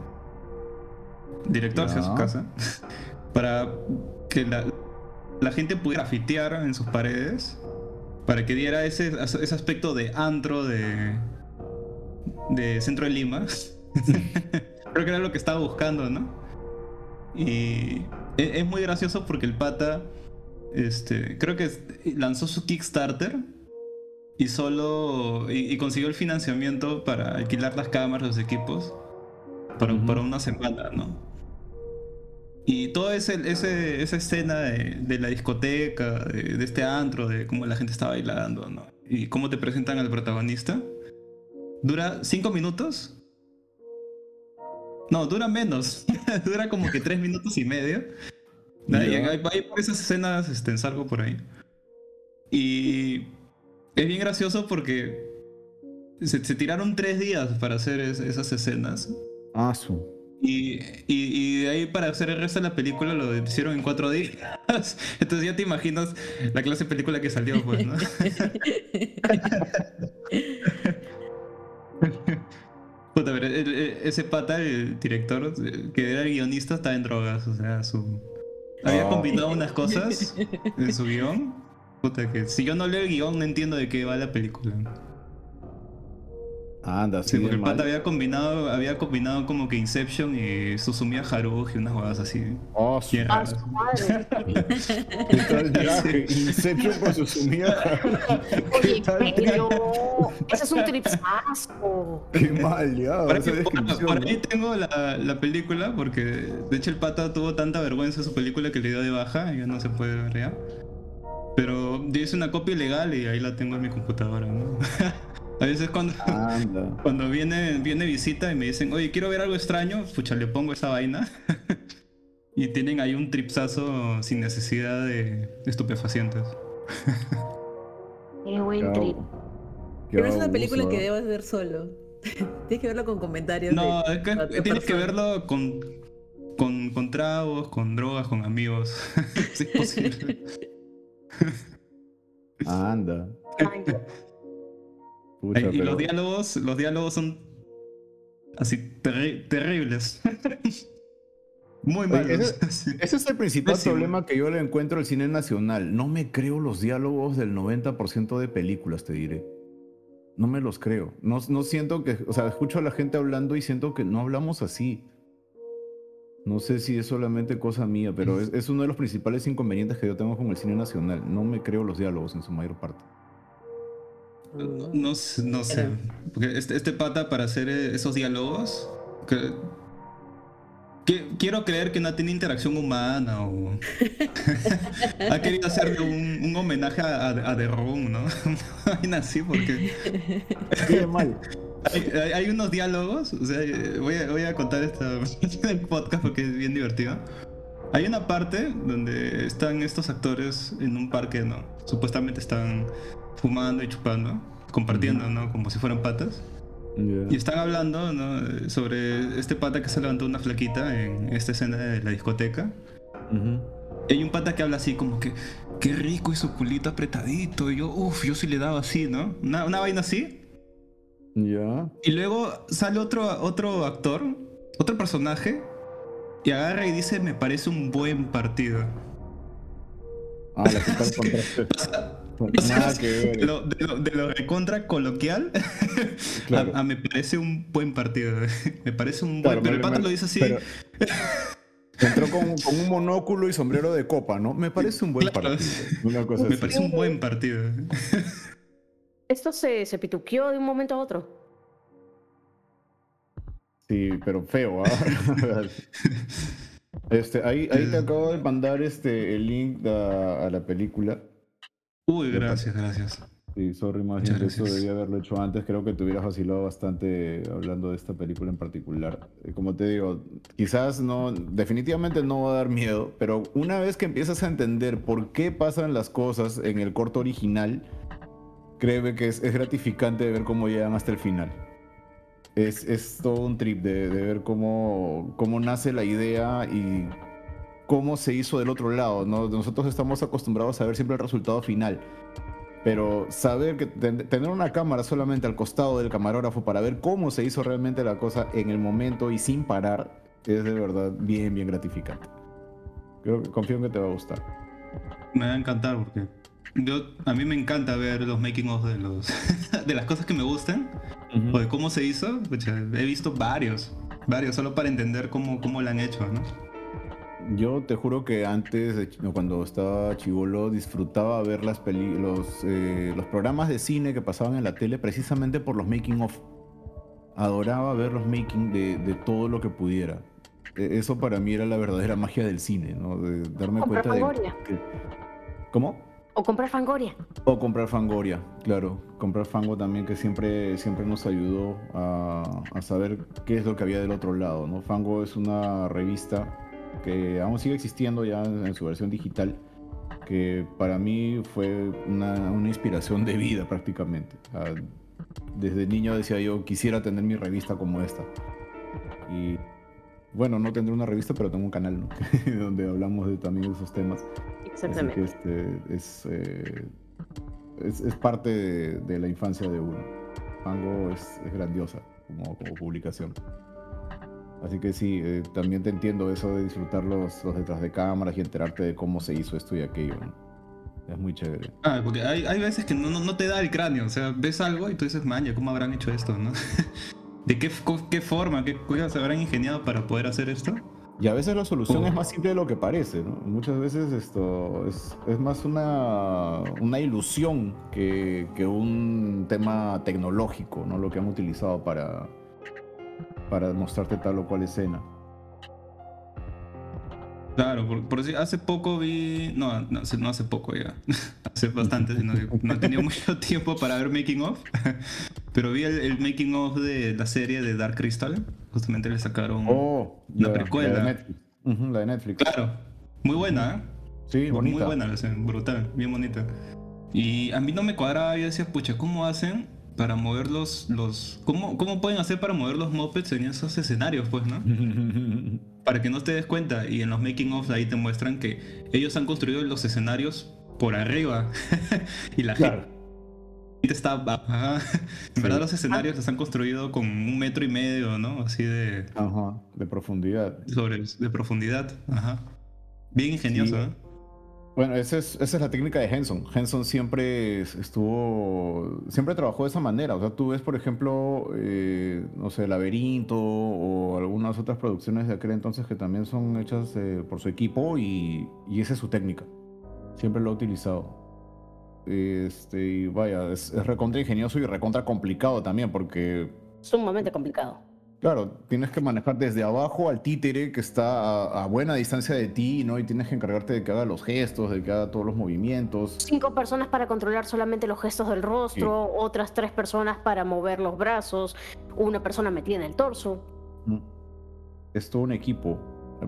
Director hacia su casa. Para que la, la gente pudiera grafitear en sus paredes. Para que diera ese, ese aspecto de antro de. de centro de Lima. Creo que era lo que estaba buscando, ¿no? Y e- es muy gracioso porque el pata, este, creo que lanzó su Kickstarter y solo y, y consiguió el financiamiento para alquilar las cámaras, los equipos para, para una semana, ¿no? Y toda ese, ese- esa escena de, de la discoteca, de, de este antro, de cómo la gente está bailando, ¿no? Y cómo te presentan al protagonista, dura cinco minutos. No, dura menos. dura como que tres minutos y medio. Por esas escenas este, salgo por ahí. Y es bien gracioso porque se, se tiraron tres días para hacer es- esas escenas. Ah, su. Y, y- y de ahí para hacer el resto de la película lo hicieron en cuatro días. Entonces ya te imaginas la clase de película que salió, pues, ¿no? Puta, pero el- el- ese pata, el director, que era el guionista, estaba en drogas. O sea, su... había Oh. combinado unas cosas en su guion. Puta, que si yo no leo el guion no entiendo de qué va la película. Anda, Sí, sí, porque el pata había combinado, había combinado como que Inception y Susumiya Haruhi y unas huevas así. Oh, su. Madre. ¿Qué tal? Inception con su sumida. ¿Qué Oye, pero ese es un tripsazo. Qué mal, ya. Por, esa ahí- por- por tengo la, la película, porque de hecho el pata tuvo tanta vergüenza de su película que le dio de baja y ya no se puede ver ya. Pero yo hice una copia ilegal y ahí la tengo en mi computadora, ¿no? A veces cuando, Anda. cuando viene, viene visita y me dicen, oye, quiero ver algo extraño, pucha, le pongo esa vaina. y tienen ahí un tripsazo sin necesidad de estupefacientes. Qué buen trip. Pero es una película que debas ver solo. Tienes que verlo con comentarios. No, de es que tienes que verlo con, con, con tragos, con drogas, con amigos. si es posible. Anda. Pucha, y pero- los diálogos, los diálogos son así terri- terribles. Muy malos. ese- es el principal Pésimo. problema que yo le encuentro al cine nacional. No me creo los diálogos del 90% de películas, te diré. No me los creo. No, no siento que, o sea, escucho a la gente hablando y siento que no hablamos así. No sé si es solamente cosa mía, pero es, es uno de los principales inconvenientes que yo tengo con el cine nacional. No me creo los diálogos en su mayor parte. No, no sé- no sé. Porque este, este pata para hacer esos diálogos. que- que- quiero creer que no tiene interacción humana o. ha querido hacerle un, un homenaje a, a, The Room, ¿no? Una así, porque. Qué mal. Hay, hay- hay unos diálogos, o sea, voy a, voy a contar esta del podcast porque es bien divertido. Hay una parte donde están estos actores en un parque, ¿no? Supuestamente están fumando y chupando, compartiendo, ¿no? Como si fueran patas. Y están hablando, ¿no? Sobre este pata que se levantó una flaquita en esta escena de la discoteca. Ujú. Y hay un pata que habla así como que, qué rico y su culito apretadito. Y yo, uff, yo sí le daba así, ¿no? Una, una vaina así. Ya. Y luego sale otro, otro actor, otro personaje, y agarra y dice, me parece un buen partido. Ah, la que Nada que de ver. lo, de lo- de lo recontra coloquial Claro. a, a me parece un buen partido. me parece un Claro, buen... Pero el me- lo dice así. pero- Entró con, con un monóculo y sombrero de copa, ¿no? Me parece un buen Claro. partido. Una cosa Me así. parece un buen partido. Esto se, se pituqueó de un momento a otro. Sí, pero feo, ¿ah? este, ahí, ahí te acabo de mandar este, el link a, a la película. Uy, gracias, gracias. Sí, sorry, más eso debía haberlo hecho antes. Creo que te hubieras vacilado bastante hablando de esta película en particular. Eh, Como te digo, quizás no, definitivamente no va a dar miedo, pero una vez que empiezas a entender por qué pasan las cosas en el corto original, créeme que es, es gratificante ver cómo llegan hasta el final. Es, es todo un trip de, de ver cómo, cómo nace la idea y cómo se hizo del otro lado. ¿no? Nosotros estamos acostumbrados a ver siempre el resultado final. Pero saber que ten- tener una cámara solamente al costado del camarógrafo para ver cómo se hizo realmente la cosa en el momento y sin parar es de verdad bien, bien gratificante. Creo que confío en que te va a gustar. Me va a encantar porque yo, a mí me encanta ver los making of de los de las cosas que me gustan o de cómo se hizo. Pucha, he visto varios, varios solo para entender cómo, cómo lo han hecho, ¿no? Yo te juro que antes, cuando estaba chivolo, disfrutaba ver las peli los, eh, los programas de cine que pasaban en la tele precisamente por los making of. Adoraba ver los making de, de todo lo que pudiera. E- Eso para mí era la verdadera magia del cine, ¿no? De darme Comprar cuenta de Fangoria. que- ¿Cómo? O comprar Fangoria. O comprar Fangoria, claro. Comprar Fango también que siempre, siempre nos ayudó a, a saber qué es lo que había del otro lado, ¿no? Fango es una revista que aún sigue existiendo ya en, su versión digital, que para mí fue una, una inspiración de vida prácticamente. O sea, desde niño decía yo, quisiera tener mi revista como esta. Y bueno, no tendré una revista, pero tengo un canal, ¿no? Donde hablamos de, también de esos temas. Así Exactamente. que este es, eh, es, es parte de, de la infancia de uno. Fango es, es grandiosa como, como publicación. Así que sí, eh, también te entiendo eso de disfrutar los, los detrás de cámaras y enterarte de cómo se hizo esto y aquello. Es muy chévere. Ah, porque hay, hay veces que no, no, no te da el cráneo, o sea, ves algo y tú dices, maña, ¿cómo habrán hecho esto, no? ¿De qué, qué forma, qué cosas habrán ingeniado para poder hacer esto? Y a veces la solución Oh. es más simple de lo que parece, ¿no? Muchas veces esto es, es más una, una ilusión que, que un tema tecnológico, ¿no? Lo que han utilizado para, para mostrarte tal o cual escena. Claro, por, por decir, hace poco vi. No, no, hace- no hace poco ya. hace bastante, sino que no he tenido mucho tiempo para ver Making of. Pero vi el, el Making of de la serie de Dark Crystal. Justamente le sacaron. Oh, La ya, precuela. La de Netflix. Ujú, la de Netflix. Claro, muy buena, ¿eh? Sí, Muy- bonita. Muy buena la brutal, bien bonita. Y a mí no me cuadraba, yo decía, pucha, ¿cómo hacen para mover los... los ¿cómo, ¿Cómo pueden hacer para mover los mopeds en esos escenarios, pues, no? para que no te des cuenta, y en los making of ahí te muestran que ellos han construido los escenarios por arriba. y la Claro. gente está... ajá. En verdad los escenarios los han construido con un metro y medio, ¿no? Así de... Ajá, de profundidad. Sobre, de profundidad. Ajá. Bien ingenioso, Sí. ¿eh? Bueno, esa es, esa es la técnica de Henson. Henson siempre es- estuvo, siempre trabajó de esa manera. O sea, tú ves, por ejemplo, eh, no sé, Laberinto o algunas otras producciones de aquel entonces que también son hechas eh, por su equipo y, y esa es su técnica. Siempre lo ha utilizado. Este, y vaya, es, es recontra ingenioso y recontra complicado también porque Sumamente complicado. Claro, tienes que manejar desde abajo al títere que está a, a buena distancia de ti, ¿no? Y tienes que encargarte de que haga los gestos, de que haga todos los movimientos. Cinco personas para controlar solamente los gestos del rostro, otras tres personas para mover los brazos, una persona metida en el torso. Mm. Es todo un equipo.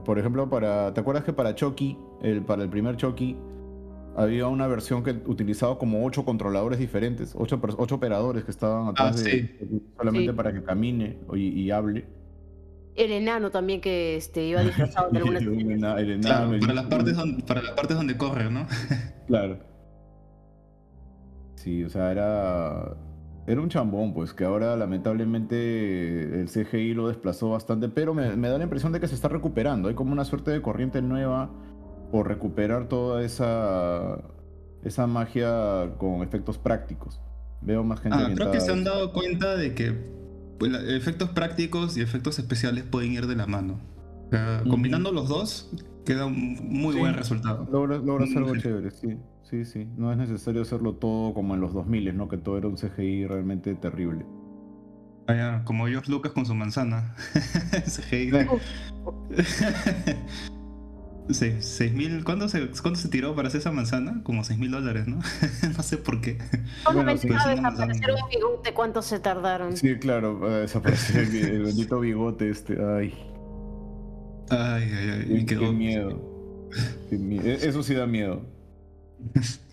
Por ejemplo, para, ¿te acuerdas que para Chucky, el, para el primer Chucky, había una versión que utilizaba como ocho controladores diferentes, ocho, ocho operadores que estaban atrás Ah, de sí. solamente Sí. para que camine y, y hable. El enano también que este, iba disfrazado de El el Claro, el- para, las partes donde, para las partes donde corre, ¿no? Claro. Sí, o sea, era, era un chambón, pues, que ahora lamentablemente el CGI lo desplazó bastante, pero me, me da la impresión de que se está recuperando. Hay como una suerte de corriente nueva por recuperar toda esa, esa magia con efectos prácticos. Veo más gente Ah, creo que se han dado cuenta de que pues, efectos prácticos y efectos especiales pueden ir de la mano. O sea. Combinando los dos, queda un muy Sí. buen resultado. Logras, Mm, algo sí. chévere, sí. Sí, sí. No es necesario hacerlo todo como en los 2000, ¿no? Que todo era un CGI realmente terrible. Ah, ya, como George Lucas con su manzana. CGI. Sí, seis mil, ¿cuándo se, ¿cuánto se tiró para hacer esa manzana? Como seis mil dólares, ¿no? no sé por qué. Solamente sí, para sí, me desaparecer un bigote, ¿cuánto se tardaron? Sí, claro, para desaparecer el, el bendito bigote este. Ay, Ay, ay, ay. qué, Y quedó. qué miedo. Qué e- Eso sí da miedo.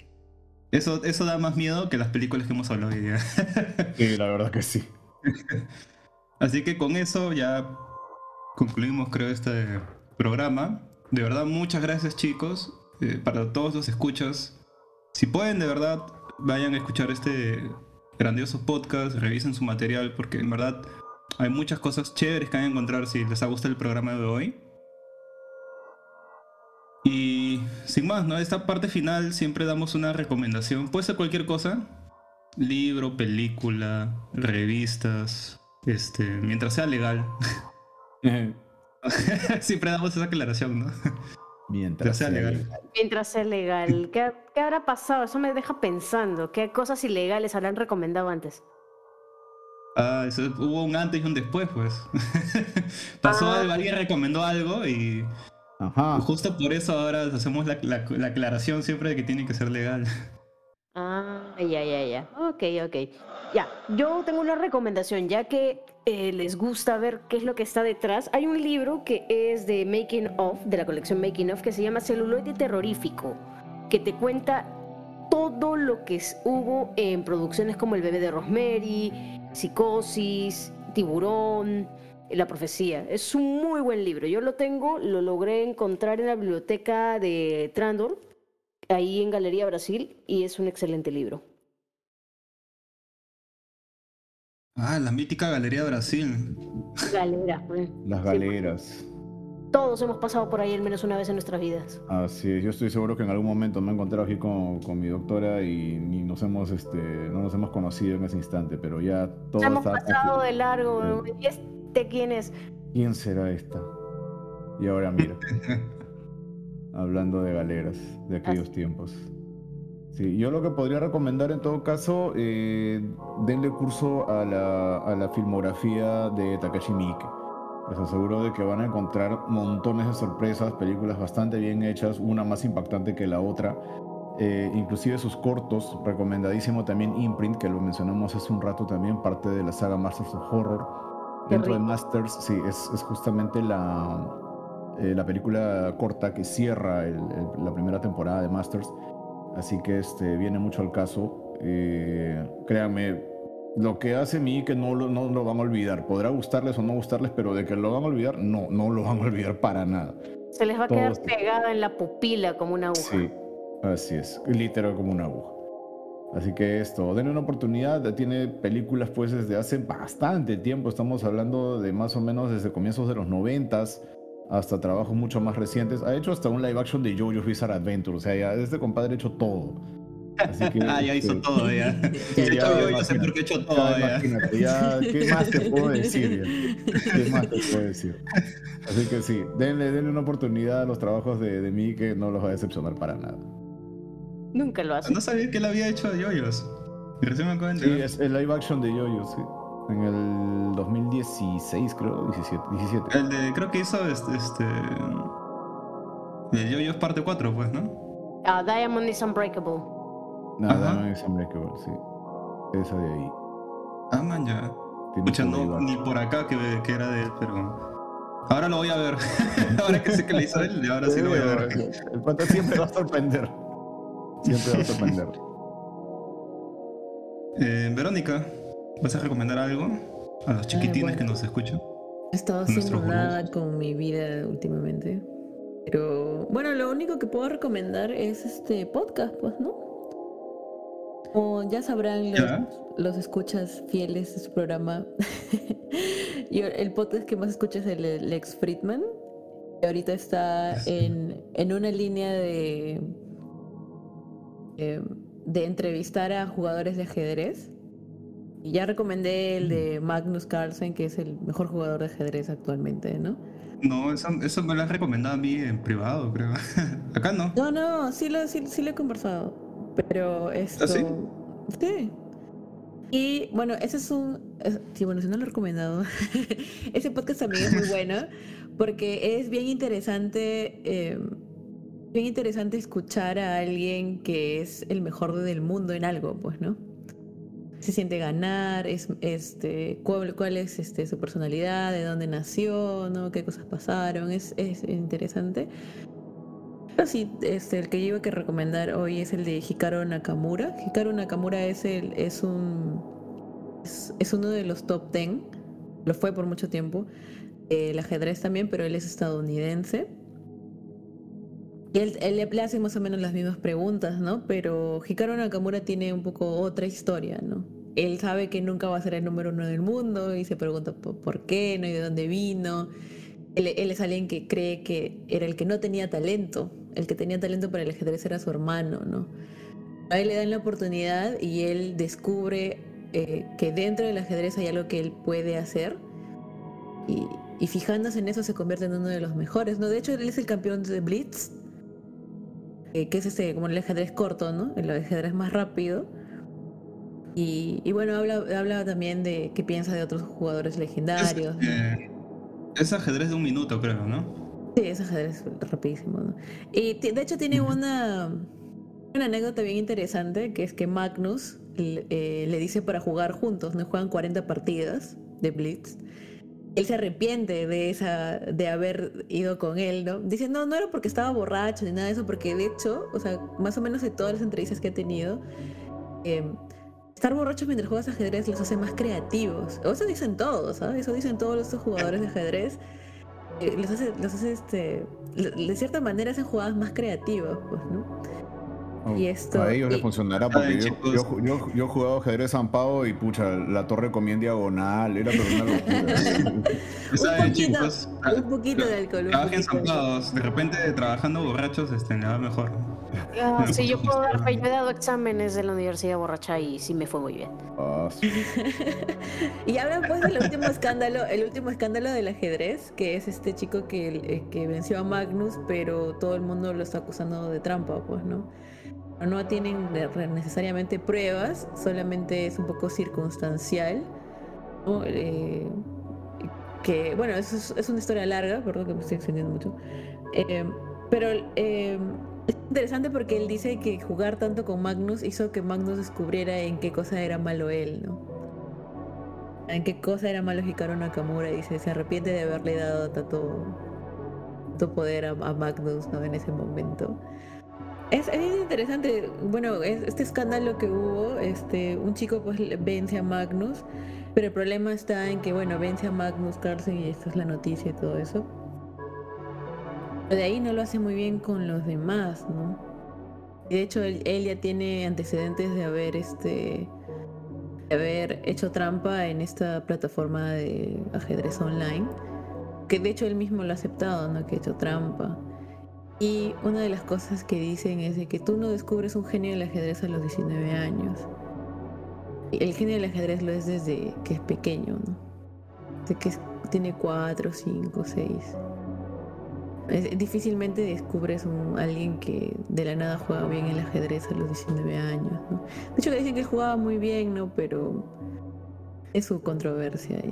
Eso, eso da más miedo que las películas que hemos hablado hoy día. Sí, la verdad que sí. Así que con eso ya concluimos, creo, este programa. De verdad, muchas gracias, chicos. Eh, para todos los escuchas. Si pueden, de verdad, vayan a escuchar este grandioso podcast, revisen su material, porque en verdad hay muchas cosas chéveres que van a encontrar si les ha gustado el programa de hoy. Y sin más, ¿no? Esta parte final siempre damos una recomendación. Puede ser cualquier cosa. Libro, película, revistas, este, mientras sea legal. siempre damos esa aclaración, ¿no? Mientras sea legal. Mientras sea legal. ¿Qué, ¿Qué habrá pasado? Eso me deja pensando. ¿Qué cosas ilegales habrán recomendado antes? Ah, eso- hubo un antes y un después, pues. Pasó Ah. algo, alguien recomendó algo y Ajá. justo por eso ahora hacemos la, la- la aclaración siempre de que tiene que ser legal. Ah, ya, ya, ya. Ok, ok. Ya, yo tengo una recomendación, ya que eh, les gusta ver qué es lo que está detrás. Hay un libro que es de Making of, de la colección Making of, que se llama Celuloide Terrorífico, que te cuenta todo lo que hubo en producciones como El bebé de Rosemary, Psicosis, Tiburón, La profecía. Es un muy buen libro. Yo lo tengo, lo logré encontrar en la biblioteca de Trandor, ahí en Galería Brasil, y es un excelente libro. Ah, la mítica Galería Brasil. Galera. pues. Las Sí, galeras. Todos hemos pasado por ahí al menos una vez en nuestras vidas. Así es, yo estoy seguro que en algún momento me he encontrado aquí con, con mi doctora y ni nos hemos, este, no nos hemos conocido en ese instante, pero ya todo hemos está... pasado de largo. ¿Y este quién es? ¿Quién será esta? Y ahora mira, hablando de galeras de aquellos tiempos. Sí, yo lo que podría recomendar en todo caso, eh, denle curso a la, a la filmografía de Takashi Miike. Les aseguro de que van a encontrar montones de sorpresas, películas bastante bien hechas, una más impactante que la otra. Eh, inclusive sus cortos, recomendadísimo también Imprint, que lo mencionamos hace un rato también, parte de la saga Masters of Horror. Qué Dentro de. Masters, sí, es, es justamente la, eh, la película corta que cierra el- el- la primera temporada de Masters. Así que este, viene mucho al caso. Eh, créanme, lo que hace mí que no lo, no lo van a olvidar. Podrá gustarles o no gustarles, pero de que lo van a olvidar, no, no lo van a olvidar para nada. Se les va a quedar Todos- pegada en la pupila como una aguja. Sí, así es, literal como una aguja. Así que esto, denle una oportunidad, tiene películas pues desde hace bastante tiempo, estamos hablando de más o menos desde comienzos de los noventas hasta trabajos mucho más recientes. Ha hecho hasta un live action de JoJo's Bizarre Adventure, o sea, ya este compadre ha hecho todo. Así que, Ah, ya hizo este, todo, ya. Ya, Ya, ya, yo, yo sé imagínate. por qué he hecho todo, ya, imagínate, ya, ¿qué más te puedo decir? ya? ¿Qué más te puedo decir? Así que sí, denle, denle una oportunidad a los trabajos de, de mí que no los va a decepcionar para nada. Nunca lo hace. No sabía que él había hecho a yoyos. Y recién me de Sí, es el live action de Yoyo, sí. En el 2016, creo, 17. 17. El de, creo que hizo este. este el yoyos parte 4, pues, ¿no? Ah, Diamond is Unbreakable. Ajá. no es Unbreakable, sí. Esa de ahí. Ah, man, ya. Escucha, no, ni por acá que, que era de él, pero. Ahora lo voy a ver. ahora que sé que le hizo él, ahora sí lo voy a ver. El pata siempre va a sorprender. Siempre va a sorprender. Eh, Verónica, ¿vas a recomendar algo a los chiquitines bueno. que nos escuchan? He estado haciendo nada con mi vida últimamente. Pero bueno, lo único que puedo recomendar es este podcast, pues, ¿no? Como ya sabrán los, Ya. los escuchas fieles de su programa. Yo, el podcast que más escucho es el Lex Friedman. Que ahorita está en, en una línea de, eh, de entrevistar a jugadores de ajedrez. Y ya recomendé el de Magnus Carlsen, que es el mejor jugador de ajedrez actualmente, ¿no? No, eso, eso me lo has recomendado a mí en privado, creo. Acá no. No, no, sí lo, sí, sí lo he conversado. Pero esto. ¿Ah, sí? Sí. Y bueno, ese es un. es- sí, bueno, si no lo he recomendado. ese podcast también es muy bueno. Porque es bien interesante. eh, bien interesante escuchar a alguien que es el mejor del mundo en algo, pues, ¿no? Se siente ganar, es, este, cuál, cuál es este, su personalidad, de dónde nació, ¿no? qué cosas pasaron, es, es interesante. Pero este, el que yo iba a recomendar hoy es el de Hikaru Nakamura. Hikaru Nakamura es, el, es, un, es, es uno de los top 10, lo fue por mucho tiempo. El ajedrez también, pero él es estadounidense. Y él, él le hace más o menos las mismas preguntas, ¿no? Pero Hikaru Nakamura tiene un poco otra historia, ¿no? Él sabe que nunca va a ser el número uno del mundo y se pregunta por, qué, ¿no? Y de dónde vino. Él, él es alguien que cree que era el que no tenía talento. El que tenía talento para el ajedrez era su hermano, ¿no? A él le dan la oportunidad y él descubre eh, que dentro del ajedrez hay algo que él puede hacer. Y, y fijándose en eso se convierte en uno de los mejores, ¿no? De hecho, él es el campeón de Blitz, que es este, como el ajedrez corto, ¿no? El ajedrez más rápido. Y, y bueno, habla, habla también de qué piensa de otros jugadores Es, legendarios. ¿no? eh, es ajedrez de un minuto, creo, ¿no? Sí, es ajedrez rapidísimo, ¿no? Y de hecho tiene una, una anécdota bien interesante, que es que Magnus le, eh, le dice para jugar juntos, ¿no? Juegan 40 partidas de Blitz. Él se arrepiente de esa, de haber ido con él, ¿no? Dice, no, no era porque estaba borracho ni nada de eso, porque de hecho, o sea, más o menos de todas las entrevistas que he tenido, eh, estar borrachos mientras juegas ajedrez los hace más creativos. O eso dicen todos, ¿sabes? Eso dicen todos estos jugadores de ajedrez. Eh, los hace, los hace este, de cierta manera hacen jugadas más creativas, pues, ¿no? Y esto- A ellos les y- funcionará porque Ay, yo, yo, yo, yo he jugado ajedrez San Pao y pucha, la torre comía en diagonal, era pero una locura. ¿Saben, un poquito, chicos? un poquito de alcohol. Trabajen zampados. De repente, trabajando borrachos, este, le va mejor. Ah, sí, yo puedo dar fe. Yo he dado exámenes de la universidad borracha y sí me fue muy bien. Ah, sí. Y hablan pues del último escándalo, el último escándalo del ajedrez, que es este chico que, eh, que venció a Magnus, pero todo el mundo lo está acusando de trampa, pues, ¿no? No tienen necesariamente pruebas, solamente es un poco circunstancial. Eh, que, bueno, es, es una historia larga, perdón que me estoy extendiendo mucho. Eh, pero eh, es interesante porque él dice que jugar tanto con Magnus hizo que Magnus descubriera en qué cosa era malo él, ¿no? en qué cosa era malo Hikaru Nakamura. Dice, se arrepiente de haberle dado tanto, tanto poder a, a Magnus ¿no? en ese momento. Es, es interesante, bueno, es- este escándalo que hubo, este, un chico pues vence a Magnus, pero el problema está en que, bueno, vence a Magnus Carlsen y esta es la noticia y todo eso. Pero de ahí no lo hace muy bien con los demás, ¿no? De hecho, él, él ya tiene antecedentes de haber, este, de haber hecho trampa en esta plataforma de ajedrez online, que de hecho él mismo lo ha aceptado, ¿no? Que ha hecho trampa. Y una de las cosas que dicen es de que tú no descubres un genio del ajedrez a los 19 años. El genio del ajedrez lo es desde que es pequeño, ¿no? Desde que tiene 4, 5, 6. Es- difícilmente descubres un, alguien que de la nada juega bien el ajedrez a los 19 años, ¿no? De hecho que dicen que jugaba muy bien, ¿no? Pero es su controversia y,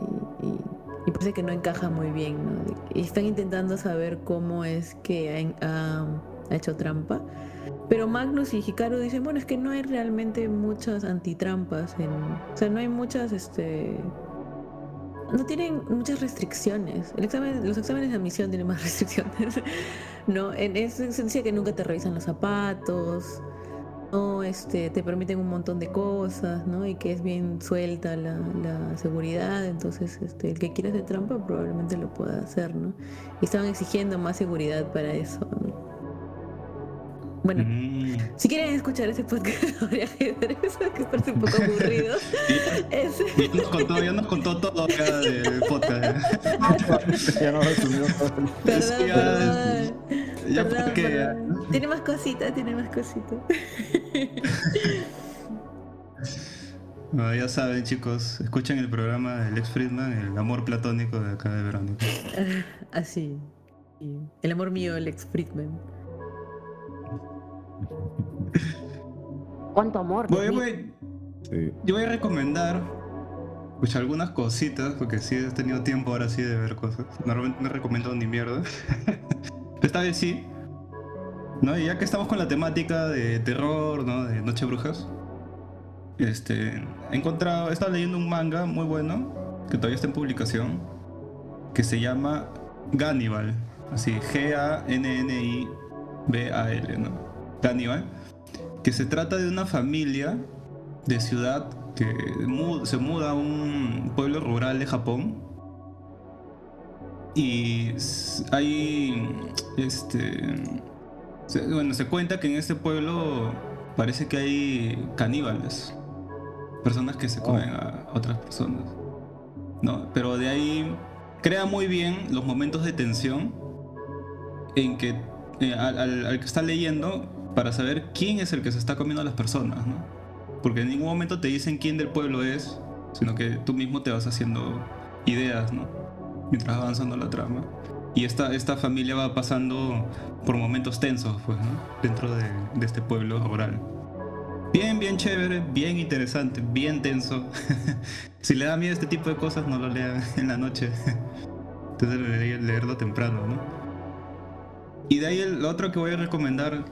y parece que no encaja muy bien, ¿no? Y están intentando saber cómo es que ha, hecho trampa. Pero Magnus y Hikaru dicen, bueno, es que no hay realmente muchas antitrampas en... O sea, no hay muchas, este... No tienen muchas restricciones. El examen, los exámenes de admisión tienen más restricciones. no, en eso se que nunca te revisan los zapatos, no este, te permiten un montón de cosas, ¿no? Y que es bien suelta la, la seguridad, entonces este, el que quiera hacer trampa probablemente lo pueda hacer, ¿no? Y estaban exigiendo más seguridad para eso, ¿no? Bueno, Mm. si quieren escuchar ese podcast sobre ajedrez, que parece un poco aburrido, es- Ya nos contó, ya nos contó todo acá del podcast. ya nos resumió todo. Perdón, perdón. Ya Perdón, porque perdón. Tiene más cositas, tiene más cositas. Bueno, ya saben, chicos, escuchen el programa del ex Friedman, El amor platónico de acá de Verónica. Así. sí. El amor mío, Lex Friedman. ¿Cuánto amor? Voy, voy- Sí. yo voy a recomendar pues, algunas cositas, porque sí he tenido tiempo ahora sí de ver cosas. Normalmente no recomiendo ni mierda. Esta vez sí. ¿No? Y ya que estamos con la temática de terror, ¿no? De Noche Brujas. Este, he encontrado, he estado leyendo un manga muy bueno, que todavía está en publicación, que se llama Gannibal. Así, G-A-N-N-I-B-A-L, ¿no? Gannibal. Que se trata de una familia de ciudad que se muda a un pueblo rural de Japón. Y hay, este, se- bueno, se cuenta que en este pueblo parece que hay caníbales, personas que se comen a otras personas. No, pero de ahí crea muy bien los momentos de tensión en que eh, al, al- al que está leyendo para saber quién es el que se está comiendo a las personas, ¿no? Porque en ningún momento te dicen quién del pueblo es, sino que tú mismo te vas haciendo ideas, ¿no? Mientras va avanzando la trama. Y esta, esta familia va pasando por momentos tensos, pues, ¿no? Dentro de, de este pueblo rural. Bien, bien chévere, bien interesante, bien tenso. si le da miedo este tipo de cosas, no lo lean en la noche. Entonces debería leerlo temprano, ¿no? Y de ahí el otro que voy a recomendar,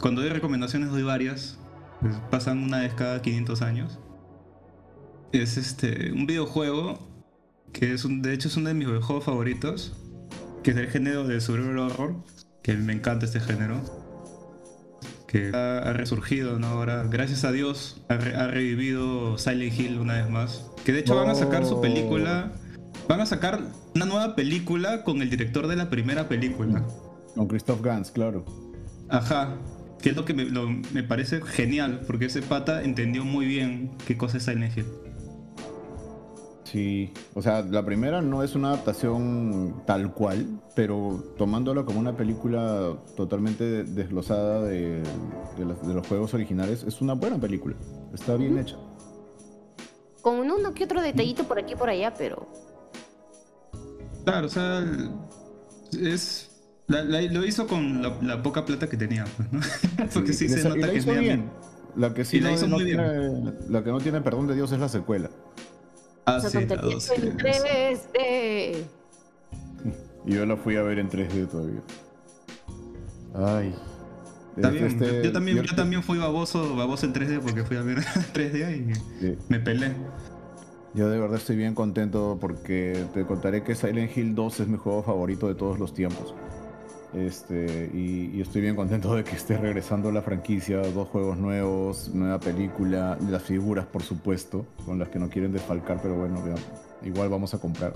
cuando doy recomendaciones doy varias, pues pasan una vez cada 500 años. Es este un videojuego que es un, de hecho es uno de mis videojuegos favoritos, que es del género de survival horror, que me encanta este género, que ha, ha resurgido, ¿no? Ahora, gracias a Dios, ha, re- ha revivido Silent Hill una vez más. Que de hecho van a sacar su Oh. película, van a sacar una nueva película con el director de la primera película. Con Christoph Gans, claro. Ajá. Que es lo que me, lo- me parece genial, porque ese pata entendió muy bien qué cosa es Silent Hill. Sí, o sea, la primera no es una adaptación tal cual, pero tomándolo como una película totalmente desglosada de, de las- de los juegos originales, es una buena película. Está bien hecha. Con uno que otro detallito por aquí y por allá, pero. Claro, o sea, es. la- la- lo hizo con la, la poca plata que tenía, pues, ¿no? Porque sí se nota que es bien. La que sí no, hizo no muy bien. tiene, la que no tiene perdón de Dios es la secuela. Ah, Esa sí, la tontería dos, en sí, 3D. Y yo la fui a ver en 3D todavía. Ay. Está Este- bien. este- yo, también, yo también fui baboso, baboso en 3D porque fui a ver 3D y Sí. me pelé. Yo de verdad estoy bien contento porque te contaré que Silent Hill 2 es mi juego favorito de todos los tiempos. Este, y, y estoy bien contento de que esté regresando la franquicia, dos juegos nuevos, nueva película, las figuras por supuesto, con las que no quieren desfalcar, pero bueno, ya, igual vamos a comprar.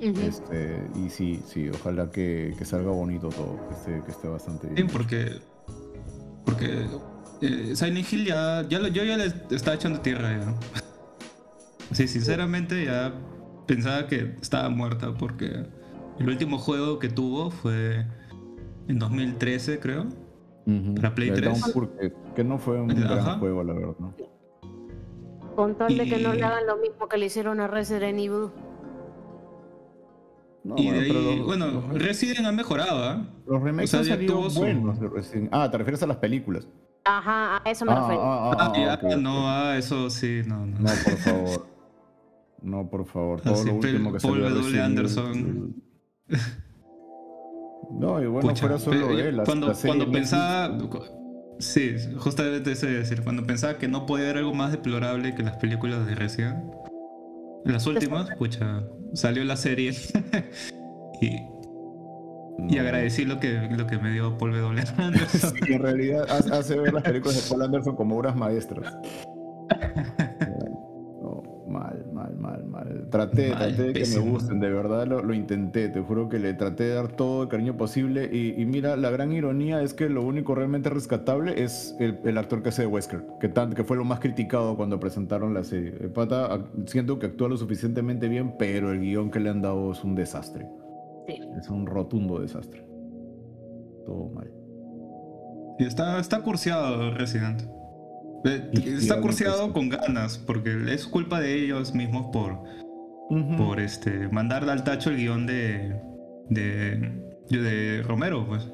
Este, y sí, sí, ojalá que, que salga bonito todo, que esté, que esté bastante bien. Sí, porque. Porque. eh, Silent Hill ya. ya lo- yo ya le estaba echando tierra ya. Sí, sinceramente ya pensaba que estaba muerta porque el último juego que tuvo fue en 2013, creo. Ujú. para Play El 3. Downpour, que, que no fue un Ajá. gran juego, la verdad, ¿no? Con tal de que no Y- le hagan lo mismo que le hicieron a Resident Evil. No, y bueno, de ahí, los- bueno, los- Resident ha mejorado, ¿ah? Los remakes O sea, han salido buenos de Resident- Ah, te refieres a las películas. Ajá, a eso me Ah, refiero. ah, ah, Ah, ah, ya, ok, ok. no, ah, eso sí, no, no. No, por favor. No, por favor. Todo Así, lo último que Paul W. Anderson. No, y bueno, Pucha, fuera solo pe- él. la- cuando, la pensaba. Sí, justamente eso iba a decir. Cuando pensaba que no podía haber algo más deplorable que las películas de Resident. Las últimas, pucha, salió la serie. y, y agradecí lo que, lo que me dio Paul W. Anderson. Sí, en realidad ha- hace ver las películas de Paul Anderson como obras maestras. Traté, Mal, traté de que pésimo. me gusten, de verdad lo, lo intenté, te juro que le traté de dar todo el cariño posible y, y mira, la gran ironía es que lo único realmente rescatable es el, el actor que hace de Wesker, que, tan- que fue lo más criticado cuando presentaron la serie. El pata, siento que actúa lo suficientemente bien, pero el guion que le han dado es un desastre. Sí. Es un rotundo desastre. Todo mal. Y está, está cursiado Resident. Eh, Está cursiado con ganas, porque es culpa de ellos mismos por, Por este mandar al tacho el guion de, de, de Romero, pues.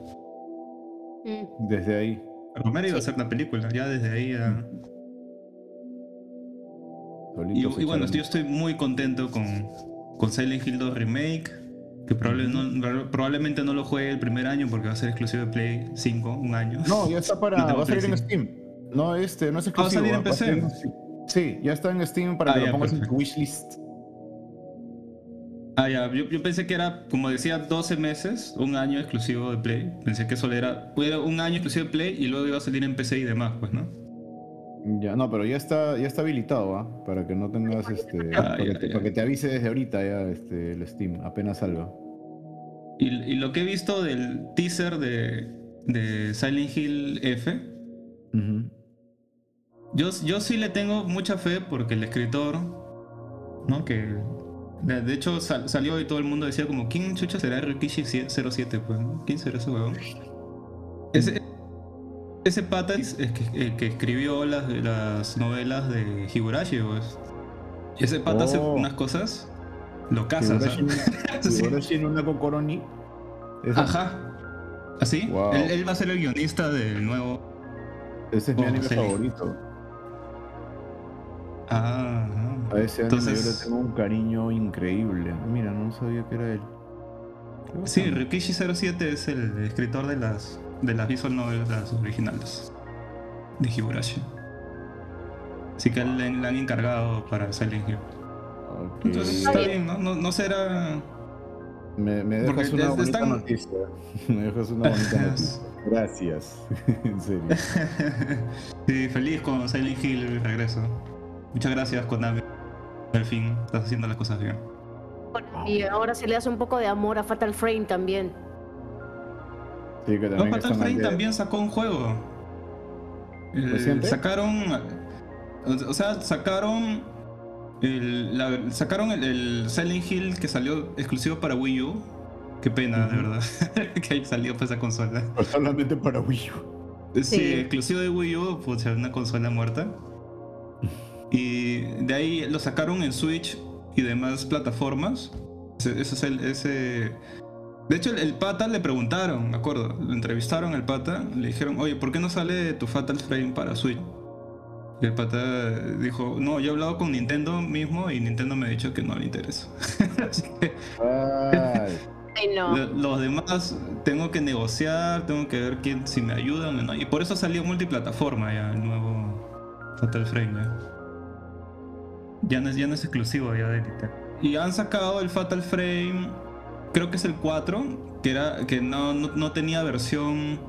Mm. Desde ahí. Romero iba a hacer la película, ya desde ahí ya. Y, se y bueno, yo estoy muy contento con, con Silent Hill 2 Remake. Que probable- no- probablemente no lo juegue el primer año porque va a ser exclusivo de Play 5, un año. No, ya está para. No Va a salir en Steam. No, este, no es va a exclusivo. salir en va a salir PC. Sí, ya está en Steam para Ah, que ya, lo pongas en tu wishlist. Ah, ya, yo, yo pensé que era, como decía, 12 meses, un año exclusivo de Play. Pensé que solo era, era un año exclusivo de Play y luego iba a salir en PC y demás, pues, ¿no? Ya, no, pero ya está, ya está habilitado, ¿ah? Para que no tengas este. Ah, para, que ya, te, ya. para que te avise desde ahorita ya este, el Steam, apenas salga. Y, y lo que he visto del teaser de, de Silent Hill F, yo, yo sí le tengo mucha fe porque el escritor, ¿no? Que de, hecho sal- salió y todo el mundo decía como, ¿quién chucha será Rikishi 07? Pues. ¿quién será ese huevón? Ese, ese pata es es que, el que escribió las, las novelas de Higurashi, pues. Ese pata hace Oh. unas cosas locas, ¿ah? Higurashi-. Higurashi no una Kokoroni. Ajá. ¿Así? Wow. Él, él va a ser el guionista del nuevo. Ese es mi anime favorito. Ah, ah. A ese anime Entonces- yo le tengo un cariño increíble. Mira, no sabía que era él. Sí, bacán. Rikishi 07 es el escritor de las, de las visual novels las originales de Higurashi. Así que le, le han encargado para Silent Hill. Ok. Entonces está bien, ¿no? No, no será. Me, me Porque dejas una es- bonita están- noticia. Me dejas una bonita noticia. Gracias. en serio. sí, feliz con Silent Hill y regreso. Muchas gracias, Konami. Al fin, estás haciendo las cosas bien. Y ahora se le hace un poco de amor a Fatal Frame también. Sí, que No, también Fatal están Frame de- también sacó un juego. Eh, ¿Reciente? sacaron. O sea, sacaron. El, la- sacaron el, el Silent Hill que salió exclusivo para Wii U. Qué pena, de verdad. que haya salido para esa consola. Solamente para Wii U. Sí, Sí. exclusivo de Wii U, pues una consola muerta. Y de ahí lo sacaron en Switch y demás plataformas. Ese, ese es el. Ese... De hecho, el, el pata le preguntaron, me acuerdo, lo entrevistaron al pata, le dijeron, oye, ¿por qué no sale tu Fatal Frame para Switch? Y el pata dijo, no, yo he hablado con Nintendo mismo y Nintendo me ha dicho que no le interesa. Así que Ay, no. los demás tengo que negociar, tengo que ver quién, si me ayudan o no. Y por eso salió multiplataforma ya, el nuevo Fatal Frame. Ya, ya, no, es, ya no es exclusivo ya de Nintendo. Y han sacado el Fatal Frame creo que es el 4, que, era, que no, no, no tenía versión,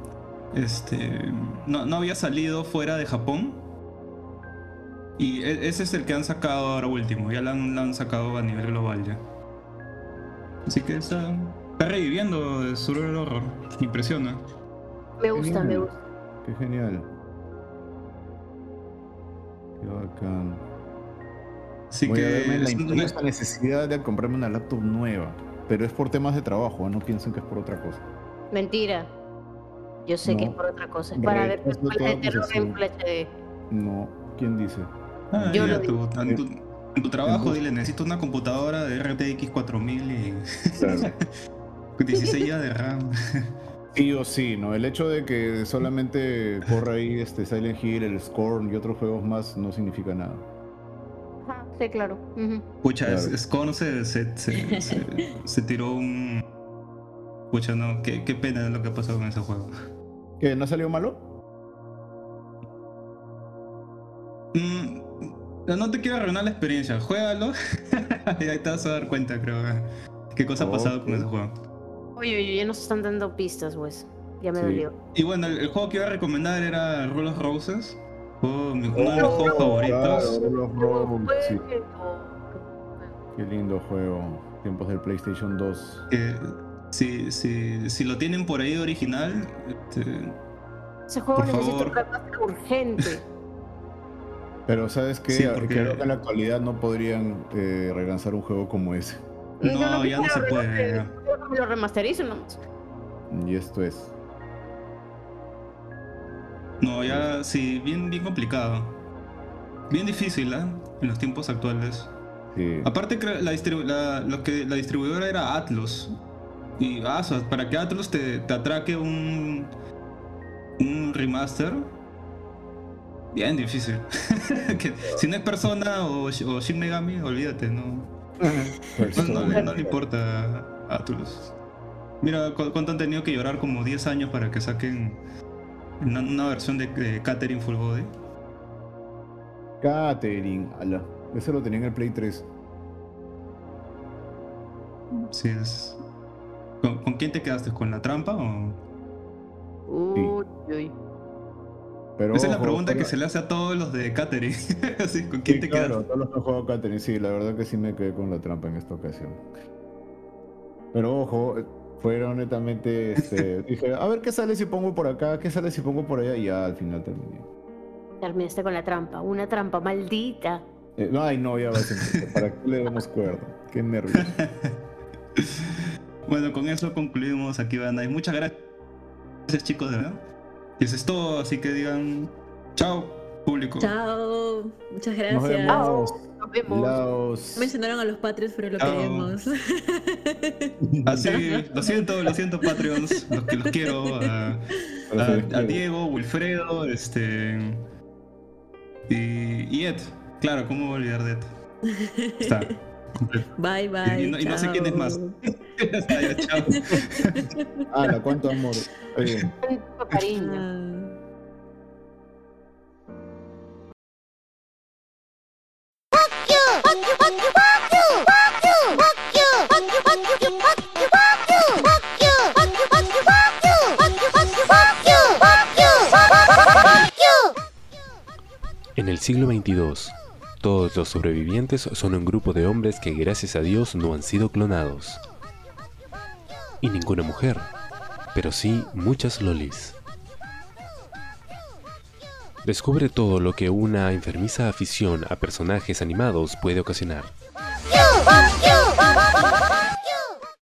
este, no, no había salido fuera de Japón. Y e- ese es el que han sacado ahora último, ya lo han, lo han sacado a nivel global ya. Así que está, está reviviendo el survival horror, impresiona. Me gusta, me gusta. Qué genial. Qué bacán. Así Voy a que verme la, es- tengo esta necesidad de comprarme una laptop nueva. Pero es por temas de trabajo, ¿eh? no piensen que es por otra cosa. Mentira. Yo sé que No. es por otra cosa. Es para ver películas de terror en. Full HD. No, ¿quién dice? Ah, Yo ya, lo tu- en, tu, en tu trabajo dile, necesito una computadora de RTX 4000 y Claro. 16 GB de RAM. Sí o sí, ¿no? El hecho de que solamente corra ahí este Silent Hill, el Scorn y otros juegos más no significa nada. Sí, claro. Ujú. Pucha, Claro. es- Scorn se, se, se, se- se tiró un... Pucha, no, qué, qué pena lo que ha pasado con ese juego. ¿Qué? ¿No salió malo? Mm, no no te quiero arruinar la experiencia, juégalo y ahí te vas a dar cuenta, creo, qué cosa ha pasado con ese juego. Oye, oye, ya nos están dando pistas, pues. Ya me Sí. dolió. Y bueno, el, el juego que iba a recomendar era Rule of Roses, juego- mi- uno de mis Oh, juegos favoritos. claro, Rose, sí. Qué lindo juego. Tiempos del PlayStation 2. que si, si, si lo tienen por ahí original, este, Ese juego Por necesito favor. un remaster urgente. Pero ¿sabes qué? Sí, porque- Creo que en la actualidad no podrían eh, relanzar un juego como ese. No, lo que ya no se puede, que lo remasterizo nomás. Y esto es. No, ya sí, bien, bien complicado. Bien difícil, ¿eh? En los tiempos actuales. Sí. Aparte, la, distribu- la, lo que, la distribuidora era Atlus. Y ah, para que Atlus te, te atraque un, un remaster, bien difícil. Que si no es Persona o, o Shin Megami, olvídate, no. No, no le- no le importa a Atlus. Mira cu- cuánto han tenido que llorar, como 10 años para que saquen una, una versión de, de Catherine Full Body. Catering, ala. Ese lo tenía en el Play 3. Sí, es. ¿Con, con quién te quedaste? ¿Con la trampa o.? Uy, uy. Pero Esa es la pregunta que se le hace a todos los de Catherine. Así, ¿con Sí, quién te claro, quedas? todos los que han jugado Catherine, sí, la verdad que sí me quedé con la trampa en esta ocasión. Pero ojo, fueron netamente, este, dije, a ver qué sale si pongo por acá, qué sale si pongo por allá, y ya al final terminé. Terminaste con la trampa. Una trampa maldita. Eh, no, ay, no, ya va a ser, ¿para qué le damos cuerda? Qué nervios. Bueno, con eso concluimos aquí, banda. Y muchas gracias, chicos, de verdad. Y eso es todo, así que digan chao, público. Chao. Muchas Nos gracias. vemos. Nos vemos. Laos. Mencionaron a los patrios, pero lo Chao. queremos. Así, lo siento, lo siento, Patreons, los que los quiero. A. Diego, Wilfredo, este. Y, y Ed. Claro, ¿cómo voy a olvidar de Ed? Está. completo. Bye, bye. Y no- y no sé quién es más. Está ya, chao. Ala, cuánto amor. Tanto cariño. En el siglo 22, todos los sobrevivientes son un grupo de hombres que gracias a Dios no han sido clonados. Y ninguna mujer, pero sí muchas lolis. Descubre todo lo que una enfermiza afición a personajes animados puede ocasionar.